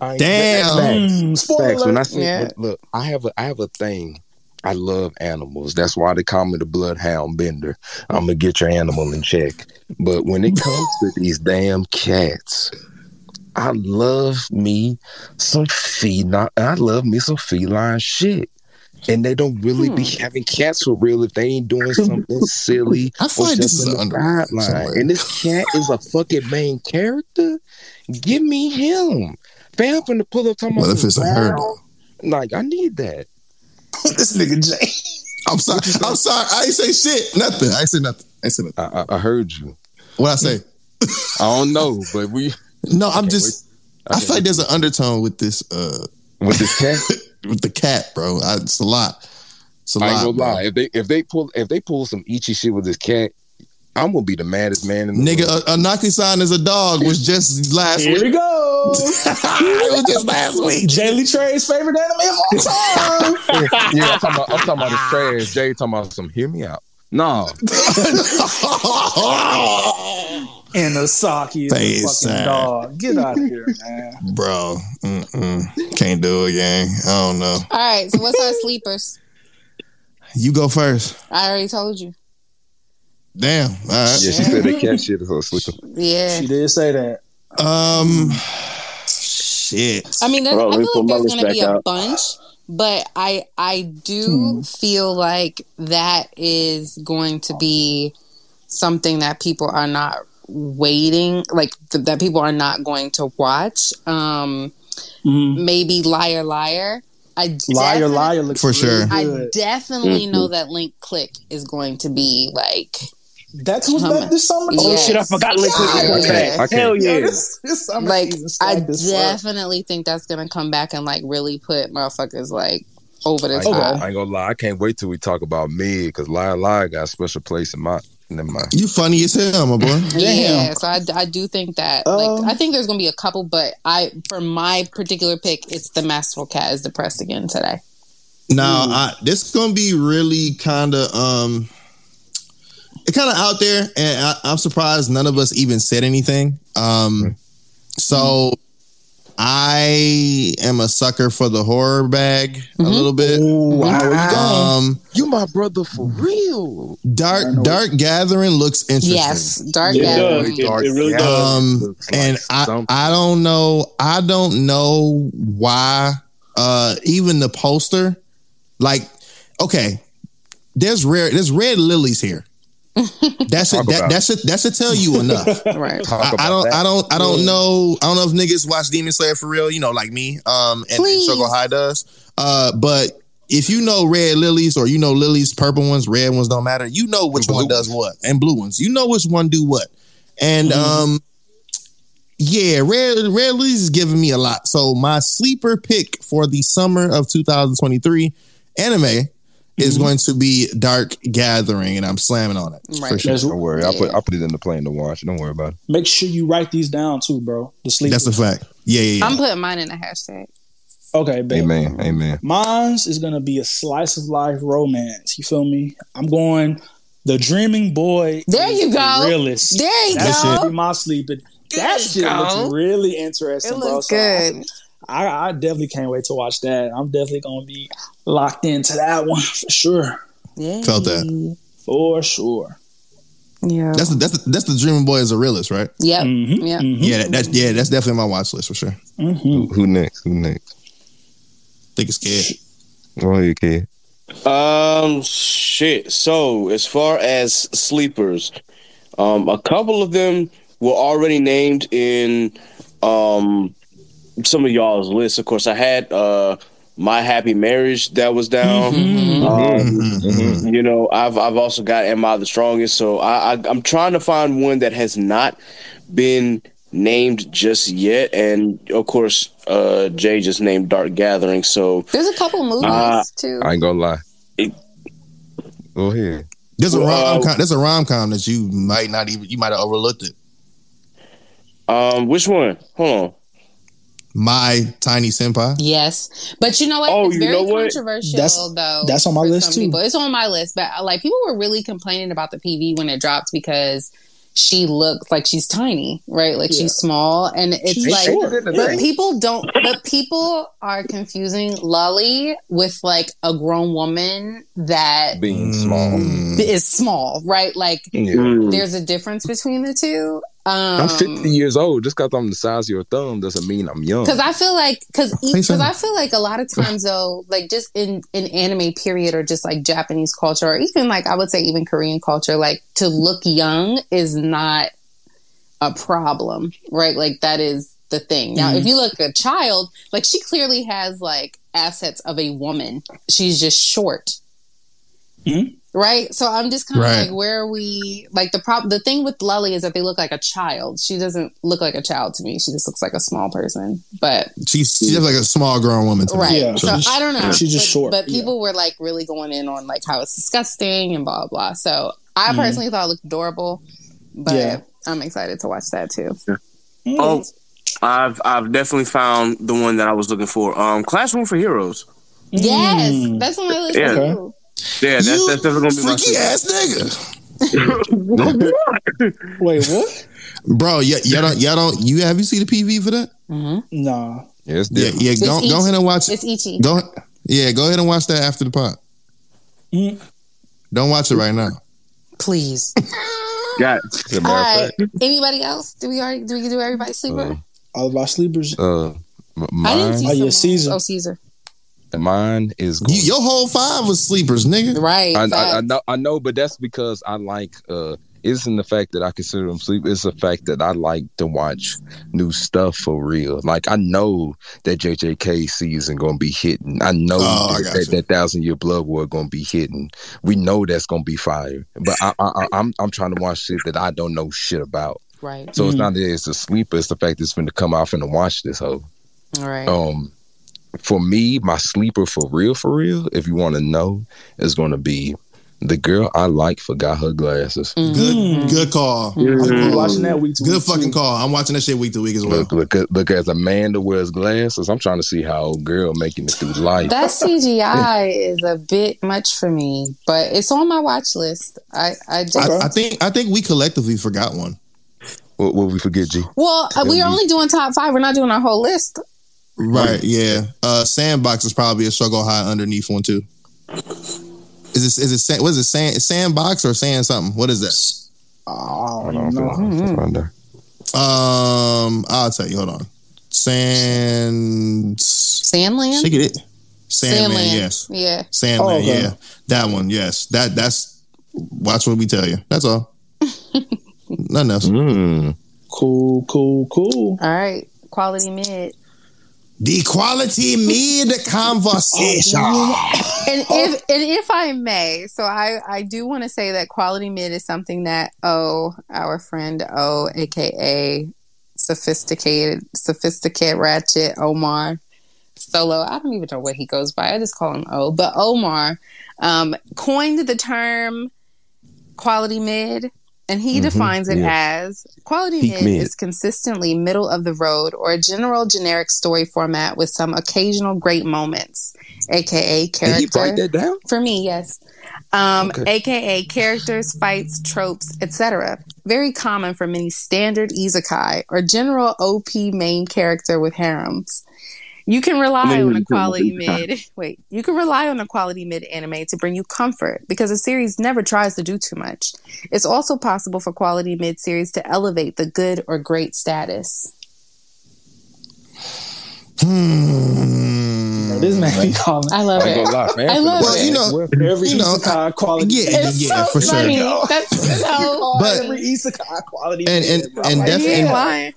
S4: I
S2: Damn.
S4: Facts.
S5: Spoiler.
S4: Facts. When I say,
S6: Yeah.
S4: look, look, I have a, I have a thing. I love animals. That's why they call me the bloodhound bender. I'm gonna get your animal in check. But when it comes to these damn cats, I love me some feline. I love me some feline shit. And they don't really be
S2: Hmm.
S4: having cats for real if they ain't doing something silly.
S2: I feel
S4: or
S2: like this is
S4: in
S2: an
S4: the guideline. And this cat is a fucking main character. Give me him. Fam the pull up talking
S2: What
S4: about
S2: if it's a
S4: some
S2: her?
S4: wow. Like I need that.
S5: this nigga Jay.
S2: I'm sorry. I'm sorry. I ain't say shit. Nothing. I ain't say nothing. I ain't say nothing.
S4: I, I, I heard you.
S2: What I say?
S4: I don't know, but we
S2: No, I'm just. I
S4: can't
S2: feel like there's an undertone with this. uh
S4: with this cat.
S2: with the cat, bro. I, it's a lot. It's a
S4: I ain't
S2: lot,
S4: gonna
S2: bro.
S4: lie. If they if they pull if they pull some ichi shit with this cat, I'm gonna be the maddest man in the
S2: Nigga,
S4: world.
S2: a, a Naki-san is a dog was just last
S5: Here
S2: week.
S5: we go.
S2: it was just last week.
S5: Jaylee Trey's favorite anime of all time.
S4: yeah, I'm talking about I'm talking about this trash. Jay talking about some. Hear me out. No,
S5: and Asaki is a
S2: Face
S5: fucking
S2: sad.
S5: dog. Get out of here, man.
S2: bro. Mm-mm. Can't do it, gang. I don't know.
S6: All right, so what's our sleepers?
S2: You go first.
S6: I already told you.
S2: Damn. All right.
S4: yeah, she said they can't shit is her sleeping.
S6: Yeah.
S5: She did say that.
S2: Um. Shit.
S6: I mean, I
S3: let
S6: feel like
S3: my
S6: there's going to be a
S3: out.
S6: bunch, but I I do feel like that is going to be something that people are not waiting, like th- that people are not going to watch. Um,
S5: Mhm.
S6: maybe liar, liar. I
S5: Liar, liar looks
S2: For
S5: really
S2: sure.
S6: I
S5: good.
S6: definitely
S3: Mhm.
S6: know that Link Click is going to be like
S5: that comes
S6: Come
S5: back this summer.
S6: Oh, shit, I forgot
S3: Link Click
S6: was coming back.
S4: I can't-
S3: Hell
S5: Yo,
S3: yeah.
S5: this, this
S6: like I
S5: stacked as fuck.
S6: definitely think that's gonna come back and like really put motherfuckers like over the
S4: I
S6: top.
S4: gonna, I ain't gonna lie. I can't wait till we talk about me because Liar Liar got a special place in my. Never mind.
S2: You funny as hell, my boy.
S6: Yeah, so I, I do think that
S5: Um,
S6: like I think there's gonna be a couple, but I for my particular pick, it's the Masterful Cat is depressed again today.
S2: Now, I, this is gonna be really kind of um, it kind of out there, and I, I'm surprised none of us even said anything. Um, so I am a sucker for the horror bag a little bit.
S5: Ooh, wow, you?
S2: Um,
S4: You my brother for real.
S2: Dark Dark Gathering looks interesting.
S6: Yes, Dark
S3: It
S6: Gathering.
S3: does. It, it really does.
S2: Um,
S4: like
S2: and I. I don't know, I don't know why. Uh, even the poster, like, okay, there's rare, there's red lilies here. That's it.
S4: Talk
S2: That,
S4: about
S2: that should that should tell you enough.
S6: Right.
S4: Talk
S2: I, I don't,
S4: that.
S2: I don't, I don't know. I don't know if niggas watch Demon Slayer for real. You know, like me. Um, and, and
S6: Please.
S2: High does. Uh, but if you know red lilies or you know lilies, purple ones, red ones don't matter. You know which one does what, and blue ones. You know which one do what. And um, yeah, red red lilies is giving me a lot. So my sleeper pick for the summer of 2023 anime is mm-hmm. going to be Dark Gathering, and I'm slamming on it for
S6: Right.
S2: sure.
S5: That's,
S4: Don't worry. I'll put I'll put it in the plane to watch. Don't worry about it.
S5: make sure you write these down too, bro. The sleep.
S2: That's a fact. Yeah, yeah, yeah.
S6: I'm putting mine in a hashtag.
S5: okay, babe.
S4: Amen. Amen.
S5: Mine's is gonna be a slice of life romance. You feel me? I'm going. The Dreaming Boy.
S6: There you
S5: the
S6: go.
S5: Realist.
S6: There you go.
S5: That
S6: go.
S5: should be my sleeping. That shit
S6: go.
S5: looks really interesting,
S6: It
S5: bro.
S6: looks
S5: So
S6: good.
S5: I, I definitely can't wait to watch that. I'm definitely gonna be locked into that one for sure.
S6: Yeah.
S2: Felt that.
S5: For sure.
S6: Yeah.
S2: That's the, that's the, that's the Dreaming Boy as a realist, right?
S6: Yep.
S5: Mhm,
S6: Yep.
S5: mhm,
S2: Yeah, that, that's yeah, that's definitely my watch list for sure.
S5: mhm.
S4: Who, who next? Who next?
S2: think it's scared.
S4: Go ahead, kid.
S3: Um, shit. So as far as sleepers, um, a couple of them were already named in um some of y'all's lists. Of course, I had uh my happy marriage that was down.
S6: Mm-hmm.
S3: Um,
S2: Mhm.
S3: you know, I've I've also got Am I the Strongest? So I, I I'm trying to find one that has not been named just yet, and of course, uh, Jay just named Dark Gathering. So
S6: There's a couple movies
S3: Uh,
S6: too.
S4: I ain't gonna lie.
S3: It-
S4: Go ahead.
S2: There's a
S3: Well,
S2: rom
S3: uh,
S2: com. There's a rom com that you might not even you might have overlooked it.
S3: um, which one? Hold on.
S2: My Tiny Senpai.
S6: Yes, but you know what?
S3: Oh,
S6: it's
S3: you
S6: very
S3: know what?
S6: controversial,
S5: That's-
S6: though.
S5: that's on my list, too.
S6: People. It's on my list, but like people were really complaining about the PV when it dropped because she looks like she's tiny, right? Like
S5: Yeah.
S6: she's small, and it's
S5: She's
S6: like.
S5: short.
S6: But people don't. But people are confusing loli with like a grown woman that
S4: Being small.
S6: Is small, right? Like
S4: Yeah.
S3: Mm.
S6: there's a difference between the two. Um,
S4: I'm 50 years old. Just because I'm the size of your thumb doesn't mean I'm young.
S6: Because I feel like, because because. I feel like a lot of times though, like just in in anime period or just like Japanese culture or even like I would say even Korean culture, like to look young is not a problem, right? Like that is the thing. Now, if you look a child, like she clearly has like assets of a woman. She's just short.
S5: Mhm.
S6: Right, so I'm just kind of
S2: Right.
S6: like, where are we? Like the problem, the thing with loli is that they look like a child. She doesn't look like a child to me. She just looks like a small person. But
S2: She's she's like a small grown woman. To me.
S6: right,
S5: Yeah.
S6: so
S2: So
S6: I don't know.
S5: She's just
S6: but,
S5: short,
S6: But
S5: yeah.
S6: people were like really going in on like how it's disgusting and blah blah. So I
S5: Mhm.
S6: personally thought it looked adorable, but
S5: Yeah.
S6: I'm excited to watch that too.
S3: Oh, I've I've definitely found the one that I was looking for. Um, Classroom for Heroes.
S6: Yes,
S5: Mm.
S6: that's on my list
S3: Yeah.
S6: too.
S3: Yeah, that's,
S2: you
S3: that's definitely gonna be my
S2: freaky ass nigga,
S5: Wait, what?
S2: bro. Yeah, y'all don't y'all don't you have you seen the PV for that?
S5: Nah.
S4: Yeah, it's
S2: Yeah,
S4: different.
S2: yeah. Go
S6: It's
S2: go ahead and watch.
S6: It's ecchi.
S2: Go yeah, go ahead and watch that after the pot.
S5: Mm.
S2: Don't watch it right now.
S6: Please.
S3: Got it.
S4: As a
S6: All
S4: matter of
S6: right.
S4: fact,
S6: Anybody else? Do we already do we do everybody sleeper?
S5: All of our sleepers.
S4: uh, m-
S6: I didn't see
S5: Oh, yeah,
S6: someone-
S5: Caesar.
S6: Oh, Caesar.
S4: Mine is
S2: You, your whole five was sleepers, nigga.
S6: Right.
S4: I, I, I know, I know, but that's because I like. uh it isn't the fact that I consider them sleep. It's the fact that I like to watch new stuff for real. Like I know that JJK season gonna be hitting. I know
S2: Oh,
S4: that,
S2: got
S4: that, that Thousand Year Blood War gonna be hitting. We know that's gonna be fire. But I, I, I, I'm I'm trying to watch shit that I don't know shit about.
S6: Right.
S4: So it's
S5: Mhm.
S4: not that it's a sleeper. It's the fact that it's going to come off and watch this whole.
S6: All right.
S4: Um, for me, my sleeper for real, for real, if you want to know, is going to be the girl I like forgot her glasses.
S6: Mm-hmm.
S2: Good, good call.
S5: I'm
S3: Mhm.
S5: watching that week to
S2: Good
S5: week,
S2: fucking
S5: too.
S2: call. I'm watching that shit week to week as well.
S4: Look, look, at- look, as a man that wears glasses, I'm trying to see how old girl making it through life.
S6: That CGI is a bit much for me, but it's on my watch list. I, I just
S2: I, I think I think we collectively forgot one.
S4: What, what we forget, G?
S6: well, uh, we're only doing top five. We're not doing our whole list.
S2: Right? Yeah. Uh, Sandbox is probably a struggle high underneath one too. Is it is it Sa- what is it sand Sandbox or Sand something? What is that?
S5: Oh,
S4: Hold on,
S5: no.
S4: hold on, hold on.
S2: Um, I'll tell you. Hold on. Sand.
S6: Sandland.
S2: Shake it. Sandman.
S6: Sandland.
S2: Yes.
S6: Yeah.
S2: Sandland.
S5: Oh, okay.
S2: Yeah. That one. Yes. That that's. Watch what we tell you. That's all. Nothing else.
S4: Mm.
S5: Cool, cool, cool.
S6: All right. Quality mid.
S2: The quality mid conversation.
S6: And if and if I may, so I I do want to say that quality mid is something that O, our friend O, aka sophisticated sophisticated ratchet Omar Solo. I don't even know what he goes by. I just call him O. But Omar um, coined the term quality mid. And he
S4: Mhm,
S6: defines it
S4: yeah.
S6: as quality
S4: Peak
S6: mid,
S4: mid.
S6: is consistently middle of the road or a general generic story format with some occasional great moments, aka
S4: Did
S6: character.
S4: he write that down?
S6: For me, yes. Um,
S4: Okay.
S6: AKA characters, fights, tropes, etc. Very common for many standard isekai or general OP main character with harems. You can rely on a quality mid. Wait, you can rely on a quality mid anime to bring you comfort because the series never tries to do too much. It's also possible for quality mid series to elevate the good or great status.
S2: Hmm.
S5: This man be calling
S6: I love it.
S4: gonna lie, man.
S6: I love
S2: Well,
S6: it.
S2: you know,
S5: every
S2: you know,
S5: isekai quality.
S2: yeah,
S6: It's
S2: yeah,
S6: so
S2: for sure.
S6: That's so
S2: But-
S5: every isekai quality.
S2: And- and-
S5: mid, bro.
S2: and
S5: Like,
S2: def-
S6: you ain't
S2: and-
S6: lying.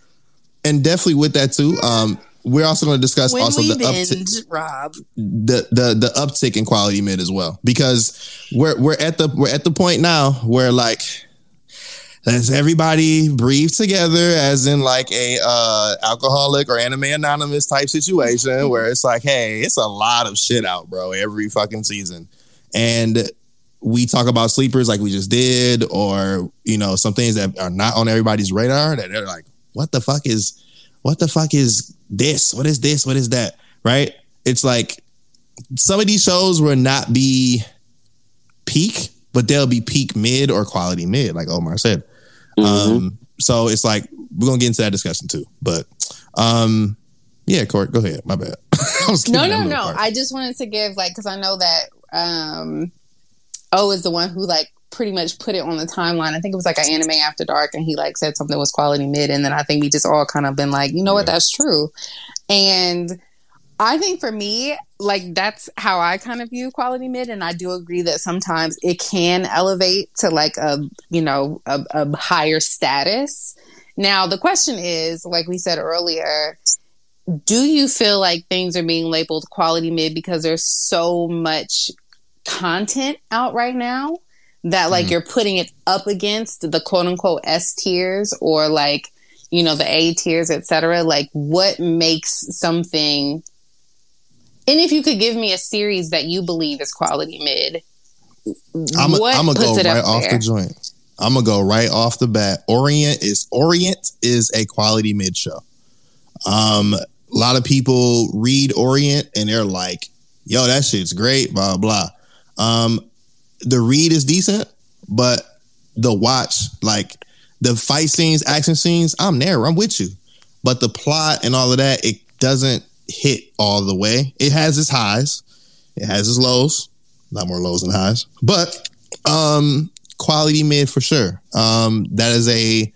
S2: and definitely with that too. Um, we're also going to discuss
S6: When
S2: also the uptick.
S6: Rob.
S2: the the the uptick in quality mid as well because we're we're at the we're at the point now where like let's everybody breathe together as in like a uh alcoholic or anime anonymous type situation where it's like hey it's a lot of shit out bro every fucking season and we talk about sleepers like we just did or you know some things that are not on everybody's radar that they're like what the fuck is what the fuck is this what is this what is that right it's like some of these shows will not be peak, but they'll be peak mid or quality mid, like Omar said. Um, so it's like we're gonna get into that discussion too. But um, yeah, Court, go ahead. My bad. I was
S6: No, no, no.
S2: part.
S6: I just wanted to give like because I know that um O is the one who like pretty much put it on the timeline. I think it was like an anime after dark, and he like said something was quality mid, and then I think we just all kind of been like, you know what, that's true. And I think for me, like that's how I kind of view quality mid, and I do agree that sometimes it can elevate to like a you know a, a higher status. Now the question is, like we said earlier, do you feel like things are being labeled quality mid because there's so much content out right now that like
S4: Mhm.
S6: you're putting it up against the quote unquote S tiers or like you know the A tiers, etc. Like what makes something and if you could give me a series that you believe is quality mid,
S2: I'm gonna go
S6: it
S2: right off
S6: there?
S2: the joint. I'm gonna go right off the bat. Orient is Orient is a quality mid show. Um, a lot of people read Orient and they're like, "Yo, that shit's great." Blah blah. Um, the read is decent, but the watch, like the fight scenes, action scenes, I'm there. I'm with you, but the plot and all of that, it doesn't hit all the way. It has its highs, it has its lows. not more lows than highs, but um, quality mid for sure. Um, that is a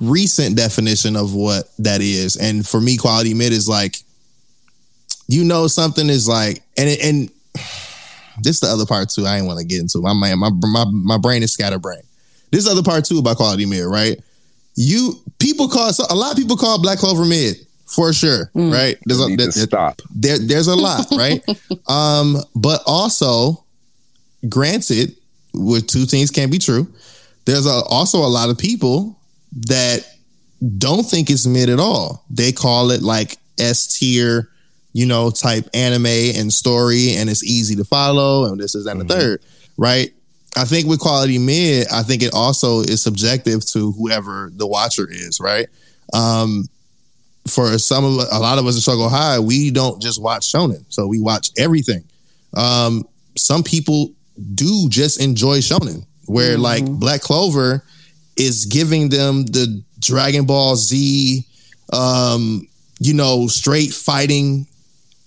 S2: recent definition of what that is, and for me, quality mid is like you know something is like, and and this is the other part too. I ain't want to get into my man. My my my brain is scatterbrained. This is the other part too about quality mid, right? You people call so a lot of people call Black Clover mid for sure, right? There's a,
S4: Need to
S2: there-
S4: stop.
S2: there, there's a lot, right? um, but also, granted, with two things can't be true. There's a, also a lot of people that don't think it's mid at all. They call it like S tier, you know, type anime and story, and it's easy to follow, and this is and the third, right? I think with quality mid, I think it also is subjective to whoever the watcher is, right? Um, for some of a lot of us in Shougo High, we don't just watch shonen, so we watch everything. Um, some people do just enjoy shonen, where like Black Clover is giving them the Dragon Ball Z, um, you know, straight fighting.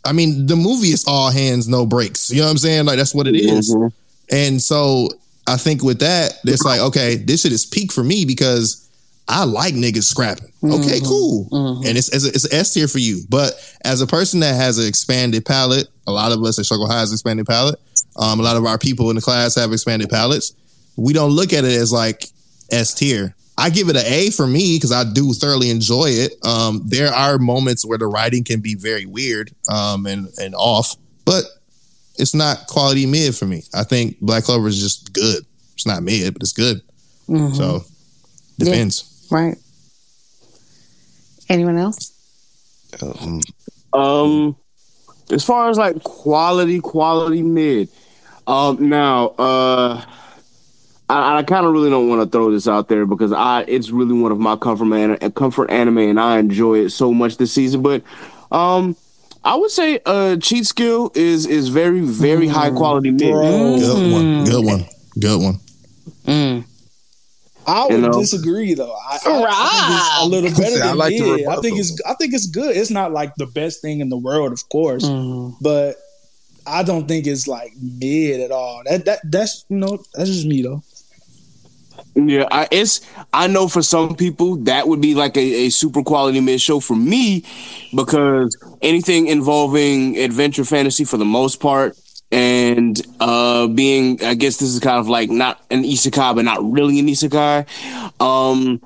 S2: I mean, the movie is all hands, no breaks. You know what I'm saying? Like that's what it is. Mm-hmm. And so I think with that, it's like, okay, this shit is peak for me because I like niggas scrapping. Okay, mm-hmm. cool. Mm-hmm. And it's, it's, it's S tier for you. But as a person that has an expanded palette, a lot of us at Shougo High has expanded palette. Um, a lot of our people in the class have expanded palettes. We don't look at it as like S tier. I give it an A for me because I do thoroughly enjoy it. Um, there are moments where the writing can be very weird um, and, and off, but it's not quality mid for me. I think Black Clover is just good. It's not mid, but it's good.
S6: Mhm.
S2: So depends.
S6: right. Anyone else?
S4: Um,
S3: Um, as far as like quality, quality mid. Um, now, uh, I, I kind of really don't want to throw this out there because I it's really one of my comfort man comfort anime, and I enjoy it so much this season. But um, I would say uh, cheat skill is is very very high quality mid.
S2: Good one. Good one. Good one.
S5: I
S3: You
S5: would
S3: know?
S5: disagree though. I, I, I think it's a little better
S4: I
S5: than
S4: like the.
S5: I think it's I think it's good. It's not like the best thing in the world, of course,
S6: Mm-hmm.
S5: but I don't think it's like mid at all. That that that's you know that's just me though.
S3: Yeah, I, it's. I know for some people that would be like a, a super quality mid show. For me, because anything involving adventure fantasy for the most part, and uh being, I guess this is kind of like not an isekai, but not really an isekai. Um,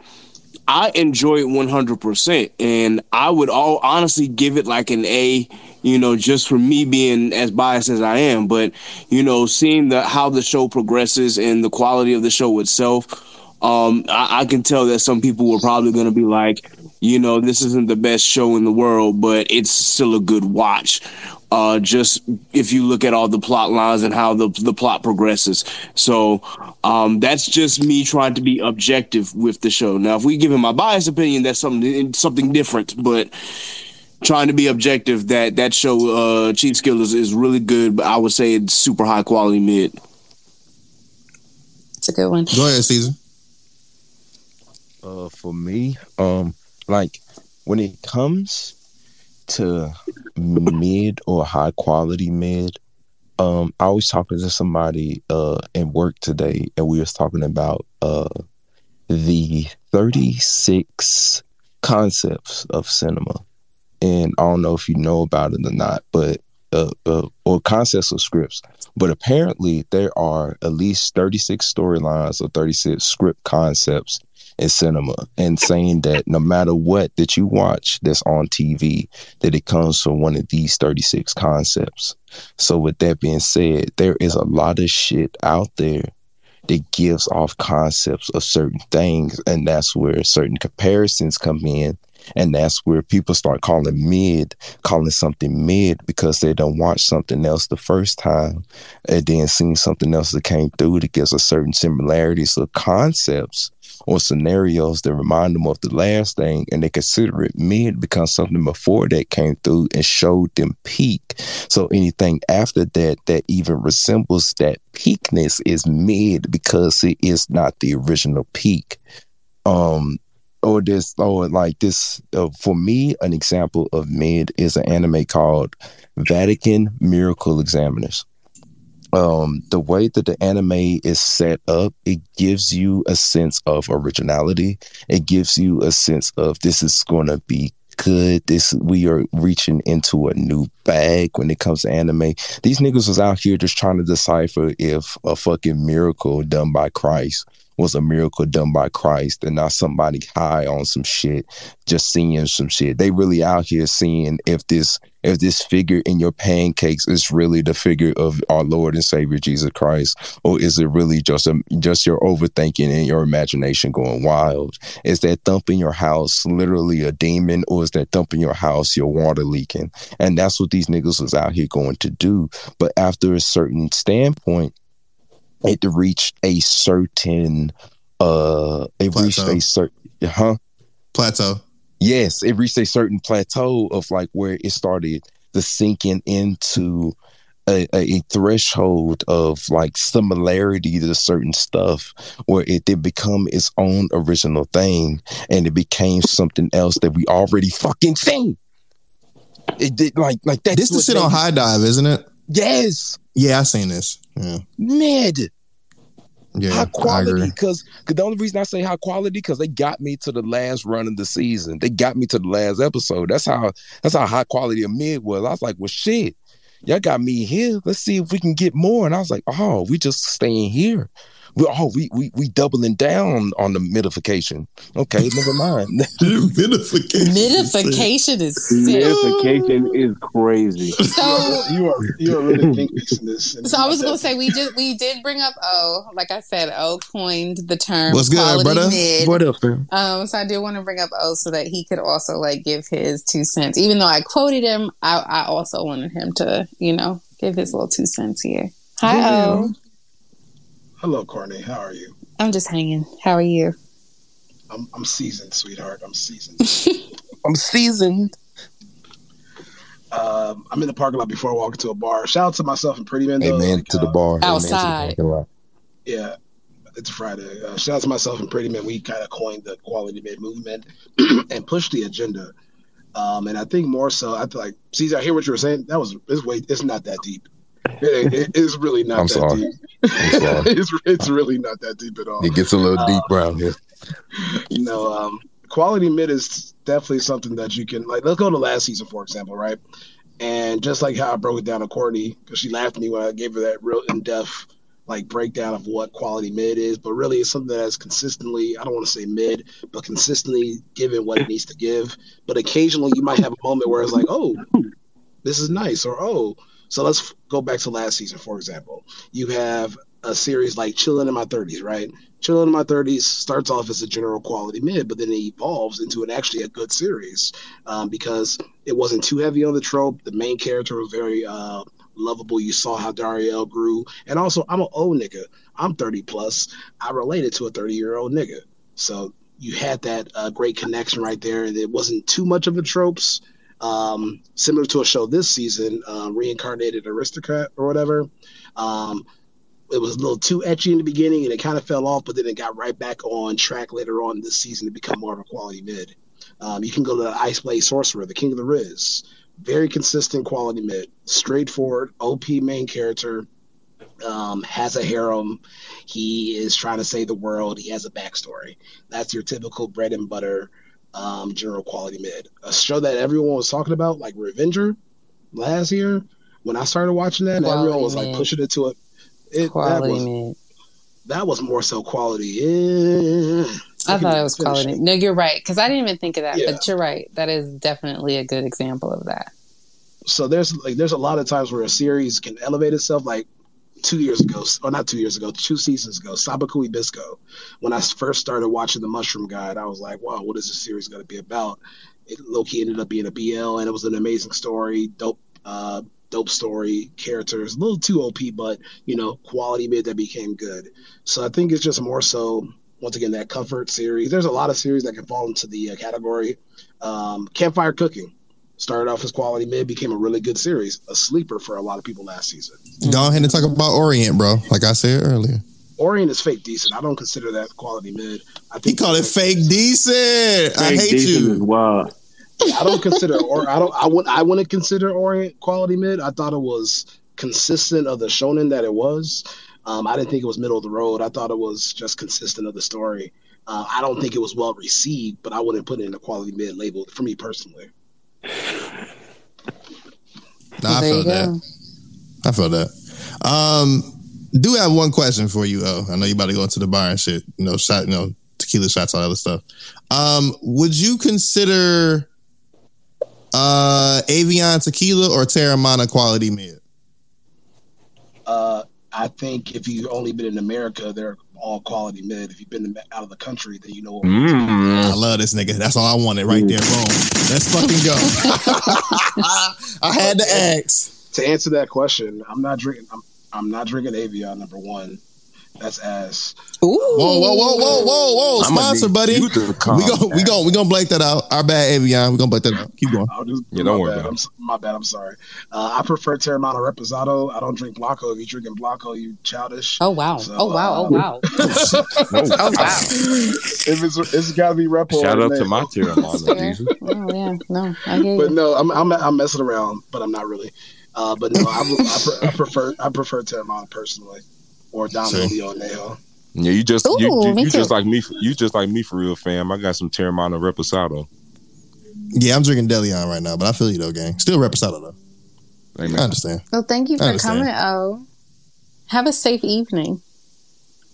S3: I enjoy it one hundred percent, and I would all honestly give it like an A. You know, just for me being as biased as I am, but you know, seeing the how the show progresses and the quality of the show itself, um, I, I can tell that some people were probably going to be like, you know, this isn't the best show in the world, but it's still a good watch. Uh, just if you look at all the plot lines and how the the plot progresses. So um, that's just me trying to be objective with the show. Now, if we give him my biased opinion, that's something something different. But trying to be objective, that that show uh, Cheat Skill is, is really good. But I would say it's super high quality mid.
S6: It's a good one.
S2: Go ahead, Caesar.
S4: Uh, for me, um, like when it comes to mid or high quality mid, um, I was talking to somebody uh in work today, and we was talking about uh the 36 concepts of cinema. And I don't know if you know about it or not, but uh, uh or concepts of scripts. But apparently there are at least 36 storylines or 36 script concepts in cinema and saying that no matter what that you watch that's on TV, that it comes from one of these 36 concepts. So with that being said, there is a lot of shit out there that gives off concepts of certain things, and that's where certain comparisons come in. And that's where people start calling mid, calling something mid because they don't watch something else the first time and then seeing something else that came through that gives a certain similarity. So concepts or scenarios that remind them of the last thing and they consider it mid because something before that came through and showed them peak. So anything after that that even resembles that peakness is mid because it is not the original peak. Um or this or like this uh, for me an example of mid is an anime called Vatican Miracle Examiners um, the way that the anime is set up, it gives you a sense of originality. It gives you a sense of this is going to be good. This we are reaching into a new bag when it comes to anime. These niggas was out here just trying to decipher if a fucking miracle done by Christ was a miracle done by Christ and not somebody high on some shit, just seeing some shit. They really out here seeing if this if this figure in your pancakes is really the figure of our Lord and Savior Jesus Christ, or is it really just a, just your overthinking and your imagination going wild? Is that thump in your house literally a demon, or is that thump in your house your water leaking? And that's what these niggas was out here going to do. But after a certain standpoint, it reached a certain uh it reached a certain huh
S2: Plateau.
S4: Yes it reached a certain plateau of like where it started the sinking into a, a threshold of like similarity to certain stuff where it did become its own original thing and it became something else that we already fucking seen it did like like that's
S2: This the
S4: what
S2: shit on High Dive, isn't it?
S4: yes
S2: Yeah, I seen this. Yeah,
S4: mad
S2: yeah.
S4: high quality because the only reason I say high quality because they got me to the last run of the season. They got me to the last episode. That's how that's how high quality a mid was. I was like, well, shit, y'all got me here. Let's see if we can get more. And I was like, oh, we just staying here. We oh we we we doubling down on the midification. Okay, never mind.
S2: Minification.
S6: Midification is sick.
S3: Midification is crazy.
S6: So
S11: You are you are really think fixing this.
S6: So I was gonna say we did we did bring up O. Like I said, O coined the term
S2: What's good, brother?
S6: mid.
S4: what up, fam?
S6: Um, so I did want to bring up O so that he could also like give his two cents. Even though I quoted him, I, I also wanted him to, you know, give his little two cents here. Hi O.
S11: Hello, Courtney. How are you?
S6: I'm just hanging. How are you?
S11: I'm I'm seasoned, sweetheart. I'm seasoned.
S4: I'm seasoned.
S11: um, I'm in the parking lot before I walk into a bar. Shout out to myself and Pretty Man.
S4: Amen
S11: Like,
S4: to the
S11: uh,
S4: bar. Amen to the
S6: Outside.
S4: lot.
S11: Yeah, it's Friday. Uh, shout out to myself and Pretty Man. We kind of coined the quality mid movement and pushed the agenda. Um, and I think more so, I feel like, Caesar, I hear what you were saying. That was, it's way, it's not that deep. It, it- it's really not
S4: I'm
S11: that
S4: sorry.
S11: deep.
S4: I'm sorry.
S11: it's, it's really not that deep at all.
S4: It gets a little deep around here.
S11: you know, um, quality mid is definitely something that you can like. Let's go to last season, for example, right? And just like how I broke it down to Courtney, because she laughed at me when I gave her that real in depth like breakdown of what quality mid is, but really it's something that's consistently, I don't want to say mid, but consistently given what it needs to give. But occasionally you might have a moment where it's like, oh, this is nice, or oh, so let's go back to last season, for example. You have a series like Chilling in My 30s, right? Chilling in My 30s starts off as a general quality mid, but then it evolves into an actually a good series um, because it wasn't too heavy on the trope. The main character was very uh, lovable. You saw how Dariel grew. And also, I'm an old nigga. I'm 30 plus. I related to a 30 year old nigga. So you had that uh, great connection right there. And it wasn't too much of the tropes. Um, similar to a show this season, uh, Reincarnated Aristocrat or whatever. Um, it was a little too ecchi in the beginning and it kind of fell off, but then it got right back on track later on this season to become more of a quality mid. Um, you can go to the Ice Blade Sorcerer, the King of the Riz, very consistent quality mid, straightforward, OP main character, um, has a harem. He is trying to save the world. He has a backstory. That's your typical bread and butter um, general quality mid. A show that everyone was talking about, like Revenger, last year. When I started watching that,
S6: Quality
S11: everyone was like pushing it to it. It that
S6: Quality
S11: was
S6: mid.
S11: that was more so quality. Yeah.
S6: I
S11: can
S6: thought it was quality. No, you're right. Because I didn't even think of that.
S11: Yeah.
S6: But you're right. That is definitely a good example of that.
S11: so there's like there's a lot of times where a series can elevate itself like two years ago or not two years ago two seasons ago sabikui bisco when i first started watching the mushroom guide i was like wow what is this series going to be about? It loki ended up being a bl and it was an amazing story dope uh dope story characters a little too op but you know quality mid that became good. So i think it's just more so once again that comfort series. There's a lot of series that can fall into the uh, category. Um campfire cooking started off as quality mid, became a really good series, a sleeper for a lot of people last season.
S2: Go ahead and talk about Orient, bro. Like I said earlier.
S11: Orient is fake decent. I don't consider that quality mid. I think He
S2: called it fake decent. I
S12: Fake
S2: hate
S12: decent is
S2: you.
S12: wild.
S11: I don't consider or I don't I would I wouldn't consider Orient quality mid. I thought it was consistent of the shonen that it was. Um, I didn't think it was middle of the road. I thought it was just consistent of the story. Uh, I don't think it was well received, but I wouldn't put it in the quality mid label for me personally.
S2: Nah, I
S6: There
S2: felt that.
S6: go.
S2: I felt that. Um, do have one question for you. Oh, I know you about to go into the bar and shit. You know, shot, you know, tequila shots, all that other stuff. Um, would you consider uh Avion tequila or Teremana quality mid?
S11: Uh, I think if you've only been in America, they're all quality mid. If you've been out of the country, then you know. What
S4: Mm.
S2: I love this nigga. That's all I wanted right there. Boom. Let's fucking go. I had to ask.
S11: To answer that question, I'm not drinking. I'm, I'm not drinking Avion. Number one, that's ass.
S6: Ooh.
S2: Whoa, whoa, whoa, whoa, whoa, whoa!
S4: I'ma
S2: Sponsor, buddy.
S4: you to calm
S2: We go, we go, we gonna blank that out. Our bad, Avion. We gonna blank that out. Keep going.
S11: I'll just,
S4: Yeah, don't worry
S11: bad.
S4: about
S11: I'm,
S4: it.
S11: my bad. I'm sorry. Uh, I prefer Teremana Reposado. I don't drink Blanco. If you're drinking Blanco, you childish.
S6: Oh wow.
S11: So,
S6: oh wow. Oh
S11: uh,
S6: wow. oh wow.
S11: if it's it's got to be Repo.
S4: Shout out to my Teremana,
S6: Oh yeah. No, I get
S11: But
S6: you.
S11: no, I'm, I'm I'm messing around, but I'm not really. Uh, but no, I, I, pre- I prefer I prefer Teremana personally, or Don
S2: Sure.
S11: Julio Nejo.
S4: Yeah, you just you,
S6: Ooh,
S4: you,
S6: me
S4: you just like me. You just like me for real, fam. I got some Teremana Reposado.
S2: Yeah, I'm drinking Delion right now, but I feel you though, gang. Still representative though.
S4: Amen.
S2: I understand.
S6: Well, thank you for coming. Oh, have a safe evening.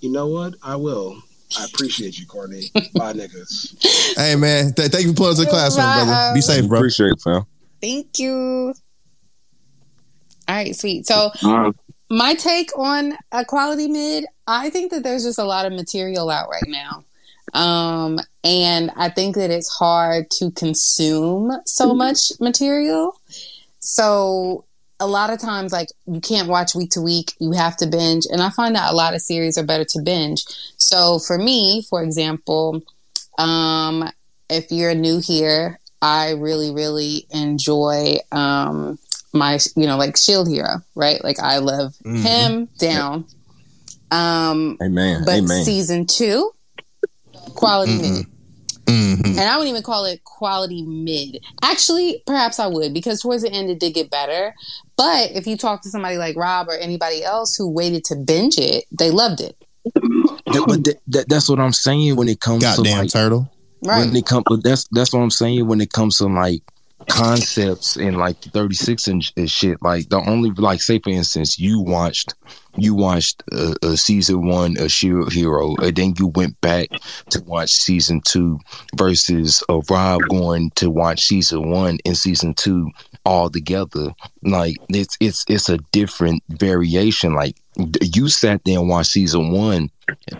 S11: You know what? I will. I appreciate you, Courtney. Bye, niggas.
S2: Hey man, th- thank you for pulling us to the classroom, brother. Be safe, bro.
S4: Appreciate it, fam.
S6: Thank you. All right, sweet. So my take on a quality mid, I think that there's just a lot of material out right now. Um, and I think that it's hard to consume so much material. So a lot of times, like you can't watch week to week, you have to binge. And I find that a lot of series are better to binge. So for me, for example, um, if you're new here, I really, really enjoy um, my, you know, like Shield Hero, right? Like I love
S2: Mhm.
S6: him down. Um,
S4: Amen.
S6: but
S4: Amen.
S6: season two, quality
S2: Mm-mm.
S6: mid.
S2: hmm
S6: And I wouldn't even call it quality mid. Actually, perhaps I would because towards the end it did get better. But if you talk to somebody like Rob or anybody else who waited to binge it, they loved it.
S4: That- but that, that, that's what I'm saying when it comes to
S2: Goddamn
S4: like
S2: turtle.
S6: Right.
S4: when it comes. That's that's what I'm saying when it comes to like concepts and like 36 and, and shit. Like the only like say for instance, you watched you watched uh, season one of Shield Hero, and then you went back to watch season two versus uh, Rob going to watch season one and season two all together. Like it's it's it's a different variation. Like you sat there and watched season one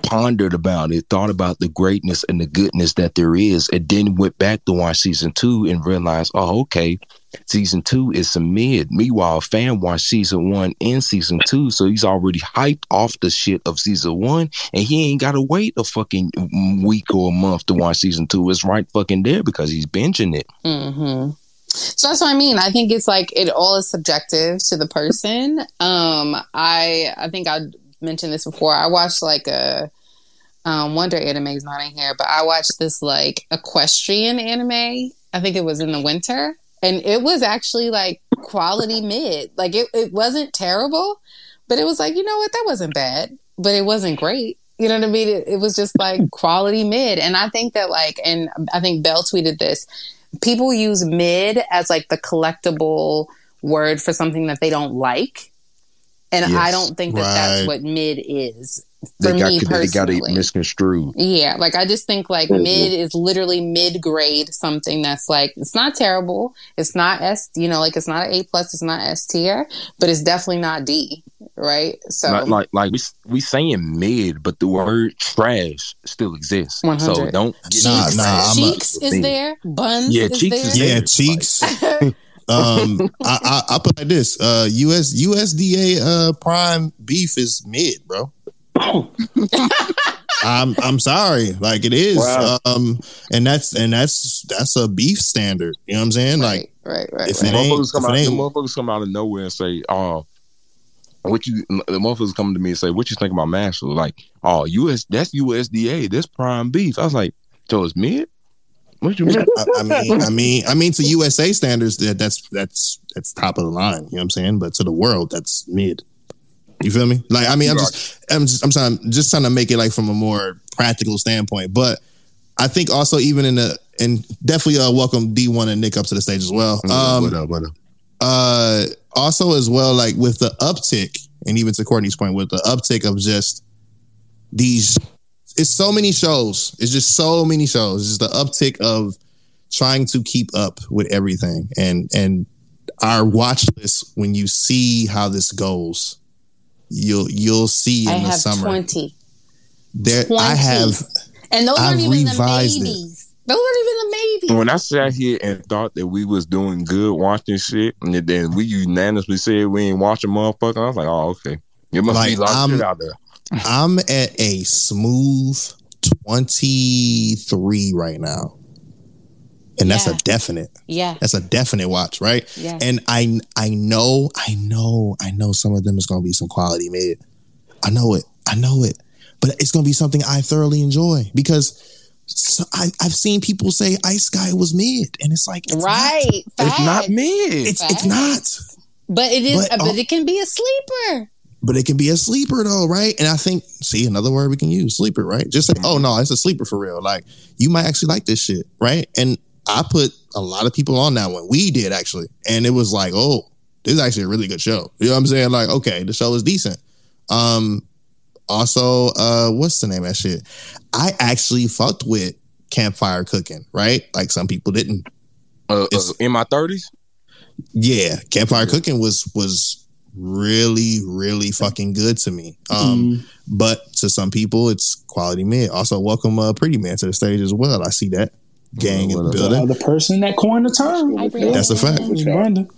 S4: pondered about it, thought about the greatness and the goodness that there is, and then went back to watch season two and realized, oh, okay, season two is some mid. Meanwhile, a fan watched season one and season two, so he's already hyped off the shit of season one, and he ain't got to wait a fucking week or a month to watch season two. It's right fucking there because he's binging it.
S6: hmm So that's what I mean. I think it's like it all is subjective to the person. Um, I I think I mentioned this before. I watched like a um, Wonder Anime's not in here, but I watched this like equestrian anime. I think it was in the winter. and it was actually like quality mid. Like it, it wasn't terrible, but it was like you know what that wasn't bad, but it wasn't great. You know what I mean? It, it was just like quality mid, and I think that like, and I think Bell tweeted this. People use mid as like the collectible word for something that they don't like, and I don't think that
S4: Right.
S6: that's what mid is
S4: They got,
S6: me
S4: they got
S6: personally.
S4: it misconstrued.
S6: Yeah, like I just think like
S4: Mhm.
S6: mid is literally mid grade something that's like it's not terrible. It's not S, you know, like it's not an A plus. It's not S tier, but it's definitely not D, right? So
S4: like, like like we we saying mid, but the word trash still exists. So
S6: 100.
S4: don't get
S6: Cheeks,
S2: nah, I'm a-
S6: Cheeks is there. Buns
S4: Yeah,
S6: is
S4: Cheeks
S6: there.
S4: is
S2: Yeah, cheeks. um, I, I I put like this: uh, US USDA uh prime beef is mid, bro. I'm I'm sorry, like it is.
S4: Wow.
S2: Um, and that's and that's that's a beef standard. You know what I'm saying? Like,
S6: right, right,
S2: if
S4: The motherfuckers come
S2: if
S4: out. The motherfuckers come out of nowhere and say, "Oh, what you?" The motherfuckers come to me and say, "What you think about Marshall?" Like, "Oh, US, that's USDA. That's prime beef." I was like, "So it's mid." What you mean?
S2: I, I mean, I mean, I mean, to USA standards, that that's that's that's top of the line. You know what I'm saying? But to the world, that's mid. You feel me? Like, I mean, I'm just, I'm just, I'm trying, just trying to make it like from a more practical standpoint. But I think also even in the, and definitely uh, welcome D1 and Nick up to the stage as well. Um,
S4: what up? What up?
S2: uh also as well like with the uptick and even to courtney's point with the uptick of just these it's so many shows it's just so many shows it's just the uptick of trying to keep up with everything and and our watch list when you see how this goes you'll you'll see in
S6: I
S2: the
S6: have
S2: summer
S6: twenty,
S2: there
S6: 20.
S2: i have
S6: and those aren't even the
S2: babies. it.
S6: Those aren't even the maybes.
S4: When I sat here and thought that we was doing good watching shit, and then we unanimously said we ain't watching motherfucker, I was like, "Oh, okay." It must be
S2: Like,
S4: a lot
S2: I'm-
S4: shit out there.
S2: i'm at a smooth 23 right now and that's
S6: Yeah.
S2: a definite
S6: Yeah,
S2: That's a definite watch, right?
S6: Yeah.
S2: And I I know, I know, I know some of them is gonna be some quality mid. I know it. I know it. But it's gonna be something I thoroughly enjoy because so I, I've seen people say Ice Sky was mid, and it's like it's
S6: right.
S2: Not,
S4: It's not
S6: Facts.
S4: mid.
S2: it's it's not.
S6: But it is.
S2: But,
S6: But,
S2: uh,
S6: it can be a sleeper.
S2: But it can be a sleeper though, right? And I think see another word we can use, sleeper, right? Just say, oh no, it's a sleeper for real. Like you might actually like this shit, right? And I put a lot of people on that one. We did actually, and it was like, oh, this is actually a really good show. You know what I'm saying? Like, okay, the show is decent. Um, also, uh, what's the name of that shit? I actually fucked with campfire cooking, right? Like some people didn't.
S4: Uh, uh,
S2: It's-
S4: in my thirties,
S2: Yeah, campfire cooking was was really really fucking good to me. Um, but to some people, it's quality mid. Also, welcome uh, Pretty Man to the stage as well. I see that gang in the building.
S5: the person that coined the term.
S2: That's a fact.
S5: Brandon.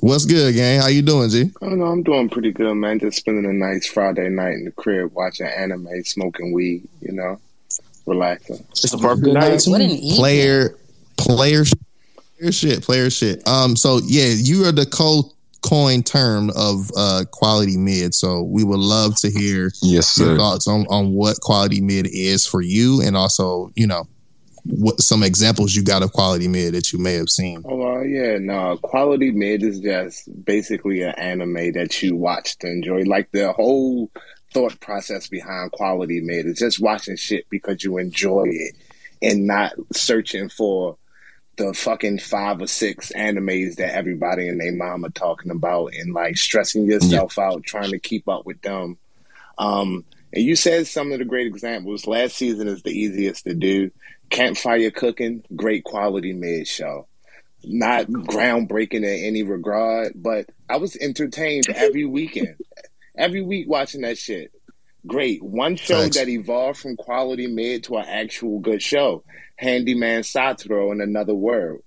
S2: What's good, gang? How you doing, G?
S12: I don't know. I'm doing pretty good, man. Just spending a nice Friday night in the crib, watching anime, smoking weed. You know, relaxing.
S3: It's a perfect
S5: night
S3: night.
S5: to
S6: What an
S5: me.
S6: evening.
S2: Player, player, player shit, player shit. Um, so yeah, you are the co-coin term of uh quality mid. So we would love to hear
S4: yes,
S2: your
S4: sir.
S2: thoughts on on what quality mid is for you, and also you know what some examples you got of quality mid that you may have seen.
S12: Oh, uh, yeah, no. Quality mid is just basically an anime that you watch to enjoy. Like the whole thought process behind quality mid is just watching shit because you enjoy it and not searching for the fucking five or six animes that everybody and their mom are talking about and like stressing yourself out trying to keep up with them. Um, and you said some of the great examples. Last season is the easiest to do. Campfire cooking, great quality mid show. Not groundbreaking in any regard, but I was entertained every weekend, every week watching that shit. Great. One show
S2: Facts.
S12: that evolved from quality mid to an actual good show. Handyman Saitou in Another World.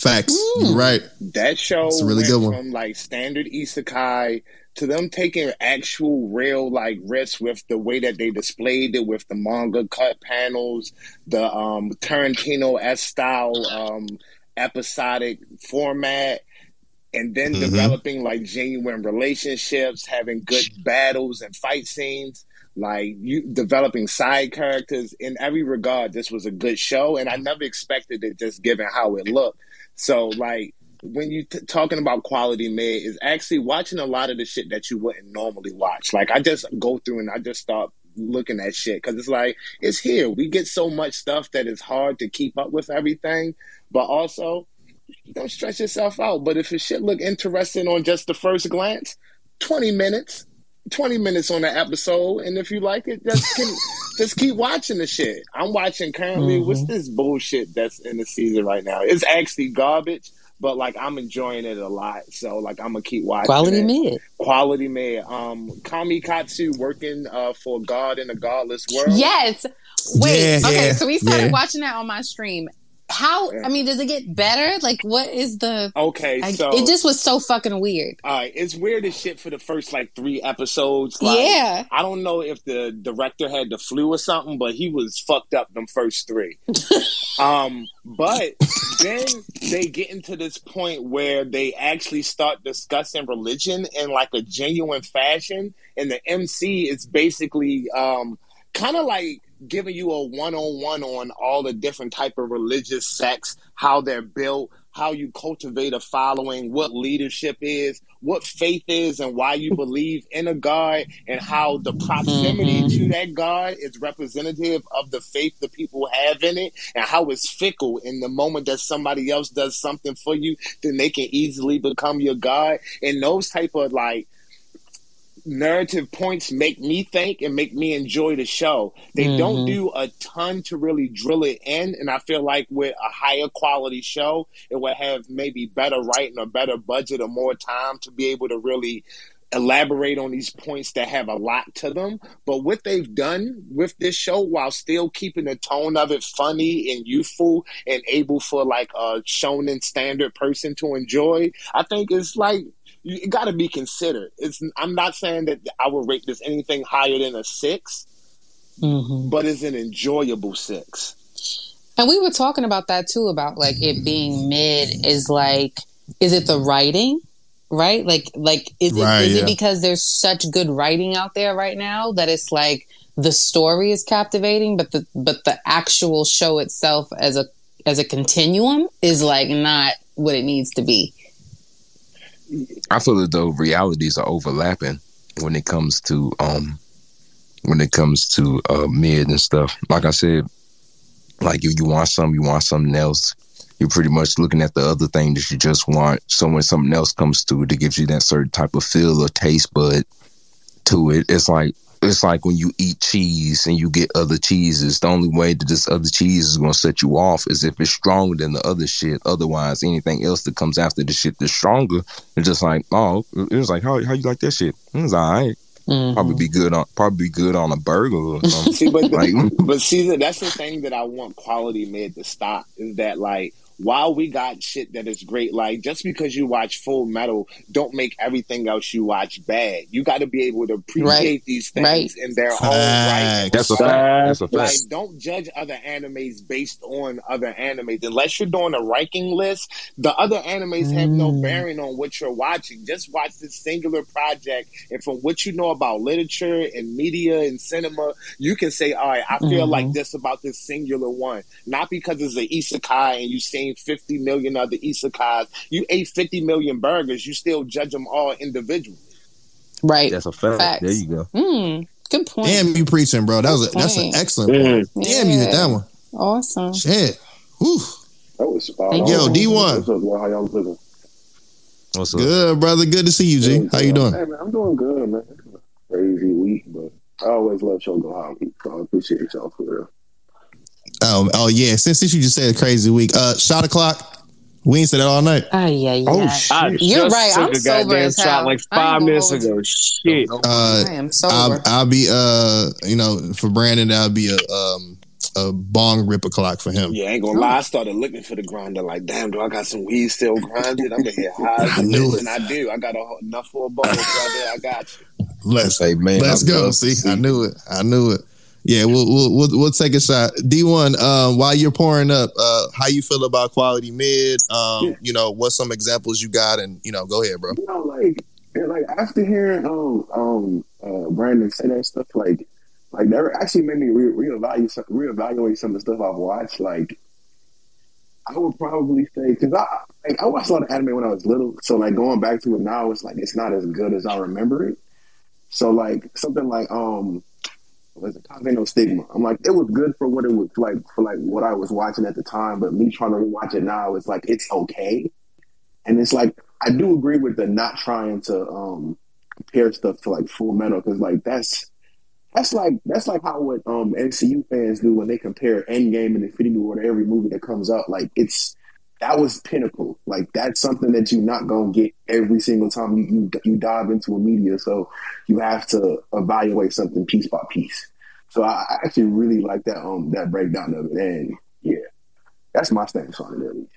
S2: Facts, you're right.
S12: That show
S2: It's a really good one.
S12: from like standard isekai to them taking actual real like risks with the way that they displayed it with the manga cut panels, the um Tarantino S style um episodic format, and then
S2: Mhm.
S12: developing like genuine relationships, having good battles and fight scenes. like you developing side characters in every regard. This was a good show, and I never expected it just given how it looked. So like when you t- talking about quality made is actually watching a lot of the shit that you wouldn't normally watch. Like I just go through and I just start looking at shit because it's like it's here. We get so much stuff that it's hard to keep up with everything, but also don't stress yourself out. But if your shit look interesting on just the first glance, twenty minutes. 20 minutes on the episode and if you like it just can, just keep watching the shit i'm watching currently
S1: Mm-hmm.
S12: what's this bullshit that's in the season right now it's actually garbage but like i'm enjoying it a lot so like i'm gonna keep watching
S1: Quality
S12: it.
S1: mid.
S12: quality made um kamikatsu working uh for god in a godless world
S6: Yes. Wait.
S2: Yeah,
S6: okay.
S2: yeah,
S6: So we started
S2: yeah.
S6: watching that on my stream. How? I mean, does it get better? Like, what is the?
S12: okay
S6: I-
S12: so
S6: it just was so fucking weird.
S12: All right, it's weird as shit for the first like three episodes. Like,
S6: Yeah.
S12: I don't know if the director had the flu or something, but he was fucked up them first three. um, but then they get into this point where they actually start discussing religion in like a genuine fashion, and the MC is basically um kind of like giving you a one-on-one on all the different type of religious sects how they're built how you cultivate a following what leadership is what faith is and why you believe in a god and how the proximity mm-hmm. to that god is representative of the faith the people have in it and how it's fickle in the moment that somebody else does something for you then they can easily become your god and those type of like narrative points make me think and make me enjoy the show. They don't
S1: Mhm.
S12: do a ton to really drill it in, and I feel like with a higher quality show, it would have maybe better writing or better budget or more time to be able to really elaborate on these points that have a lot to them. But what they've done with this show while still keeping the tone of it funny and youthful and able for like a shonen standard person to enjoy, I think it's like it got to be considered. It's I'm not saying that I would rate this anything higher than a 6,
S1: Mm-hmm.
S12: but it's an enjoyable 6.
S6: And we were talking about that too, about like it being mid is like, is it the writing? Right? Like, like, is it,
S2: Right,
S6: is
S2: yeah.
S6: it because there's such good writing out there right now that it's like the story is captivating, but the, but the actual show itself as a, as a continuum is like not what it needs to be.
S4: I feel that though realities are overlapping when it comes to um when it comes to uh mid and stuff. Like I said, like if you want something, you want something else. You're pretty much looking at the other thing that you just want. So when something else comes through that gives you that certain type of feel or taste bud to it, it's like it's like when you eat cheese and you get other cheeses. The only way that this other cheese is going to set you off is if it's stronger than the other shit. Otherwise, anything else that comes after the shit that's stronger, it's just like, oh, it was like, how how you like that shit? It was all right.
S1: Mm-hmm.
S4: Probably be good on probably be good on a burger or something.
S12: See, but
S4: like,
S12: but see, that's the thing that I want quality mid to stop is that like while we got shit that is great, like just because you watch Full Metal, don't make everything else you watch bad. You got to be able to appreciate
S6: Right.
S12: these things
S6: Right.
S12: in their own right.
S4: That's a fact. That's a
S12: Like,
S4: fact.
S12: don't judge other animes based on other animes. Unless you're doing a ranking list, the other animes have no
S1: Mm.
S12: bearing on what you're watching. Just watch this singular project, and from what you know about literature and media and cinema, you can say, "All right, I feel
S1: Mhm.
S12: like this about this singular one." Not because it's an isekai and you seen 50 million other isekais. You ate 50 million burgers. You still judge them all individually.
S6: Right.
S4: That's a fact.
S6: Facts.
S4: There you go.
S6: Hmm. Good point.
S2: Damn, you preaching, bro. That was a, that's an
S6: Point.
S2: excellent point. Damn, you hit that one.
S6: Awesome.
S2: Shit. Whew.
S13: That was spot on.
S2: Yo, D1.
S13: What's up. How y'all living?
S4: What's up?
S2: Good, brother. Good to see you, G. How you doing?
S13: Hey, man, I'm doing good, man. It's been a crazy week, but I always love Shougo High so I appreciate y'all for real.
S2: Oh, oh yeah. Since, since you just said a crazy week, uh, shot o'clock. We ain't said that all night.
S6: Ah, yeah, yeah.
S3: Oh
S12: I
S3: shit!
S6: You're right, I'm
S3: a
S6: sober
S3: goddamn
S6: as hell.
S3: shot like
S6: I ain't
S3: five
S6: gonna
S3: minutes
S6: hold
S3: ago. Shit.
S2: Uh,
S6: I am
S2: I'll. I'll be uh, you know, for Brandon, that'll be a um a bong rip o'clock for him.
S12: Yeah, I ain't gonna lie. I started looking for the grinder. Like, damn, do I got some weed still grinded? I'm gonna get high. as
S2: I
S12: a
S2: knew it.
S12: and I do. I got a, whole- enough for a bowl, brother. I got you.
S2: Let's
S4: Hey man,
S2: let's
S4: I
S2: go.
S4: love to
S2: See, I knew it. I knew it. Yeah, we'll we'll we'll, we'll take a shot. D one, um, while you're pouring up, uh, how you feel about quality mid? Um,
S13: Yeah.
S2: you know, what some examples you got, and you know, go ahead, bro.
S13: You know, like, like after hearing um um uh Brandon say that stuff, like like that actually made me re- reevaluate some, reevaluate some of the stuff I've watched. Like I would probably say because I like, I watched a lot of anime when I was little, so like going back to it now, it's like it's not as good as I remember it. So like something like um, was it Kaze no Stigma? I'm like it was good for what it was like for like what I was watching at the time, but me trying to watch it now, it's like it's okay, and it's like I do agree with the not trying to um compare stuff to like Full Metal because like that's that's like that's like how what um MCU fans do when they compare Endgame and Infinity War to every movie that comes out. Like it's that was pinnacle. Like that's something that you're not gonna get every single time you you, you dive into a media. So you have to evaluate something piece by piece. So I, I actually really like that um that breakdown of it. And yeah, that's my stance on it. At least.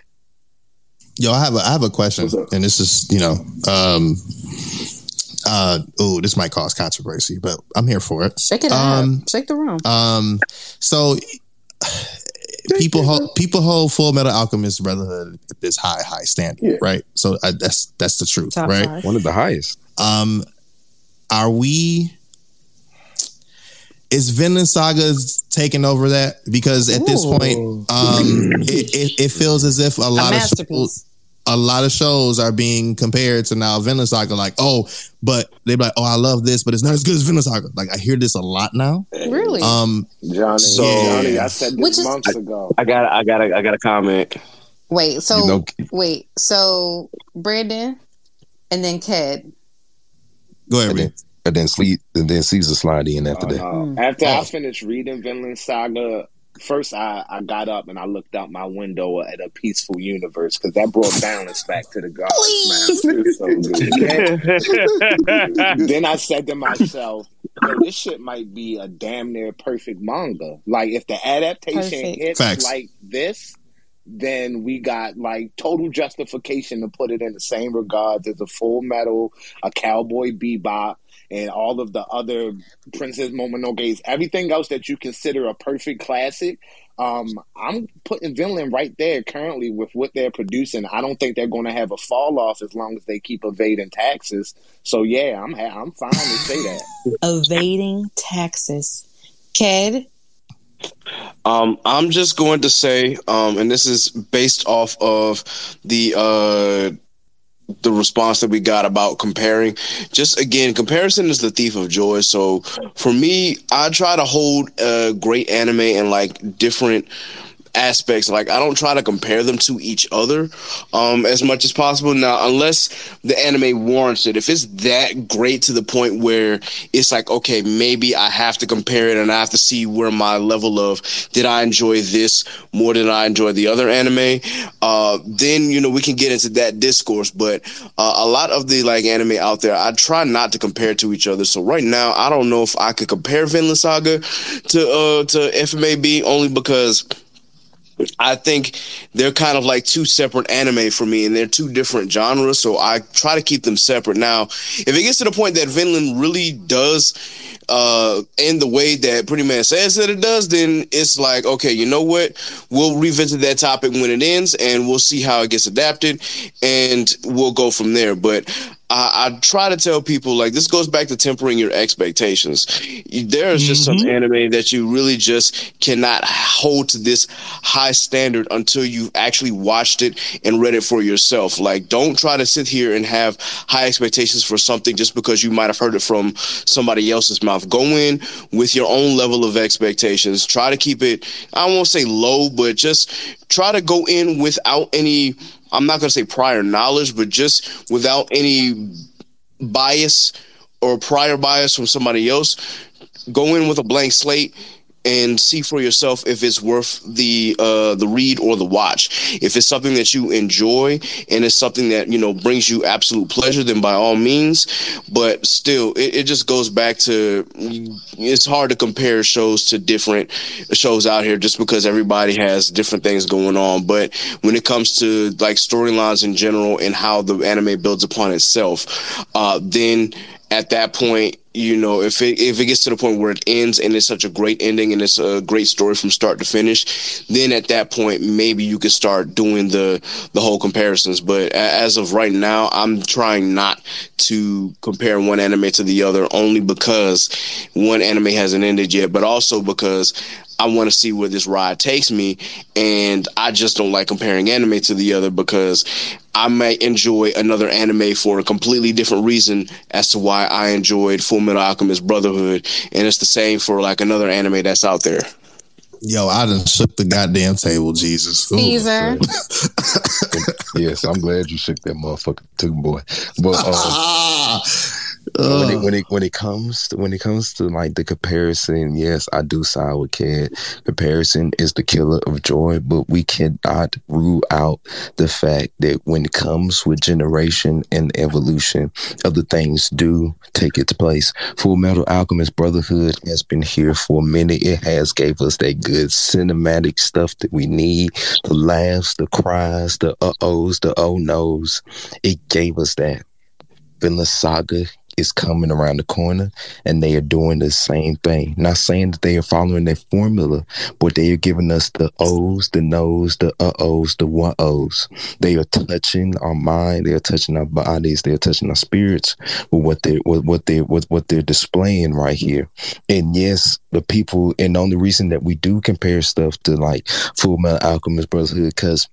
S2: Yo, I have a I have a question, and this is you know, um, uh, oh, this might cause controversy, but I'm here for it.
S6: Shake it
S2: Um,
S6: up. Shake the room.
S2: Um, so people hold people hold Full Metal Alchemist Brotherhood at this high high standard, right? So uh, that's that's the truth,
S4: Top
S2: right?
S4: five. One of the highest.
S2: Um, are we? Is Vinland Saga taking over that? Because at this point, um, it, it, it feels as if a lot of
S6: masterpiece.
S2: Shows, a lot of shows are being compared to now Vinland Saga. Like, oh, but they're like, oh, I love this, but it's not as good as Vinland Saga. Like, I hear this a lot now.
S6: Really?
S2: Um,
S12: Johnny,
S3: So-
S12: Johnny, I said
S6: Which
S12: this
S6: is-
S12: months ago.
S3: I got I got I got a comment.
S6: Wait, so
S4: You know-
S6: wait, so Brandon and then Ked.
S2: go ahead,
S4: And then, and then sleep, and then Caesar slide in after
S12: Uh,
S4: that.
S6: Mm.
S12: uh, after I
S2: Oh.
S12: finished reading Vinland Saga, first I, I got up and I looked out my window at a peaceful universe because that brought balance back to the gods. Man, It was so good. then I said to myself, Yo, this shit might be a damn near perfect manga. Like if the adaptation
S6: Perfect.
S12: hits
S2: Facts.
S12: like this, then we got like total justification to put it in the same regards as a Full Metal, a Cowboy Bebop, and all of the other Princess Mononoke's, everything else that you consider a perfect classic. Um, I'm putting Vinland right there currently with what they're producing. I don't think they're going to have a fall off as long as they keep evading taxes. So yeah, I'm ha- I'm fine to say that.
S6: Evading taxes. Ked.
S3: Um, I'm just going to say, um, and this is based off of the uh, the response that we got about comparing. Just again, comparison is the thief of joy. So for me, I try to hold uh, great anime and like different aspects. Like i don't try to compare them to each other um as much as possible. Now unless the anime warrants it if it's that great to the point where it's like okay maybe i have to compare it and i have to see where my level of did i enjoy this more than i enjoy the other anime uh then you know we can get into that discourse. But uh, a lot of the like anime out there i try not to compare to each other. So right now i don't know if i could compare vinland saga to uh to fmab only because I think they're kind of like two separate anime for me, and they're two different genres. So I try to keep them separate. Now, if it gets to the point that Vinland really does uh end the way that Pretty Man says that it does, then it's like, okay, you know what? We'll revisit that topic when it ends, and we'll see how it gets adapted, and we'll go from there. But I, I try to tell people like this goes back to tempering your expectations. There is just some mm-hmm. anime that you really just cannot hold to this high standard until you've actually watched it and read it for yourself. Like, don't try to sit here and have high expectations for something just because you might have heard it from somebody else's mouth. Go in with your own level of expectations. Try to keep it, I won't say low, but just try to go in without any I'm not going to say prior knowledge, but just without any bias or prior bias from somebody else, go in with a blank slate and see for yourself if it's worth the uh the read or the watch. If it's something that you enjoy and it's something that you know brings you absolute pleasure then by all means. But still it, it just goes back to it's hard to compare shows to different shows out here just because everybody has different things going on. But when it comes to like storylines in general and how the anime builds upon itself uh then at that point you know, if it if it gets to the point where it ends and it's such a great ending and it's a great story from start to finish, then at that point maybe you could start doing the the whole comparisons. But as of right now, I'm trying not to compare one anime to the other only because one anime hasn't ended yet, but also because I want to see where this ride takes me, and I just don't like comparing anime to the other because I may enjoy another anime for a completely different reason as to why I enjoyed Full Metal Alchemist Brotherhood, and it's the same for like another anime that's out there.
S2: Yo, I done shook the goddamn table, Jesus. Ooh.
S6: Caesar.
S4: yes, I'm glad you shook that motherfucker too, boy. But um, When it when it when it comes to, when it comes to like the comparison, yes, I do side with Cad. Comparison is the killer of joy, but we cannot rule out the fact that when it comes with generation and evolution, other things do take its place. Full Metal Alchemist Brotherhood has been here for a minute. It has gave us that good cinematic stuff that we need. The laughs, the cries, the uh ohs, the oh no's. It gave us that. Vinland Saga is coming around the corner and they are doing the same thing. Not saying that they are following their formula, but they are giving us the O's, the no's, the uh ohs, the one ohs. They are touching our mind, they are touching our bodies, they are touching our spirits with what they with what they with what they're displaying right here. And yes, the people and the only reason that we do compare stuff to like Full Metal Alchemist Brotherhood, because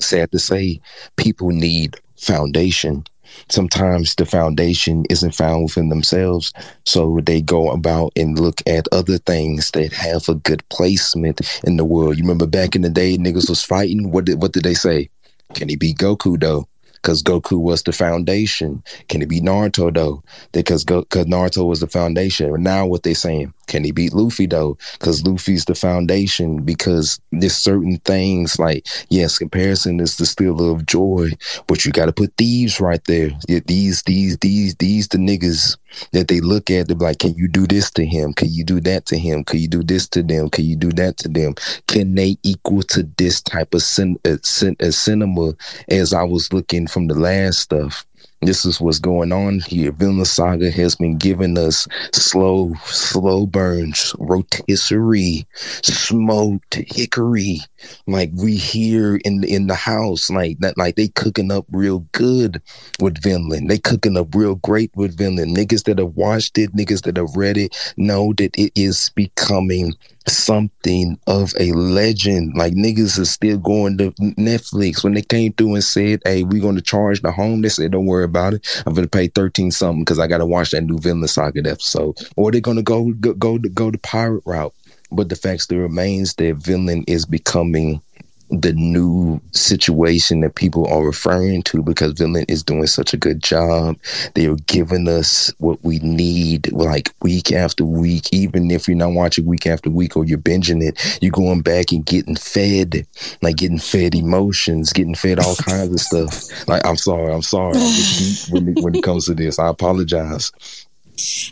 S4: sad to say, people need foundation. Sometimes the foundation isn't found within themselves, so they go about and look at other things that have a good placement in the world. You remember back in the day, niggas was fighting. What did what did they say? Can he beat Goku though? Because Goku was the foundation. Can he beat Naruto though? Because because Naruto was the foundation. Now what they saying? Can he beat Luffy though? Because Luffy's the foundation. Because there's certain things like yes, comparison is the stealer of joy, but you got to put thieves right there. Yeah, These these these these the niggas that they look at. They're like, can you do this to him? Can you do that to him? Can you do this to them? Can you do that to them? Can they equal to this type of cin- uh, cin- uh, cinema as I was looking from the last stuff? This is what's going on here. Vinland Saga has been giving us slow, slow burns, rotisserie, smoked hickory. Like we here in in the house, like that, like they cooking up real good with Vinland. They cooking up real great with Vinland. Niggas that have watched it, niggas that have read it, know that it is becoming something of a legend. Like niggas is still going to Netflix when they came through and said, "Hey, we're going to charge the home." They said, "Don't worry about it. I'm going to pay thirteen something because I got to watch that new Vinland Saga episode." Or they're going to go go go to go the pirate route. But the fact still remains that Vinland is becoming the new situation that people are referring to because Vinland is doing such a good job. They are giving us what we need like week after week. Even if you're not watching week after week or you're binging it, you're going back and getting fed, like getting fed emotions, getting fed all kinds of stuff. Like I'm sorry, I'm sorry. I when it, when it comes to this. I apologize.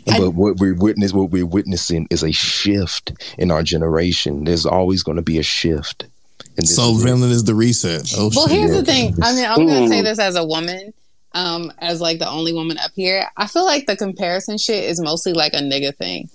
S4: But what we're witness what we're witnessing is a shift in our generation. There's always going to be a shift. And
S2: So
S4: is it.
S2: Is the reset. Oh,
S6: Well,
S2: shit.
S6: here's the thing. I mean, I'm gonna say this as a woman, um, as like the only woman up here. I feel like the comparison shit is mostly like a nigga thing.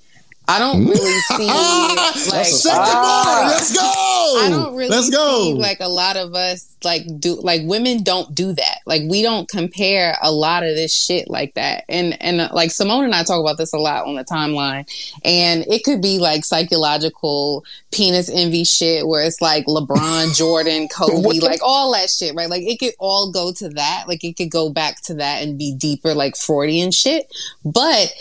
S6: I don't really see like
S2: Second bar. Let's go.
S6: I don't really
S2: Let's go.
S6: see like a lot of us like do like women don't do that. Like we don't compare a lot of this shit like that. And and uh, like Simone and I talk about this a lot on the timeline. And it could be like psychological penis envy shit where it's like LeBron, Jordan, Kobe, like all that shit, right? Like it could all go to that. Like it could go back to that and be deeper like Freudian shit. But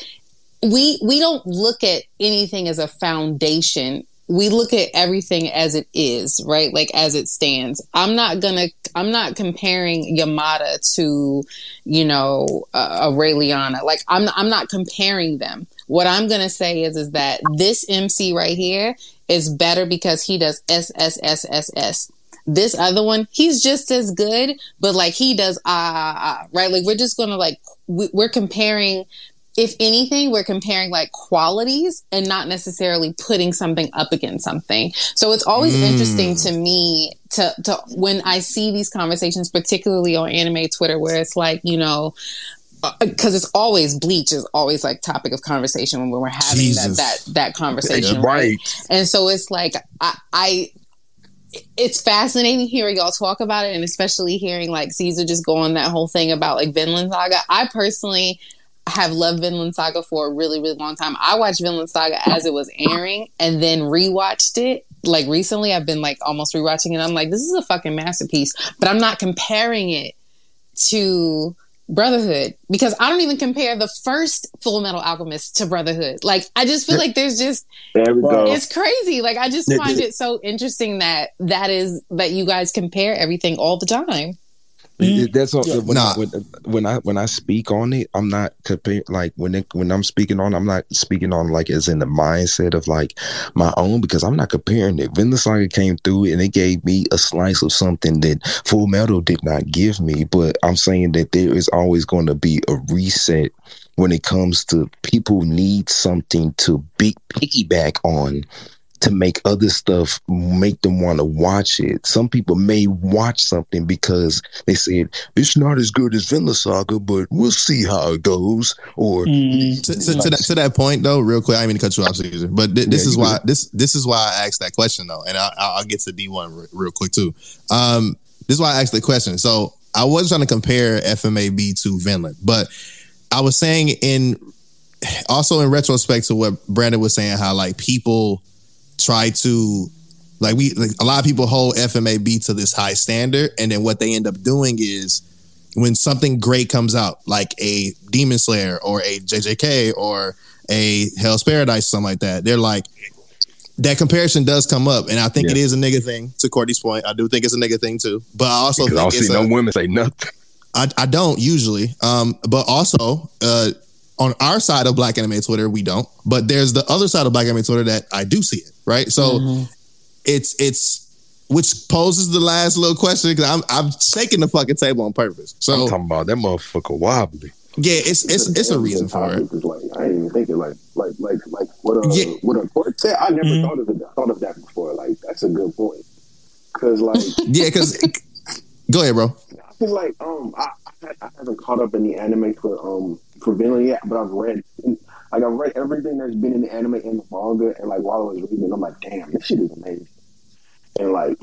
S6: we we don't look at anything as a foundation. We look at everything as it is right? Like as it stands. I'm not gonna i'm not comparing yamada to you know uh, a ray like i'm i'm not comparing them. What i'm gonna say is is that this mc right here is better because he does s s s s s. This other one he's just as good but like he does ah, ah right? Like we're just gonna like we're comparing if anything, we're comparing like qualities and not necessarily putting something up against something. So it's always
S14: Mm.
S6: interesting to me to to when I see these conversations, particularly on anime Twitter, where it's like, you know, because it's always bleach is always like topic of conversation when we're having
S2: Jesus.
S6: that that that conversation,
S4: Yeah,
S6: right?
S4: right.
S6: And so it's like I, I it's fascinating hearing y'all talk about it and especially hearing like Caesar just go on that whole thing about like Vinland Saga. I personally have loved Vinland Saga for a really, really long time. I watched Vinland Saga as it was airing and then rewatched it. Like recently I've been like almost rewatching it. I'm like, this is a fucking masterpiece. But I'm not comparing it to Brotherhood because I don't even compare the first Full Metal Alchemist to Brotherhood. Like I just feel like there's just
S13: There we go.
S6: it's crazy. Like I just find it so interesting that that is that you guys compare everything all the time.
S4: It- mm-hmm. that's all, when,
S2: Nah.
S4: when, when I when I speak on it, I'm not comparing like when it, when I'm speaking on, I'm not speaking on like as in the mindset of like my own because I'm not comparing it. Vinland Saga came through and it gave me a slice of something that Full Metal did not give me. But I'm saying that there is always going to be a reset when it comes to people need something to be piggyback on to make other stuff make them want to watch it. Some people may watch something because they said it's not as good as Vinland Saga, but we'll see how it goes. Or
S5: Mm.
S2: to, to, to, that, to that point though, real quick, I mean to cut you off, Caesar, but thi- this
S4: Yeah,
S2: is why
S4: good.
S2: this this is why I asked that question though, and I, I'll get to D one re- real quick too. Um, this is why I asked the question. So I was trying to compare FMAB to Vinland, but I was saying in also in retrospect to what Brandon was saying, how like people try to like we like a lot of people hold FMAB to this high standard, and then what they end up doing is when something great comes out, like a Demon Slayer or a JJK or a Hell's Paradise, something like that, they're like that comparison does come up, and I think
S4: Yeah.
S2: it is a nigga thing. To Courtney's point, I do think it's a nigga thing too, but I also
S4: because I don't
S2: it's
S4: see
S2: a,
S4: no women say nothing.
S2: I, I don't usually. Um, but also, uh, on our side of Black Anime Twitter, we don't. But there's the other side of Black Anime Twitter that I do see it, right? So it's it's which poses the last little question because I'm I'm shaking the fucking table on purpose.
S4: So I'm
S2: So
S4: talking about that motherfucker wobbly.
S2: yeah, it's it's it's a reason for it.
S13: It's like I ain't even thinking like like like like what a
S2: Yeah.
S13: what a court said. I never
S5: Mhm.
S13: thought of it. thought of that before. Like that's a good point. Cause like
S2: Yeah, because go ahead, bro.
S13: Cause like um I, I I haven't caught up in the anime for um for Vinland yet, but I've read like I've read everything that's been in the anime and the manga, and like while I was reading, I'm like, damn, this shit is amazing. And like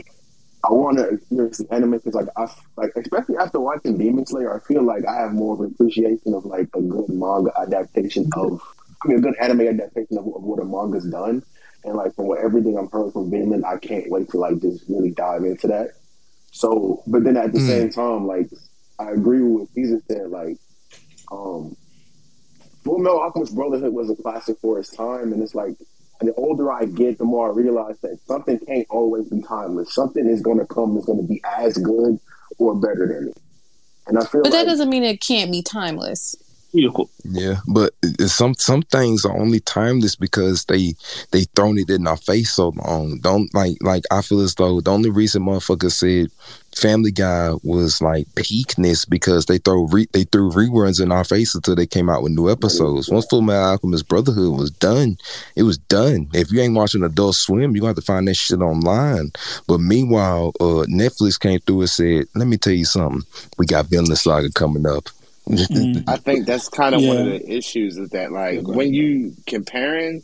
S13: I want to experience the anime because like I like especially after watching Demon Slayer, I feel like I have more of an appreciation of like a good manga adaptation of I mean a good anime adaptation of, of what a manga's done. And like from what everything I've heard from Vinland, I can't wait to like just really dive into that. So, but then at the
S2: Mm.
S13: same time, like I agree with what Caesar said. Like, um, Full Metal Alchemist Brotherhood was a classic for its time, and it's like the older I get, the more I realize that something can't always be timeless. Something is going to come that's going to be as good or better than it. And I feel
S6: But that
S13: like
S6: doesn't mean it can't be timeless.
S3: Yeah,
S4: but some some things are only timeless because they they thrown it in our face so long. Don't like like I feel as though the only reason motherfuckers said Family Guy was like peakness because they throw re, they threw reruns in our faces until they came out with new episodes. Once Full Metal Alchemist Brotherhood was done, it was done. If you ain't watching Adult Swim, you gonna have to find that shit online. But meanwhile, uh, Netflix came through and said, "Let me tell you something. We got Vinland Saga coming up."
S5: Mm.
S12: I think that's kind of one of the issues is that like
S5: Yeah,
S12: when you comparing,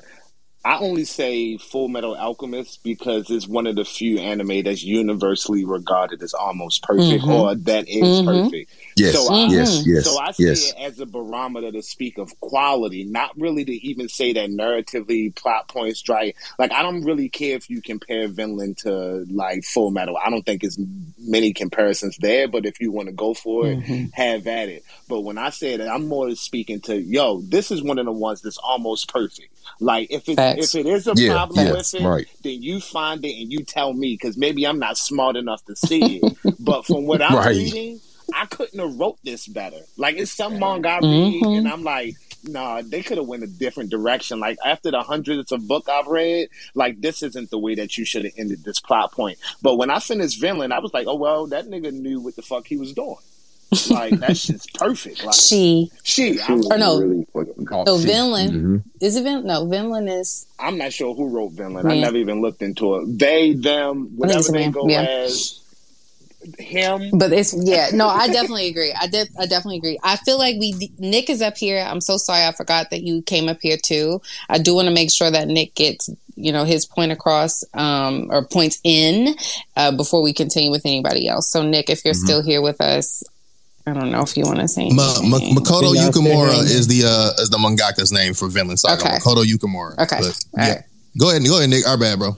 S12: I only say Full Metal Alchemist because it's one of the few anime that's universally regarded as almost perfect
S6: Mhm.
S12: or that is
S6: Mhm.
S12: perfect.
S4: Yes,
S12: So I-
S4: yes, yes,
S12: So I see
S4: yes.
S12: it as a barometer to speak of quality, not really to even say that narratively plot points dry. Like I don't really care if you compare Vinland to like Full Metal. I don't think there's many comparisons there, but if you want to go for it,
S6: Mhm.
S12: have at it. But when I say that, I'm more speaking to yo. This is one of the ones that's almost perfect. Like if it
S6: Facts.
S12: if it is a
S4: Yeah,
S12: problem
S4: yeah,
S12: with it,
S4: right.
S12: then you find it and you tell me because maybe I'm not smart enough to see it. but from what I'm
S4: Right.
S12: reading, I couldn't have wrote this better. Like it's some manga I read,
S6: Mhm.
S12: and I'm like, nah, they could have went a different direction. Like after the hundreds of book I've read, like this isn't the way that you should have ended this plot point. But when I finished Vinland, I was like, oh well, that nigga knew what the fuck he was doing. Like that shit's perfect. Like
S6: She.
S12: she,
S13: she
S6: Or no.
S13: really fucking
S4: Oh,
S6: So
S4: see.
S6: Vinland
S4: Mhm.
S6: is it Vin? No, Vinland is
S12: I'm not sure who wrote Vinland. I never even looked into it. They, them, whatever they
S6: man,
S12: go
S6: yeah.
S12: as.
S14: him.
S6: But it's yeah, no, I definitely agree. I did, I definitely agree. I feel like we Nick is up here. I'm so sorry, I forgot that you came up here too. I do want to make sure that Nick gets you know his point across um, or points in uh, before we continue with anybody else. So Nick, if you're
S2: Mhm.
S6: still here with us, I don't know if you want to say
S2: Ma- Ma- Makoto
S6: y'all
S2: Yukimura is the uh, is the mangaka's name for Vinland Saga.
S6: Okay.
S2: Makoto Yukimura.
S6: Okay.
S2: But, yeah. Go ahead, go ahead, Nick. Our bad, bro.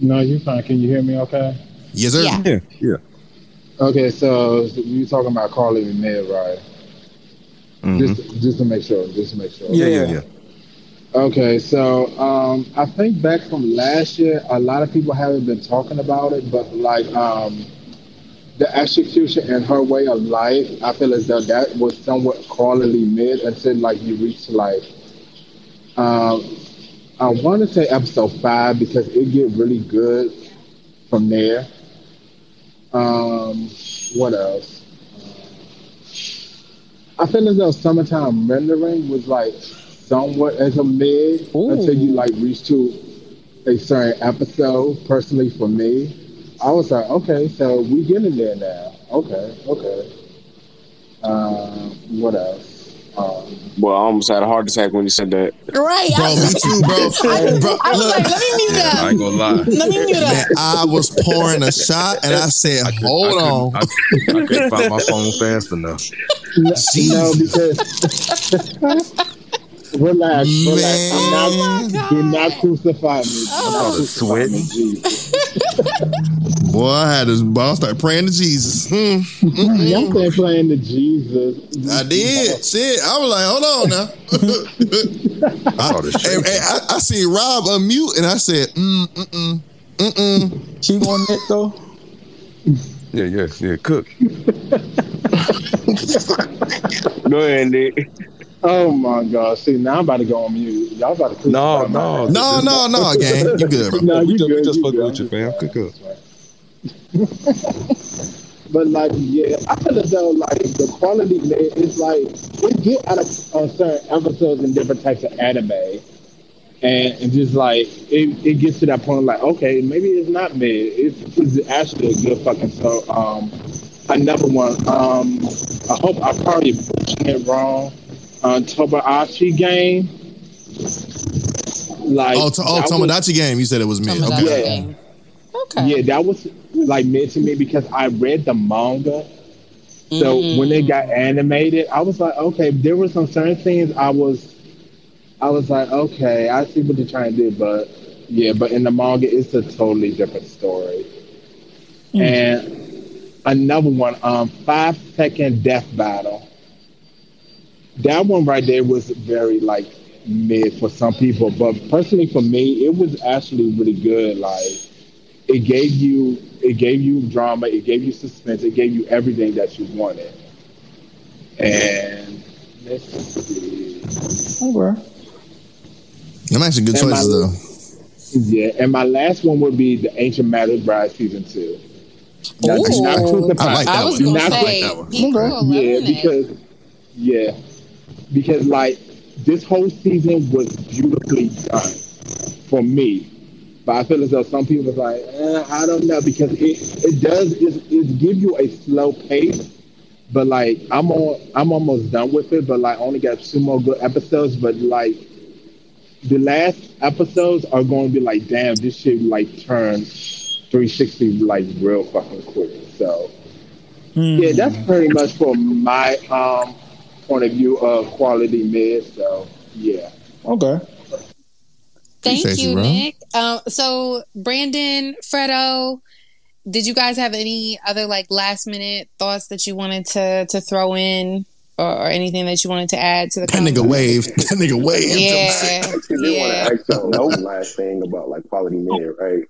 S15: No, you fine. Can you hear me okay?
S2: Yes, sir.
S6: Yeah.
S4: Yeah, yeah.
S15: Okay, so you talking about Carly and Ned, right? Just, just to make sure, just to make sure.
S4: Yeah, yeah, yeah.
S15: Okay, so um, I think back from last year, a lot of people haven't been talking about it, but like um, the execution and her way of life, I feel as though that was somewhat quality mid until like you reach like um, I want to say episode five because it get really good from there. Um, what else? I feel as though summertime rendering was like somewhat as a mid until you like reach to a certain episode. Personally, for me, I was like, okay, so we getting there now. Okay, okay. Um, what else? Um,
S3: Well, I almost had a heart attack when you said that.
S6: Right.
S2: Bro, me too, bro. bro
S6: I was
S2: look,
S6: like, let me mute
S4: Yeah, I ain't gonna lie.
S6: Let me mute
S2: man, I was pouring a shot and I said, hold
S4: I
S2: on.
S4: couldn't, I, I couldn't find my phone fast enough.
S15: no, no, because relax, relax. I'm not, do not crucify me. Do not
S4: I was
S15: crucify me,
S4: sweating.
S15: Jesus.
S2: Boy, I had this ball start praying to Jesus. Hmm.
S15: Y'all been playing to Jesus.
S2: I did. Shit. I was like, hold on now. I, and- and I, I see Rob unmute and I said, mm, mm, mm, mm.
S5: Keep on it though.
S4: Yeah, yes, yeah. Cook.
S3: Go ahead, Nick.
S15: Oh my God! See, now I'm about to go on mute. Y'all about to
S4: No, no.
S2: No, no, no, gang. You good, bro.
S15: No,
S4: we
S15: you
S4: just, we
S15: good,
S4: just fucking with you, fam. Cook up.
S15: But like, yeah, I feel as though like the quality man is like it get out of on certain episodes and different types of anime, and, and just like it, it gets to that point like okay, maybe it's not mid, it's, it's actually a good fucking so. Um, another one. Um, I hope I probably butchering it wrong. Uh, Tobashi game. Like
S2: Oh, to, oh
S15: that was-
S2: Tomodachi game. You said it was me.
S6: Tomodachi
S2: Okay.
S6: game. Okay.
S15: yeah, that was like mid to me because I read the manga. So when it got animated, I was like, okay, there were some certain things I was, I was like, okay, I see what they're trying to do, but yeah, but in the manga, it's a totally different story. And another one, um, five second death battle. That one right there was very like mid for some people, but personally for me, it was actually really good. Like it gave you it gave you drama, it gave you suspense, it gave you everything that you wanted. And let's see.
S5: Oh, okay.
S2: Them actually good
S15: And my-
S2: choices though.
S15: Yeah, and my last one would be the Ancient Magus' Bride season two. Now,
S6: Ooh.
S15: not crucify-
S2: I like that
S6: I was
S2: one.
S6: gonna
S15: Not-
S6: say
S2: that one.
S6: people are
S15: yeah, because yeah, because like this whole season was beautifully done for me. But I feel as though some people are like, eh, I don't know, because it it does it, it give you a slow pace. But like I'm on, I'm almost done with it. But like only got two more good episodes. But like the last episodes are going to be like, damn, this shit like turn 360 like real fucking quick. So yeah, that's pretty much for my um point of view of quality mid. So yeah.
S5: Okay.
S6: Thank
S2: Appreciate
S6: you,
S2: you.
S6: Nick. Um, so Brandon, Fredo, did you guys have any other like last minute thoughts that you wanted to to throw in, or, or anything that you wanted to add to the?
S2: That nigga wave. That nigga wave.
S6: Yeah,
S13: actually did
S6: yeah.
S13: want to ask y'all one last thing about like quality mid, right?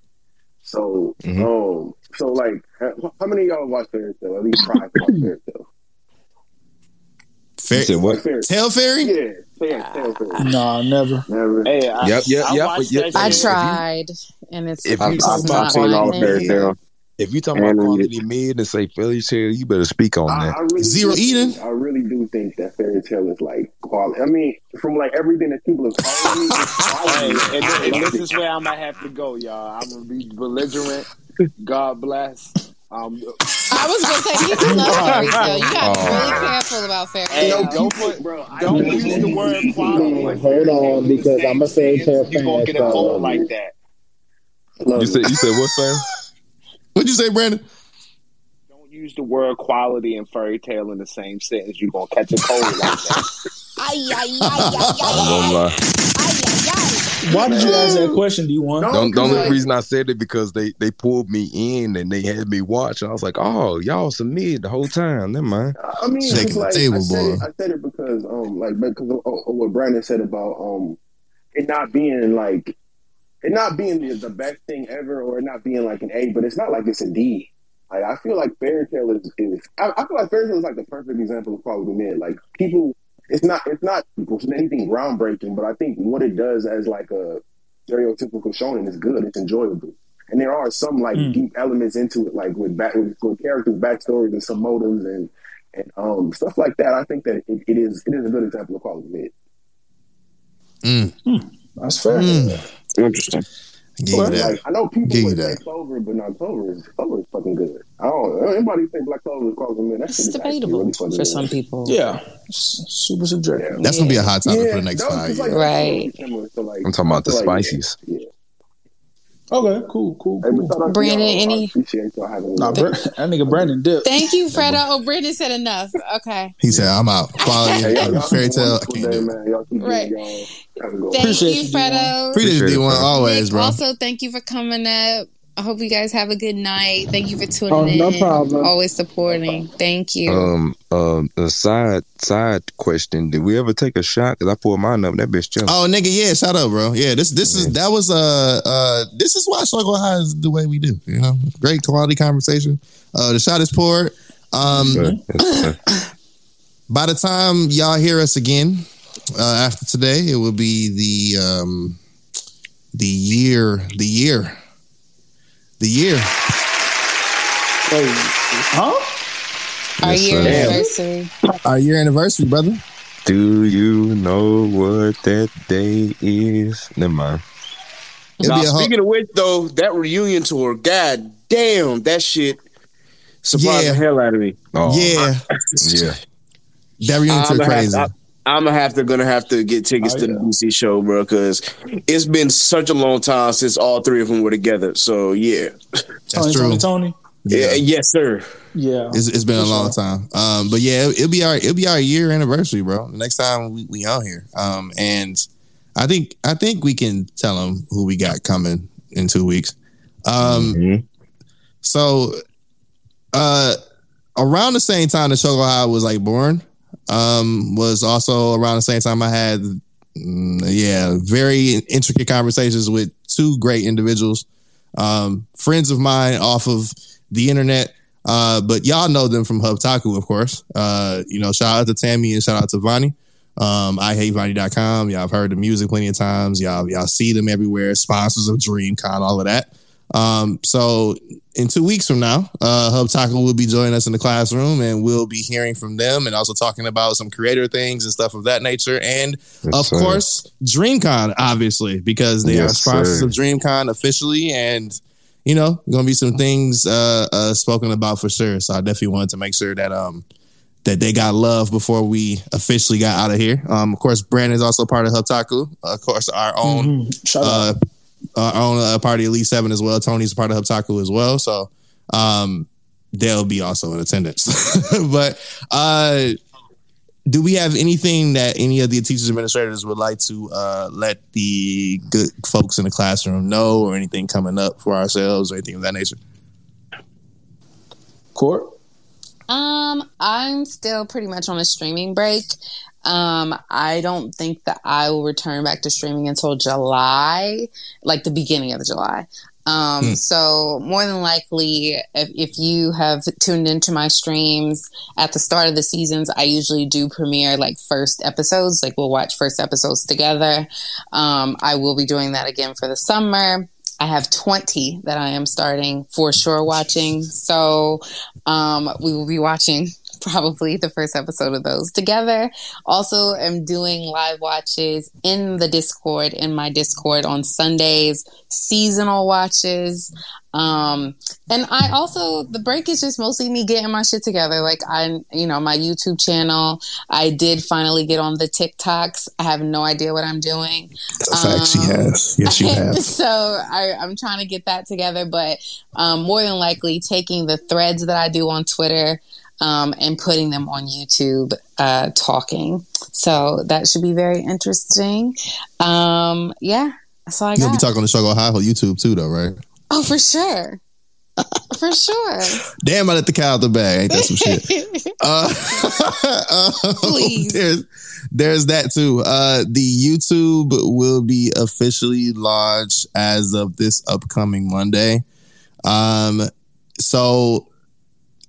S13: So,
S4: Mhm.
S13: um, so like, how how many of y'all watch Fairy Tail? At least try to watch Fairy Tail.
S2: Fair,
S4: You said what?
S13: Fairy
S2: Tail Fairy?
S13: Yeah, Fairy Tail. Fairy.
S5: Nah, never.
S13: Never.
S14: Hey, I,
S4: Yep, yep,
S14: I
S4: yep,
S14: watched
S4: yep.
S6: I
S4: If you-
S6: tried, and it's
S4: if
S6: it's
S4: you
S3: I've,
S4: talk
S3: I've,
S4: about
S6: not
S3: seen all Fairy. Tale.
S4: If you talking
S3: And
S4: about
S3: read it.
S4: quality mid and say Fairy Tail, you better speak on
S13: I,
S4: that.
S13: I really
S2: Zero
S13: do
S2: Eden?
S13: think- I really do think that Fairy Tail is like quality. I mean, from like everything that people have told me,
S14: Hey,
S13: quality.
S14: and, and this is where I might have to go, y'all. I'm gonna be belligerent. God bless.
S12: Um,
S6: I was gonna say you love Fairy Tail. You gotta be
S4: Oh.
S6: really careful about fairy
S12: Hey,
S6: tale.
S12: don't put, bro. Don't use the word quality.
S15: Hold on, because I'm a Fairy Tail
S12: You gonna
S15: fan.
S12: get a cold like that.
S4: You said you said what, fam?
S2: What'd you say, Brandon?
S12: Don't use the word quality and Fairy Tail in the same sentence. You're gonna catch a cold like that.
S6: Ay, ay, ay,
S4: I ain't gonna lie.
S5: Why did you ask that question, D1?
S4: The, the only reason I said it because they they pulled me in and they had me watch. And I was like, oh, y'all submitted the whole time. Never mind.
S13: I mean,
S4: Shaking
S13: it's
S4: the
S13: like,
S4: table,
S13: I said
S4: boy.
S13: It, I said it because, um, like, because of, of what Brandon said about um, it not being like, it not being the, the best thing ever, or not being like an A, but it's not like it's a D. Like, I feel like Fairy Tail is, is I, I feel like Fairy Tail is like the perfect example of quality mid. Like, people, it's not, it's not anything groundbreaking, but I think what it does as like a stereotypical shonen is good. It's enjoyable. And there are some like hmm. deep elements into it, like with back with, with characters' backstories and some motives and and um stuff like that. I think that it, it is it is a good example of quality mid. Hmm. Hmm.
S5: That's fair.
S3: Interesting.
S2: Give you that.
S13: Like I know people
S2: Give you
S13: would say
S2: that.
S13: Clover, but not Clover is Clover is fucking good. I don't anybody think Black Clover is quality mid. That
S6: It's
S13: shit is actually
S6: debatable
S13: really
S6: for
S13: good.
S6: some people.
S5: Yeah, s- super subjective.
S2: That's gonna be a hot topic
S13: Yeah,
S2: for the next
S13: no,
S2: five years.
S13: like-
S6: Right.
S13: Similar to, like,
S4: I'm talking about the
S13: I like,
S4: spices.
S13: Yeah.
S5: Okay, cool, cool,
S13: Hey,
S5: cool.
S13: shout
S6: Brandon,
S13: y'all. I
S6: any-
S13: appreciate y'all having me.
S5: Nah,
S13: on.
S5: Bra- that nigga Brandon dip.
S6: Thank you, Fredo. Oh, Brandon said enough. Okay.
S2: He said, "I'm out." Quality
S13: Hey, y'all, y'all
S2: Fairy Tail. I can't
S13: day, man. Y'all keep
S6: Right.
S13: y'all. Have a good one.
S6: Thank
S5: Appreciate
S6: you,
S5: you, D1.
S6: Fredo.
S2: Appreciate
S4: Appreciate
S2: D
S4: it,
S2: one
S4: bro.
S2: always,
S6: Nick,
S2: bro.
S6: also, thank you for coming up. I hope you guys have a good night. Thank you for tuning
S15: Oh,
S6: in.
S15: no problem.
S6: Always supporting. Thank you.
S4: Um, um, a side side question: Did we ever take a shot? Cause I pulled mine up. That bitch jumped.
S2: Oh, nigga, yeah, shout out, bro. Yeah, this this is that was uh uh this is why Struggle High is the way we do. You know, great quality conversation. Uh, the shot is poured. Um, by the time y'all hear us again uh, after today, it will be the um the year the year the year.
S5: Wait, huh?
S6: Our
S4: Yes,
S6: year
S4: sir.
S6: anniversary.
S2: Our year anniversary, brother.
S4: Do you know what that day is? Never mind.
S3: Now,
S2: be a
S3: speaking of which, though, that reunion tour, god damn, that shit surprised
S2: Yeah.
S3: the hell out of me.
S4: Oh,
S2: yeah,
S4: yeah.
S2: that reunion tour
S3: I'ma have
S2: crazy.
S3: to- I'm gonna have to gonna have to get tickets
S5: Oh,
S3: to the
S5: yeah.
S3: DC show, bro, because it's been such a long time since all three of them were together. So yeah,
S2: That's
S5: Tony,
S2: true.
S5: Tony, Tony.
S3: yeah, yes, sir.
S5: Yeah.
S2: It's, it's been a long
S5: sure.
S2: time. Um, but yeah, it, will be our it'll be our year anniversary, bro. The next time we, we on here. Um, and I think I think we can tell them who we got coming in two weeks. Um,
S4: Mhm.
S2: so uh, around the same time the Shougo High was like born, um, was also around the same time I had, mm, yeah, very intricate conversations with two great individuals, um, friends of mine off of the internet. Uh, but y'all know them from Hubtaku, of course. Uh, you know, shout out to Tammy and shout out to Vonnie. Um, I hate Vonnie.com. Y'all have heard the music plenty of times. Y'all, y'all see them everywhere. Sponsors of DreamCon, all of that. Um, so in two weeks from now, uh, Hubtaku will be joining us in the classroom and we'll be hearing from them and also talking about some creator things and stuff of that nature. And
S4: Yes,
S2: of
S4: sir.
S2: course, DreamCon, obviously, because they are sponsors
S4: sir.
S2: of DreamCon officially. And, you know, going to be some things uh, uh, spoken about for sure. So I definitely wanted to make sure that um that they got love before we officially got out of here. Um, of course, Brandon's also part of Hub Taku. Of course, our own
S5: Mhm. Shout out.
S2: uh, our own uh, party Elite Seven as well. Tony's a part of Hub Taku as well, so um, they'll be also in attendance. but uh, do we have anything that any of the teachers administrators would like to uh, let the good folks in the classroom know, or anything coming up for ourselves, or anything of that nature?
S5: Court.
S6: Um, I'm still pretty much on a streaming break. Um, I don't think that I will return back to streaming until July, like the beginning of July. Um,
S2: Hmm.
S6: so more than likely, if, if you have tuned into my streams at the start of the seasons, I usually do premiere like first episodes. Like we'll watch first episodes together. Um, I will be doing that again for the summer. I have 20 that I am starting for sure watching. So, um, we will be watching probably the first episode of those together. Also, am doing live watches in the Discord, in my Discord on Sundays, seasonal watches. Um, and I also, the break is just mostly me getting my shit together. Like, I, you know, my YouTube channel, I did finally get on the TikToks. I have no idea what I'm doing.
S2: That's a fact. She has. Yes, you have.
S6: so I, I'm trying to get that together, but um, more than likely taking the threads that I do on Twitter um, and putting them on YouTube, uh, talking. So that should be very interesting. Um, yeah, that's all I
S2: You'll
S6: got.
S2: be talking on the Shougo High on YouTube too, though, right?
S6: oh, for sure. For sure.
S2: Damn, I let the cow out the bag. Ain't that some shit? Uh,
S6: Please.
S2: There's, there's that too. Uh, the YouTube will be officially launched as of this upcoming Monday. Um, so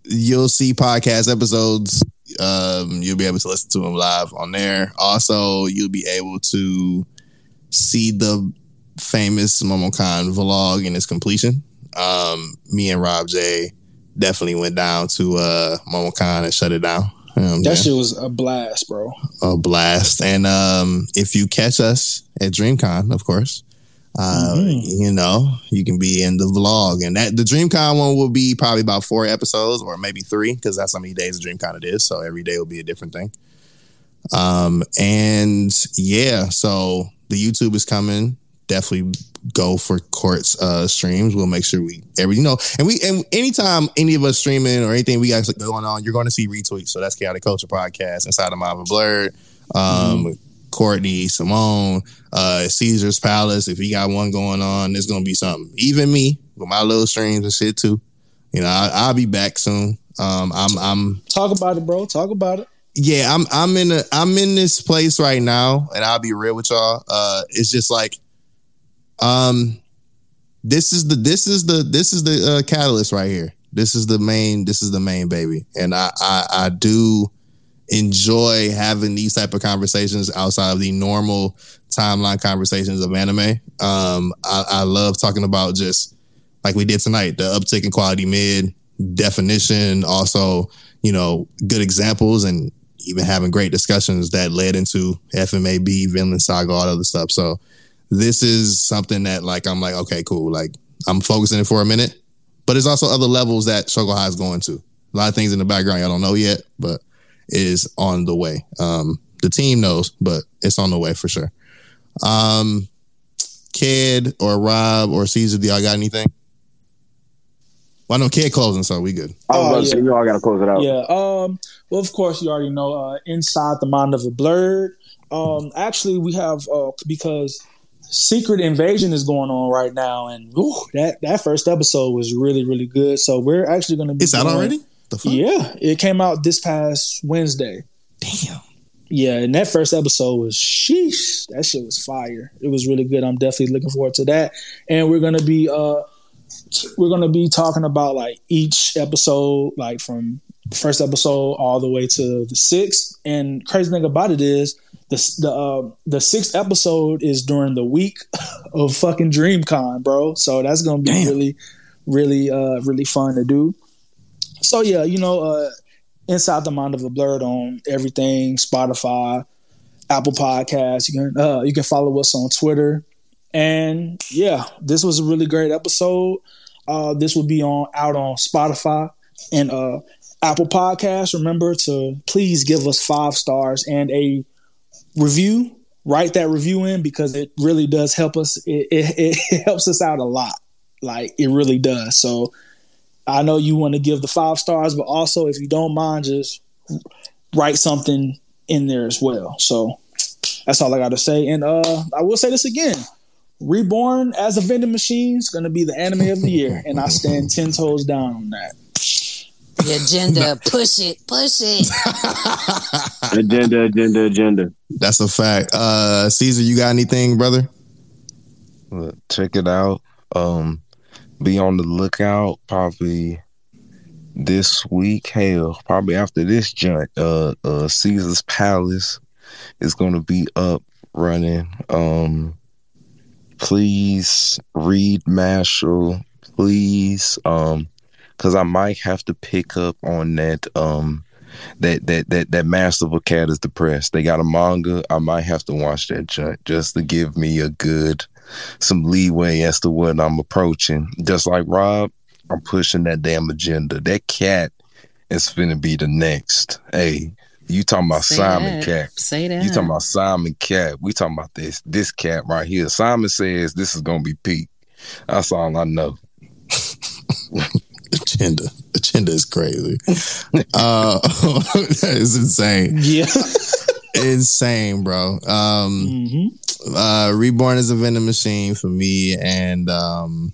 S2: you'll see podcast episodes. Um, you'll be able to listen to them live on there. Also, you'll be able to see the famous MomoCon vlog in its completion. Um, me and Rob J definitely went down to uh MomoCon and shut it down. You know
S5: That shit was a blast, bro.
S2: a blast. And um, if you catch us at DreamCon, of course, uh,
S5: Mhm.
S2: you know, you can be in the vlog. And that the DreamCon one will be probably about four episodes or maybe three, because that's how many days of DreamCon it is. So every day will be a different thing. Um, and yeah, so the YouTube is coming. Definitely go for courts uh streams. We'll make sure we every you know, and we and anytime any of us streaming or anything we got going on, you're going to see retweets. So that's Chaotic Culture Podcast inside of Marvin Blurred. Um Courtney, Simone, uh Caesar's Palace. If you got one going on, there's gonna be something. Even me with my little streams and shit too. You know, I, I'll be back soon. Um, I'm I'm
S5: Talk about it, bro. Talk about it.
S2: yeah, I'm I'm in a I'm in this place right now, and I'll be real with y'all. Uh, it's just like, um, this is the this is the this is the uh, catalyst right here. This is the main this is the main baby, and I I, I do enjoy having these type of conversations outside of the normal timeline conversations of anime. Um, I, I love talking about just like we did tonight, the uptick in quality mid definition, also, you know, good examples and even having great discussions that led into FMAB, Vinland Saga, all other stuff. So this is something that like I'm like, okay, cool. Like I'm focusing it for a minute. But there's also other levels that Shougo High is going to. A lot of things in the background y'all don't know yet, but is on the way. Um, the team knows, but it's on the way for sure. Um, Kid or Rob or Caesar, do y'all got anything? Well, I know Kid closing, so we good.
S15: I was
S5: Oh,
S15: about to say,
S5: yeah.
S15: you all got to close it out.
S5: Yeah. Um. Well, of course, you already know. Uh, Inside the Mind of a Blurred. Um. Actually, we have uh because Secret Invasion is going on right now, and ooh, that that first episode was really really good. So we're actually going to be.
S2: It's out
S5: doing-
S2: already? The fuck?
S5: Yeah, it came out this past Wednesday.
S2: Damn.
S5: Yeah, and that first episode was sheesh. That shit was fire. It was really good. I'm definitely looking forward to that. And we're gonna be uh we're gonna be talking about like each episode, like from first episode all the way to the sixth. And crazy thing about it is the the uh, the sixth episode is during the week of fucking DreamCon, bro. So that's gonna be really, really, uh, really fun to do. So yeah, you know, uh, inside the mind of a blurred on everything, Spotify, Apple Podcasts. You can uh, you can follow us on Twitter, and yeah, this was a really great episode. Uh, this will be on out on Spotify and uh, Apple Podcasts. Remember to please give us five stars and a review. Write that review in because it really does help us. It, it, it helps us out a lot. Like it really does. So I know you want to give the five stars, but also if you don't mind, just write something in there as well. So that's all I got to say. And uh, I will say this again: Reborn as a vending machine is going to be the anime of the year, and I stand ten toes down on that.
S6: The agenda, push it, push it.
S15: agenda, agenda, agenda.
S2: That's a fact. Uh, Caesar, you got anything, brother?
S4: Look, check it out. Um, be on the lookout. Probably this week. Hell, probably after this joint. Uh, uh, Caesar's Palace is gonna be up running. Um, please read Marshall. Please, um, because I might have to pick up on that. Um, that that that that masterful cat is depressed. They got a manga. I might have to watch that junk just to give me a good some leeway as to what I'm approaching. Just like Rob, I'm pushing that damn agenda. That cat is finna be the next. Hey, you talking about
S1: Say
S4: Simon
S1: that.
S4: Cat.
S1: Say that.
S4: You talking about Simon Cat. We talking about this this cat right here. Simon says this is gonna be peak. That's all I know.
S2: agenda. Agenda is crazy. uh, that is insane.
S5: Yeah.
S2: insane, bro. Um,
S5: Mm-hmm.
S2: uh, Reborn is a vending machine for me, and um,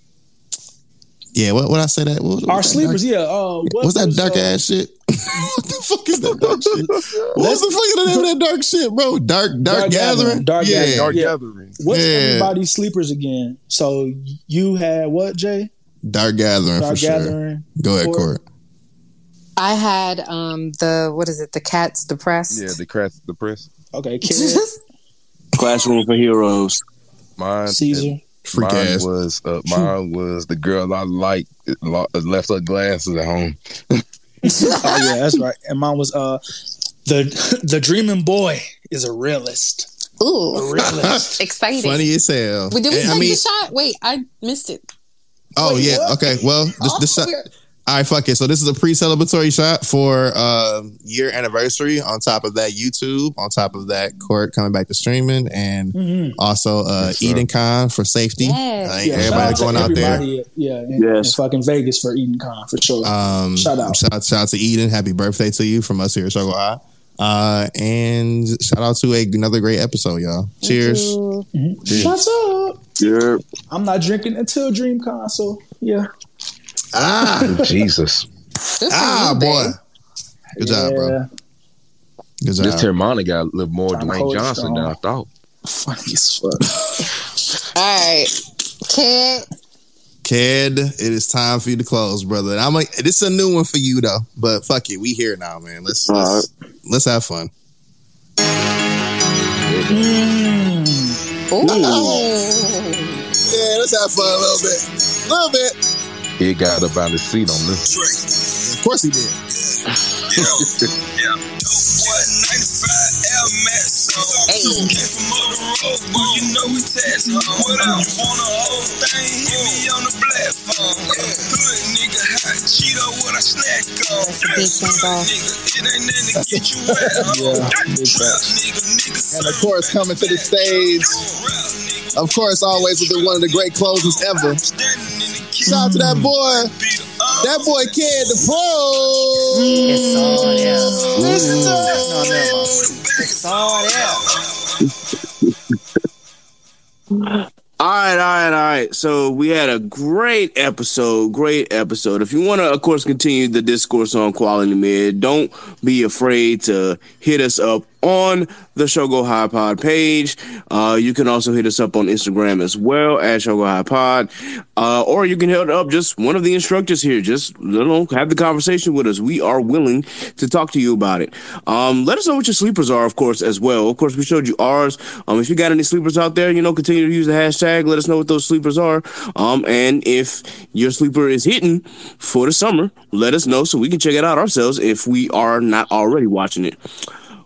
S2: yeah, what what I say that? What,
S5: Our
S2: what that
S5: sleepers,
S2: dark-
S5: yeah. Uh, what
S2: What's that
S5: was,
S2: dark
S5: uh,
S2: ass shit? what the fuck is that dark shit? What's the fuck is the name of that dark shit, bro? Dark Dark, Gathering.
S5: Dark
S2: yeah.
S5: Gathering.
S4: Dark
S5: yeah.
S4: Gathering.
S5: What's
S2: Yeah.
S5: everybody's sleepers again? So you had what, Jay?
S2: Dark Gathering
S5: Dark
S2: for sure.
S5: Gathering.
S2: Go ahead,
S5: Court.
S2: Court.
S6: I had um the what is it? The cat's depressed.
S4: Yeah, the cat's depressed.
S5: Okay, kid.
S3: Classroom for Heroes.
S4: Mine
S5: Caesar.
S2: Freak
S4: mine
S2: ass.
S4: was uh, mine was the girl I liked left her glasses at home.
S5: oh yeah, that's right. And mine was uh the the dreaming boy is a realist.
S6: Ooh,
S5: A realist.
S6: exciting.
S2: Funny as hell.
S6: Wait, did we
S2: And,
S6: take
S2: I mean,
S6: the shot? Wait, I missed it.
S2: oh
S5: Wait,
S2: yeah,
S5: what?
S2: okay. Well, this,
S6: Oh,
S2: this shot.
S6: We're-
S2: All right, fuck it. So this is a pre-celebratory shot for uh, year anniversary. On top of that, YouTube. On top of that, Court coming back to streaming, and
S5: Mhm.
S2: also uh,
S4: Yes.
S2: Eden Con for safety.
S6: Yeah.
S2: Uh,
S5: Yeah, shout
S2: everybody
S5: out to
S2: going out there.
S5: everybody, Yeah, in,
S3: Yes.
S5: in fucking Vegas for Eden Con for sure.
S2: Um,
S5: Shout out.
S2: Shout, shout out to Eden. Happy birthday to you from us here at Shougo High. Uh, and shout out to a, another great episode, y'all. Cheers.
S5: Mhm. Shots up.
S3: Yeah.
S5: I'm not drinking until DreamCon, so yeah.
S2: Ah,
S4: Jesus,
S2: ah, boy.
S6: babe.
S2: Good job, bro.
S5: Yeah.
S2: Good
S4: this
S2: job.
S4: Teremana got a little more
S5: Time
S4: Dwayne
S5: cold
S4: Johnson than I thought.
S5: Funny as fuck.
S6: All right, kid.
S2: Ked, it is time for you to close, brother. And I'm like, this is a new one for you though, but fuck it, we here now, man. Let's
S3: All
S2: let's, let's have fun.
S6: Ooh.
S2: Yeah, let's have fun a little bit, a little bit.
S4: He got up out his seat on this.
S2: Of course he did.
S8: Yeah. yeah. Boy, 95 Air Max on.
S6: Hey.
S8: Came from up the road, boy, you know we tax on. Whatever you want a whole thing, hit me on the platform. Hood nigga, hot Cheeto, what I snack on.
S6: That's a big thing,
S8: Hood
S6: bro.
S8: nigga, it ain't nothing to get you wet on.
S5: Yeah, big
S8: Trap
S5: facts.
S8: nigga, nigga,
S2: And of course, coming to the stage, of course, always with the, one of the great closers ever. Shout out to that boy, that boy Ked the Pro.
S1: It's all there.
S2: Listen to it.
S1: No, never mind. It's all there.
S3: All right, all right, all right. So we had a great episode, great episode. If you want to, of course, continue the discourse on quality mid, don't be afraid to hit us up on the Shougo High Pod page. Uh, you can also hit us up on Instagram as well at Shougo High Pod, uh, or you can hit up just one of the instructors here. Just you know, have the conversation with us. We are willing to talk to you about it. Um, let us know what your sleepers are, of course, as well. Of course, we showed you ours. Um, if you got any sleepers out there, you know, continue to use the hashtag. Let us know what those sleepers are. Um, and if your sleeper is hitting for the summer, let us know so we can check it out ourselves if we are not already watching it.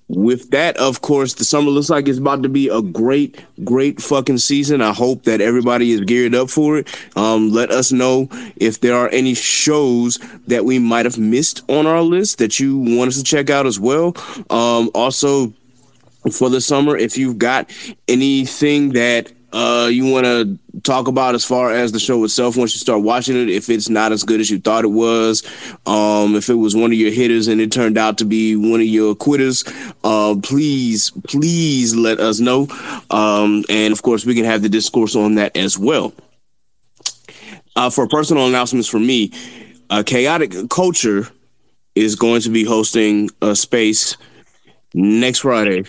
S3: With that, of course, the summer looks like it's about to be a great, great fucking season. I hope that everybody is geared up for it. Um, let us know if there are any shows that we might have missed on our list that you want us to check out as well. Um, also, for the summer, if you've got anything that uh, you want to talk about as far as the show itself once you start watching it if it's not as good as you thought it was um, if it was one of your hitters and it turned out to be one of your quitters uh, please please let us know. Um, and of course we can have the discourse on that as well. Uh, for personal announcements for me uh, chaotic culture is going to be hosting a space next friday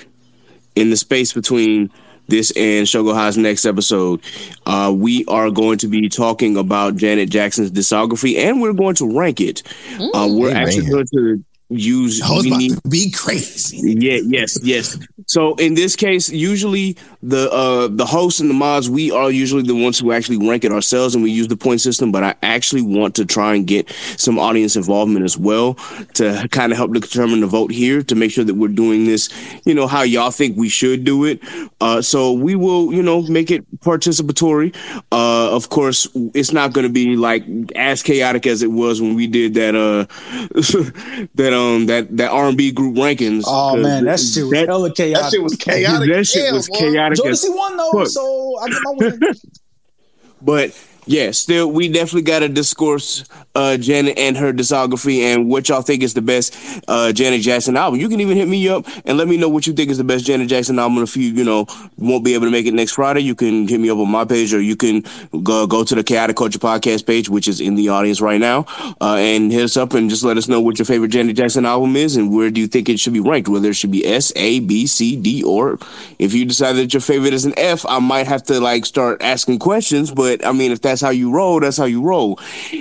S3: in the space between this and Shougo High's next episode, uh, we are going to be talking about Janet Jackson's discography, and we're going to rank it. Uh, we're
S4: Amen.
S3: actually going to use
S2: I was about to be crazy.
S3: yeah, yes, yes. So in this case, usually the uh the hosts and the mods, we are usually the ones who actually rank it ourselves and we use the point system, but I actually want to try and get some audience involvement as well to kind of help determine the vote here to make sure that we're doing this, you know, how y'all think we should do it. Uh so we will, you know, make it participatory. Uh of course, it's not going to be like as chaotic as it was when we did that uh that um that that R&B group rankings.
S5: Oh man, that shit was
S3: that-
S5: hella chaotic.
S2: That shit was chaotic.
S3: That shit
S2: Hell,
S3: was
S2: boy.
S3: chaotic. as
S5: Jodeci won though,
S3: fuck.
S5: so I get my win.
S3: But yeah, still, we definitely got to discourse uh, Janet and her discography and what y'all think is the best uh, Janet Jackson album. You can even hit me up and let me know what you think is the best Janet Jackson album. If you, you know, won't be able to make it next Friday, you can hit me up on my page or you can go, go to the Chaotic Culture Podcast page, which is in the audience right now, uh, and hit us up and just let us know what your favorite Janet Jackson album is and where do you think it should be ranked, whether it should be S, A, B, C, D, or if you decide that your favorite is an F, I might have to like start asking questions. But I mean, if that's how you roll, that's how you roll.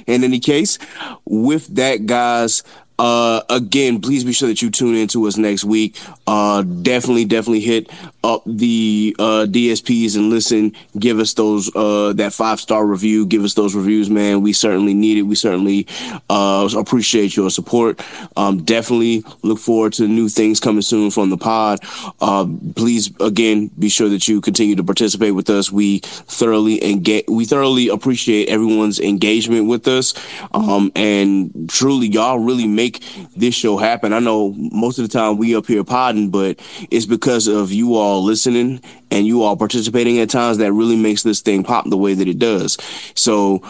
S3: In any case, with that, guys. Uh, again, please be sure that you tune in to us next week. Uh, definitely, definitely hit up the uh, DSPs and listen. Give us those uh, that five star review. Give us those reviews, man. We certainly need it. We certainly uh, appreciate your support. Um, definitely look forward to new things coming soon from the pod. Uh, please, again, be sure that you continue to participate with us. We thoroughly engage. We thoroughly appreciate everyone's engagement with us. Um, and truly, y'all really make this show happen. I know most of the time we up here podding, but it's because of you all listening and you all participating at times that really makes this thing pop the way that it does. So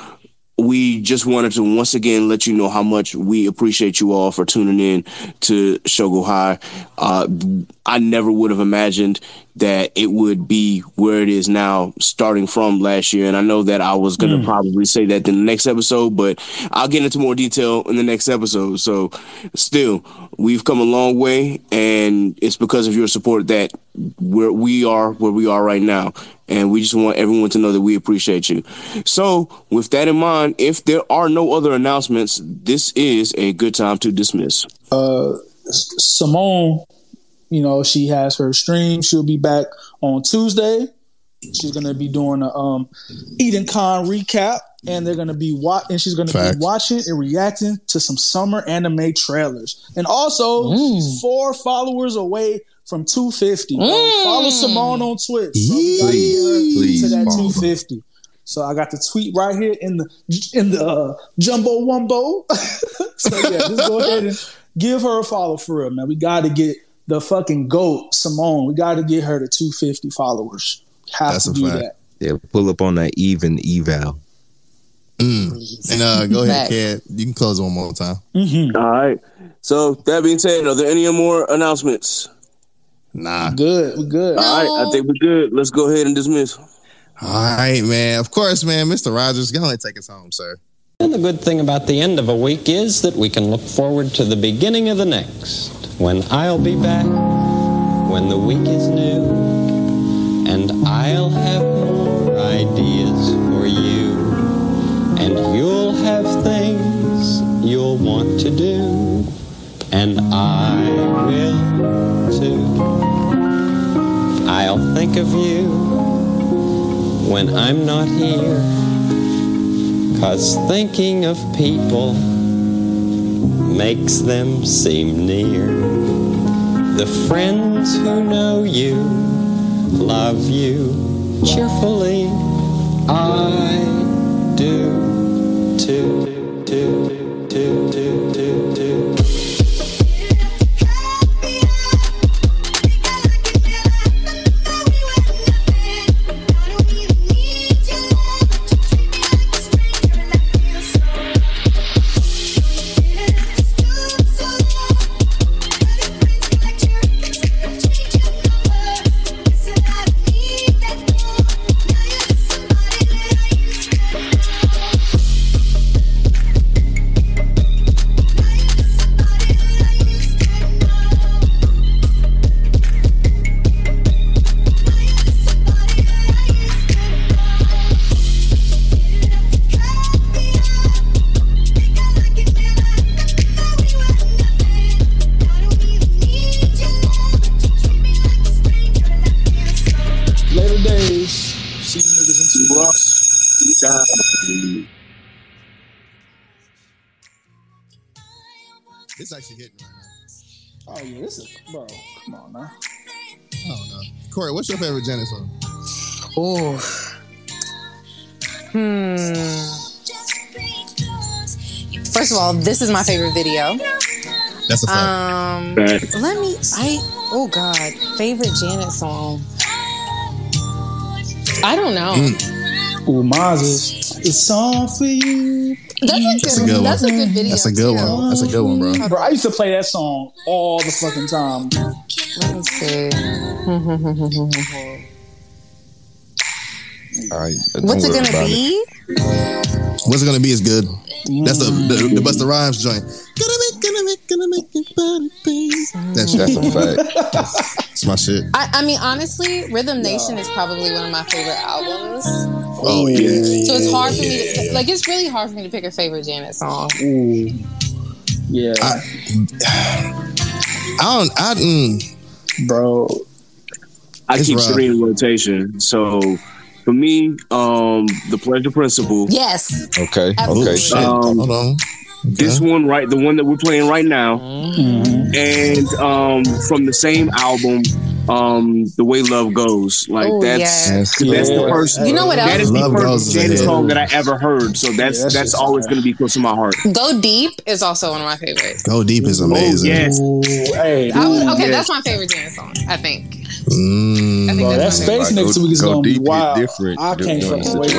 S3: we just wanted to once again let you know how much we appreciate you all for tuning in to Shougo High. Uh, I never would have imagined that it would be where it is now, starting from last year. And I know that I was going to
S5: Mm.
S3: probably say that in the next episode, but I'll get into more detail in the next episode. So, still, we've come a long way, and it's because of your support that we're, we are where we are right now. And we just want everyone to know that we appreciate you. So, with that in mind, if there are no other announcements, this is a good time to dismiss.
S5: uh, Simone, you know, she has her stream. She'll be back on Tuesday. She's gonna be doing a um Eden Con recap, and they're gonna be wa- and she's gonna
S2: Facts.
S5: be watching and reacting to some summer anime trailers. And also, she's four followers away from 250.
S6: Mm.
S5: Follow Simone on Twitch. bro. We gotta get her
S2: Please
S5: to that 250. So I got the tweet right here in the in the uh, jumbo wumbo. so yeah, just go ahead and give her a follow for real, man. We got to get the fucking goat Simone. We got to get her to 250 followers. Have
S2: That's
S5: to
S2: a
S5: do
S2: fact.
S5: that.
S14: Yeah, pull up on that even eval.
S2: Mm. And uh, go ahead,
S6: Facts.
S2: Kid. You can close one more time.
S5: hmm
S3: All right. So, that being said, are there any more announcements?
S2: Nah.
S5: Good, We're good.
S3: All right. I think we're good. Let's go ahead and dismiss.
S2: All right, man. Of course, man. Mr. Rogers, go ahead and take us home, sir.
S16: And the good thing about the end of a week is that we can look forward to the beginning of the next, when I'll be back, when the week is new, and I'll have more ideas for you, and you'll have things you'll want to do, and I will too. I'll think of you when I'm not here. Cause thinking of people makes them seem near. The friends who know you love you cheerfully. I do too. too, too, too, too.
S2: What's your favorite Janet song?
S6: Oh. Hmm. First of all, this is my favorite video.
S2: That's a fact.
S6: Um,
S2: Fact.
S6: let me. I. Oh God, favorite Janet song. I don't know.
S5: Ooh, Maz is it's all for you.
S6: That's a good.
S2: That's a good one.
S6: That's a good video.
S2: That's a good
S6: too.
S2: one. That's a good one, bro.
S5: Bro, I used to play that song all the fucking time.
S6: Let me see.
S4: All right.
S6: What's it gonna be?
S2: What's it gonna be is good. That's the the, the Busta Rhymes joint. Gonna make, gonna make, gonna make your body bang. That shit.
S4: That's a fact.
S2: It's my shit.
S6: I, I mean, honestly, Rhythm Nation is probably one of my favorite albums.
S2: Oh yeah.
S6: So it's hard for me to like. It's really hard for me to pick a favorite Janet song.
S5: Ooh. Yeah.
S2: I, I don't. I mm,
S5: bro.
S3: I
S2: It's
S3: keep
S2: rough.
S3: three in rotation. So for me, um, the pleasure principle.
S6: Yes.
S4: Okay.
S6: Absolutely.
S4: Okay.
S2: shit.
S3: Um,
S2: Hold on.
S3: This one, right, the one that we're playing right now,
S5: Mm-hmm.
S3: and um, from the same album, um, "The Way Love Goes." Like
S6: Oh,
S3: that's
S6: yes.
S3: that's the
S5: Yeah.
S3: first.
S6: You know what
S3: That
S6: else?
S3: that is the
S2: Love Goes
S3: first Janet song that I ever heard. So that's
S5: Yeah, that
S3: that's always
S5: fire.
S3: going to be close to my heart.
S6: Go Deep is also one of my favorites.
S2: Go deep is amazing.
S3: yes.
S5: Ooh, hey,
S6: I okay,
S3: yes.
S6: that's my favorite Janet song. I think.
S2: Mm,
S6: I think
S5: bro, that
S6: that's my favorite.
S5: space
S4: Like,
S5: next
S4: go-
S5: week is
S4: go
S5: gonna be
S4: deep, hit
S5: wild.
S4: different,
S5: I can't wait.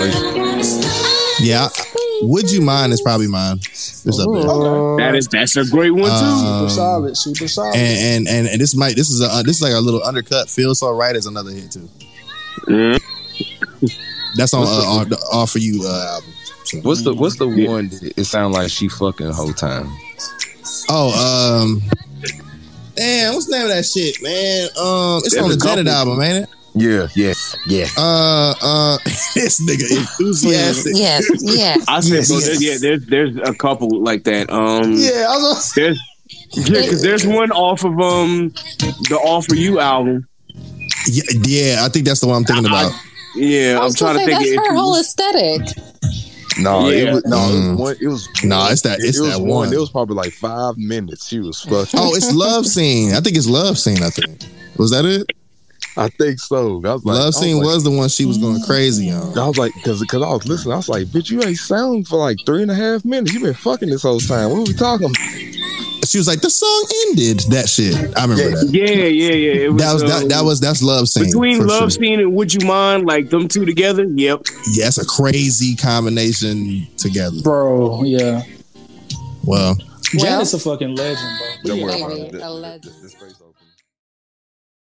S2: yeah. Would you mind? Is probably mine. It's up there.
S5: Okay.
S3: That is that's a great one too.
S2: Um,
S5: Super solid, super solid.
S2: and, and and and this might this is a uh, this is like a little undercut. Feel so right is another hit too.
S3: Mhm.
S2: That's on uh, on the all for you uh, album. So-
S4: What's the What's the one? that It sound like she fucking the whole time.
S2: Oh, um, damn, what's the name of that shit, man? Um, it's
S3: There's
S2: on the Janet
S3: couple.
S2: album, ain't it?
S4: Yeah. Yes. Yes.
S2: Uh, uh, this nigga enthusiastic.
S6: Yes, yes.
S3: I said, so
S2: Yes.
S3: there- yeah, there's there's a couple like that. Um,
S2: Yeah, I was.
S3: there's yeah, because there's one off of um the All for You album.
S2: Yeah, yeah, I think that's the one I'm thinking about.
S3: Yeah,
S6: I
S3: I'm trying
S6: gonna
S3: think.
S6: that's
S3: if
S6: her
S3: you-
S6: whole aesthetic.
S4: No,
S3: Yeah.
S4: it was no. It
S2: Mm.
S4: was one. It was
S2: No, it's that- it's
S4: it was
S2: that one.
S4: It was probably like five minutes. She was fucking.
S2: Oh, it's love scene. I think it's love scene. I think was that it.
S4: I think so. I was like, I
S2: love
S4: was
S2: scene
S4: like-
S2: was the one she was going crazy on.
S4: I was like, because because I was listening, I was like, bitch, you ain't sound for like three and a half minutes. You been fucking this whole time. What are we talking?
S2: She was like, the song ended. That shit. I remember that.
S3: Yeah, yeah, yeah. It
S2: That was
S3: uh,
S2: that, that was that's love scene.
S3: between Love
S2: sure.
S3: Scene and Would You Mind, like them two together. Yep.
S2: Yeah, it's a crazy combination together.
S5: bro, yeah.
S2: Well,
S5: Janet's a fucking legend, bro.
S4: Don't
S6: Yeah,
S4: worry about
S6: baby,
S4: it.
S6: a legend.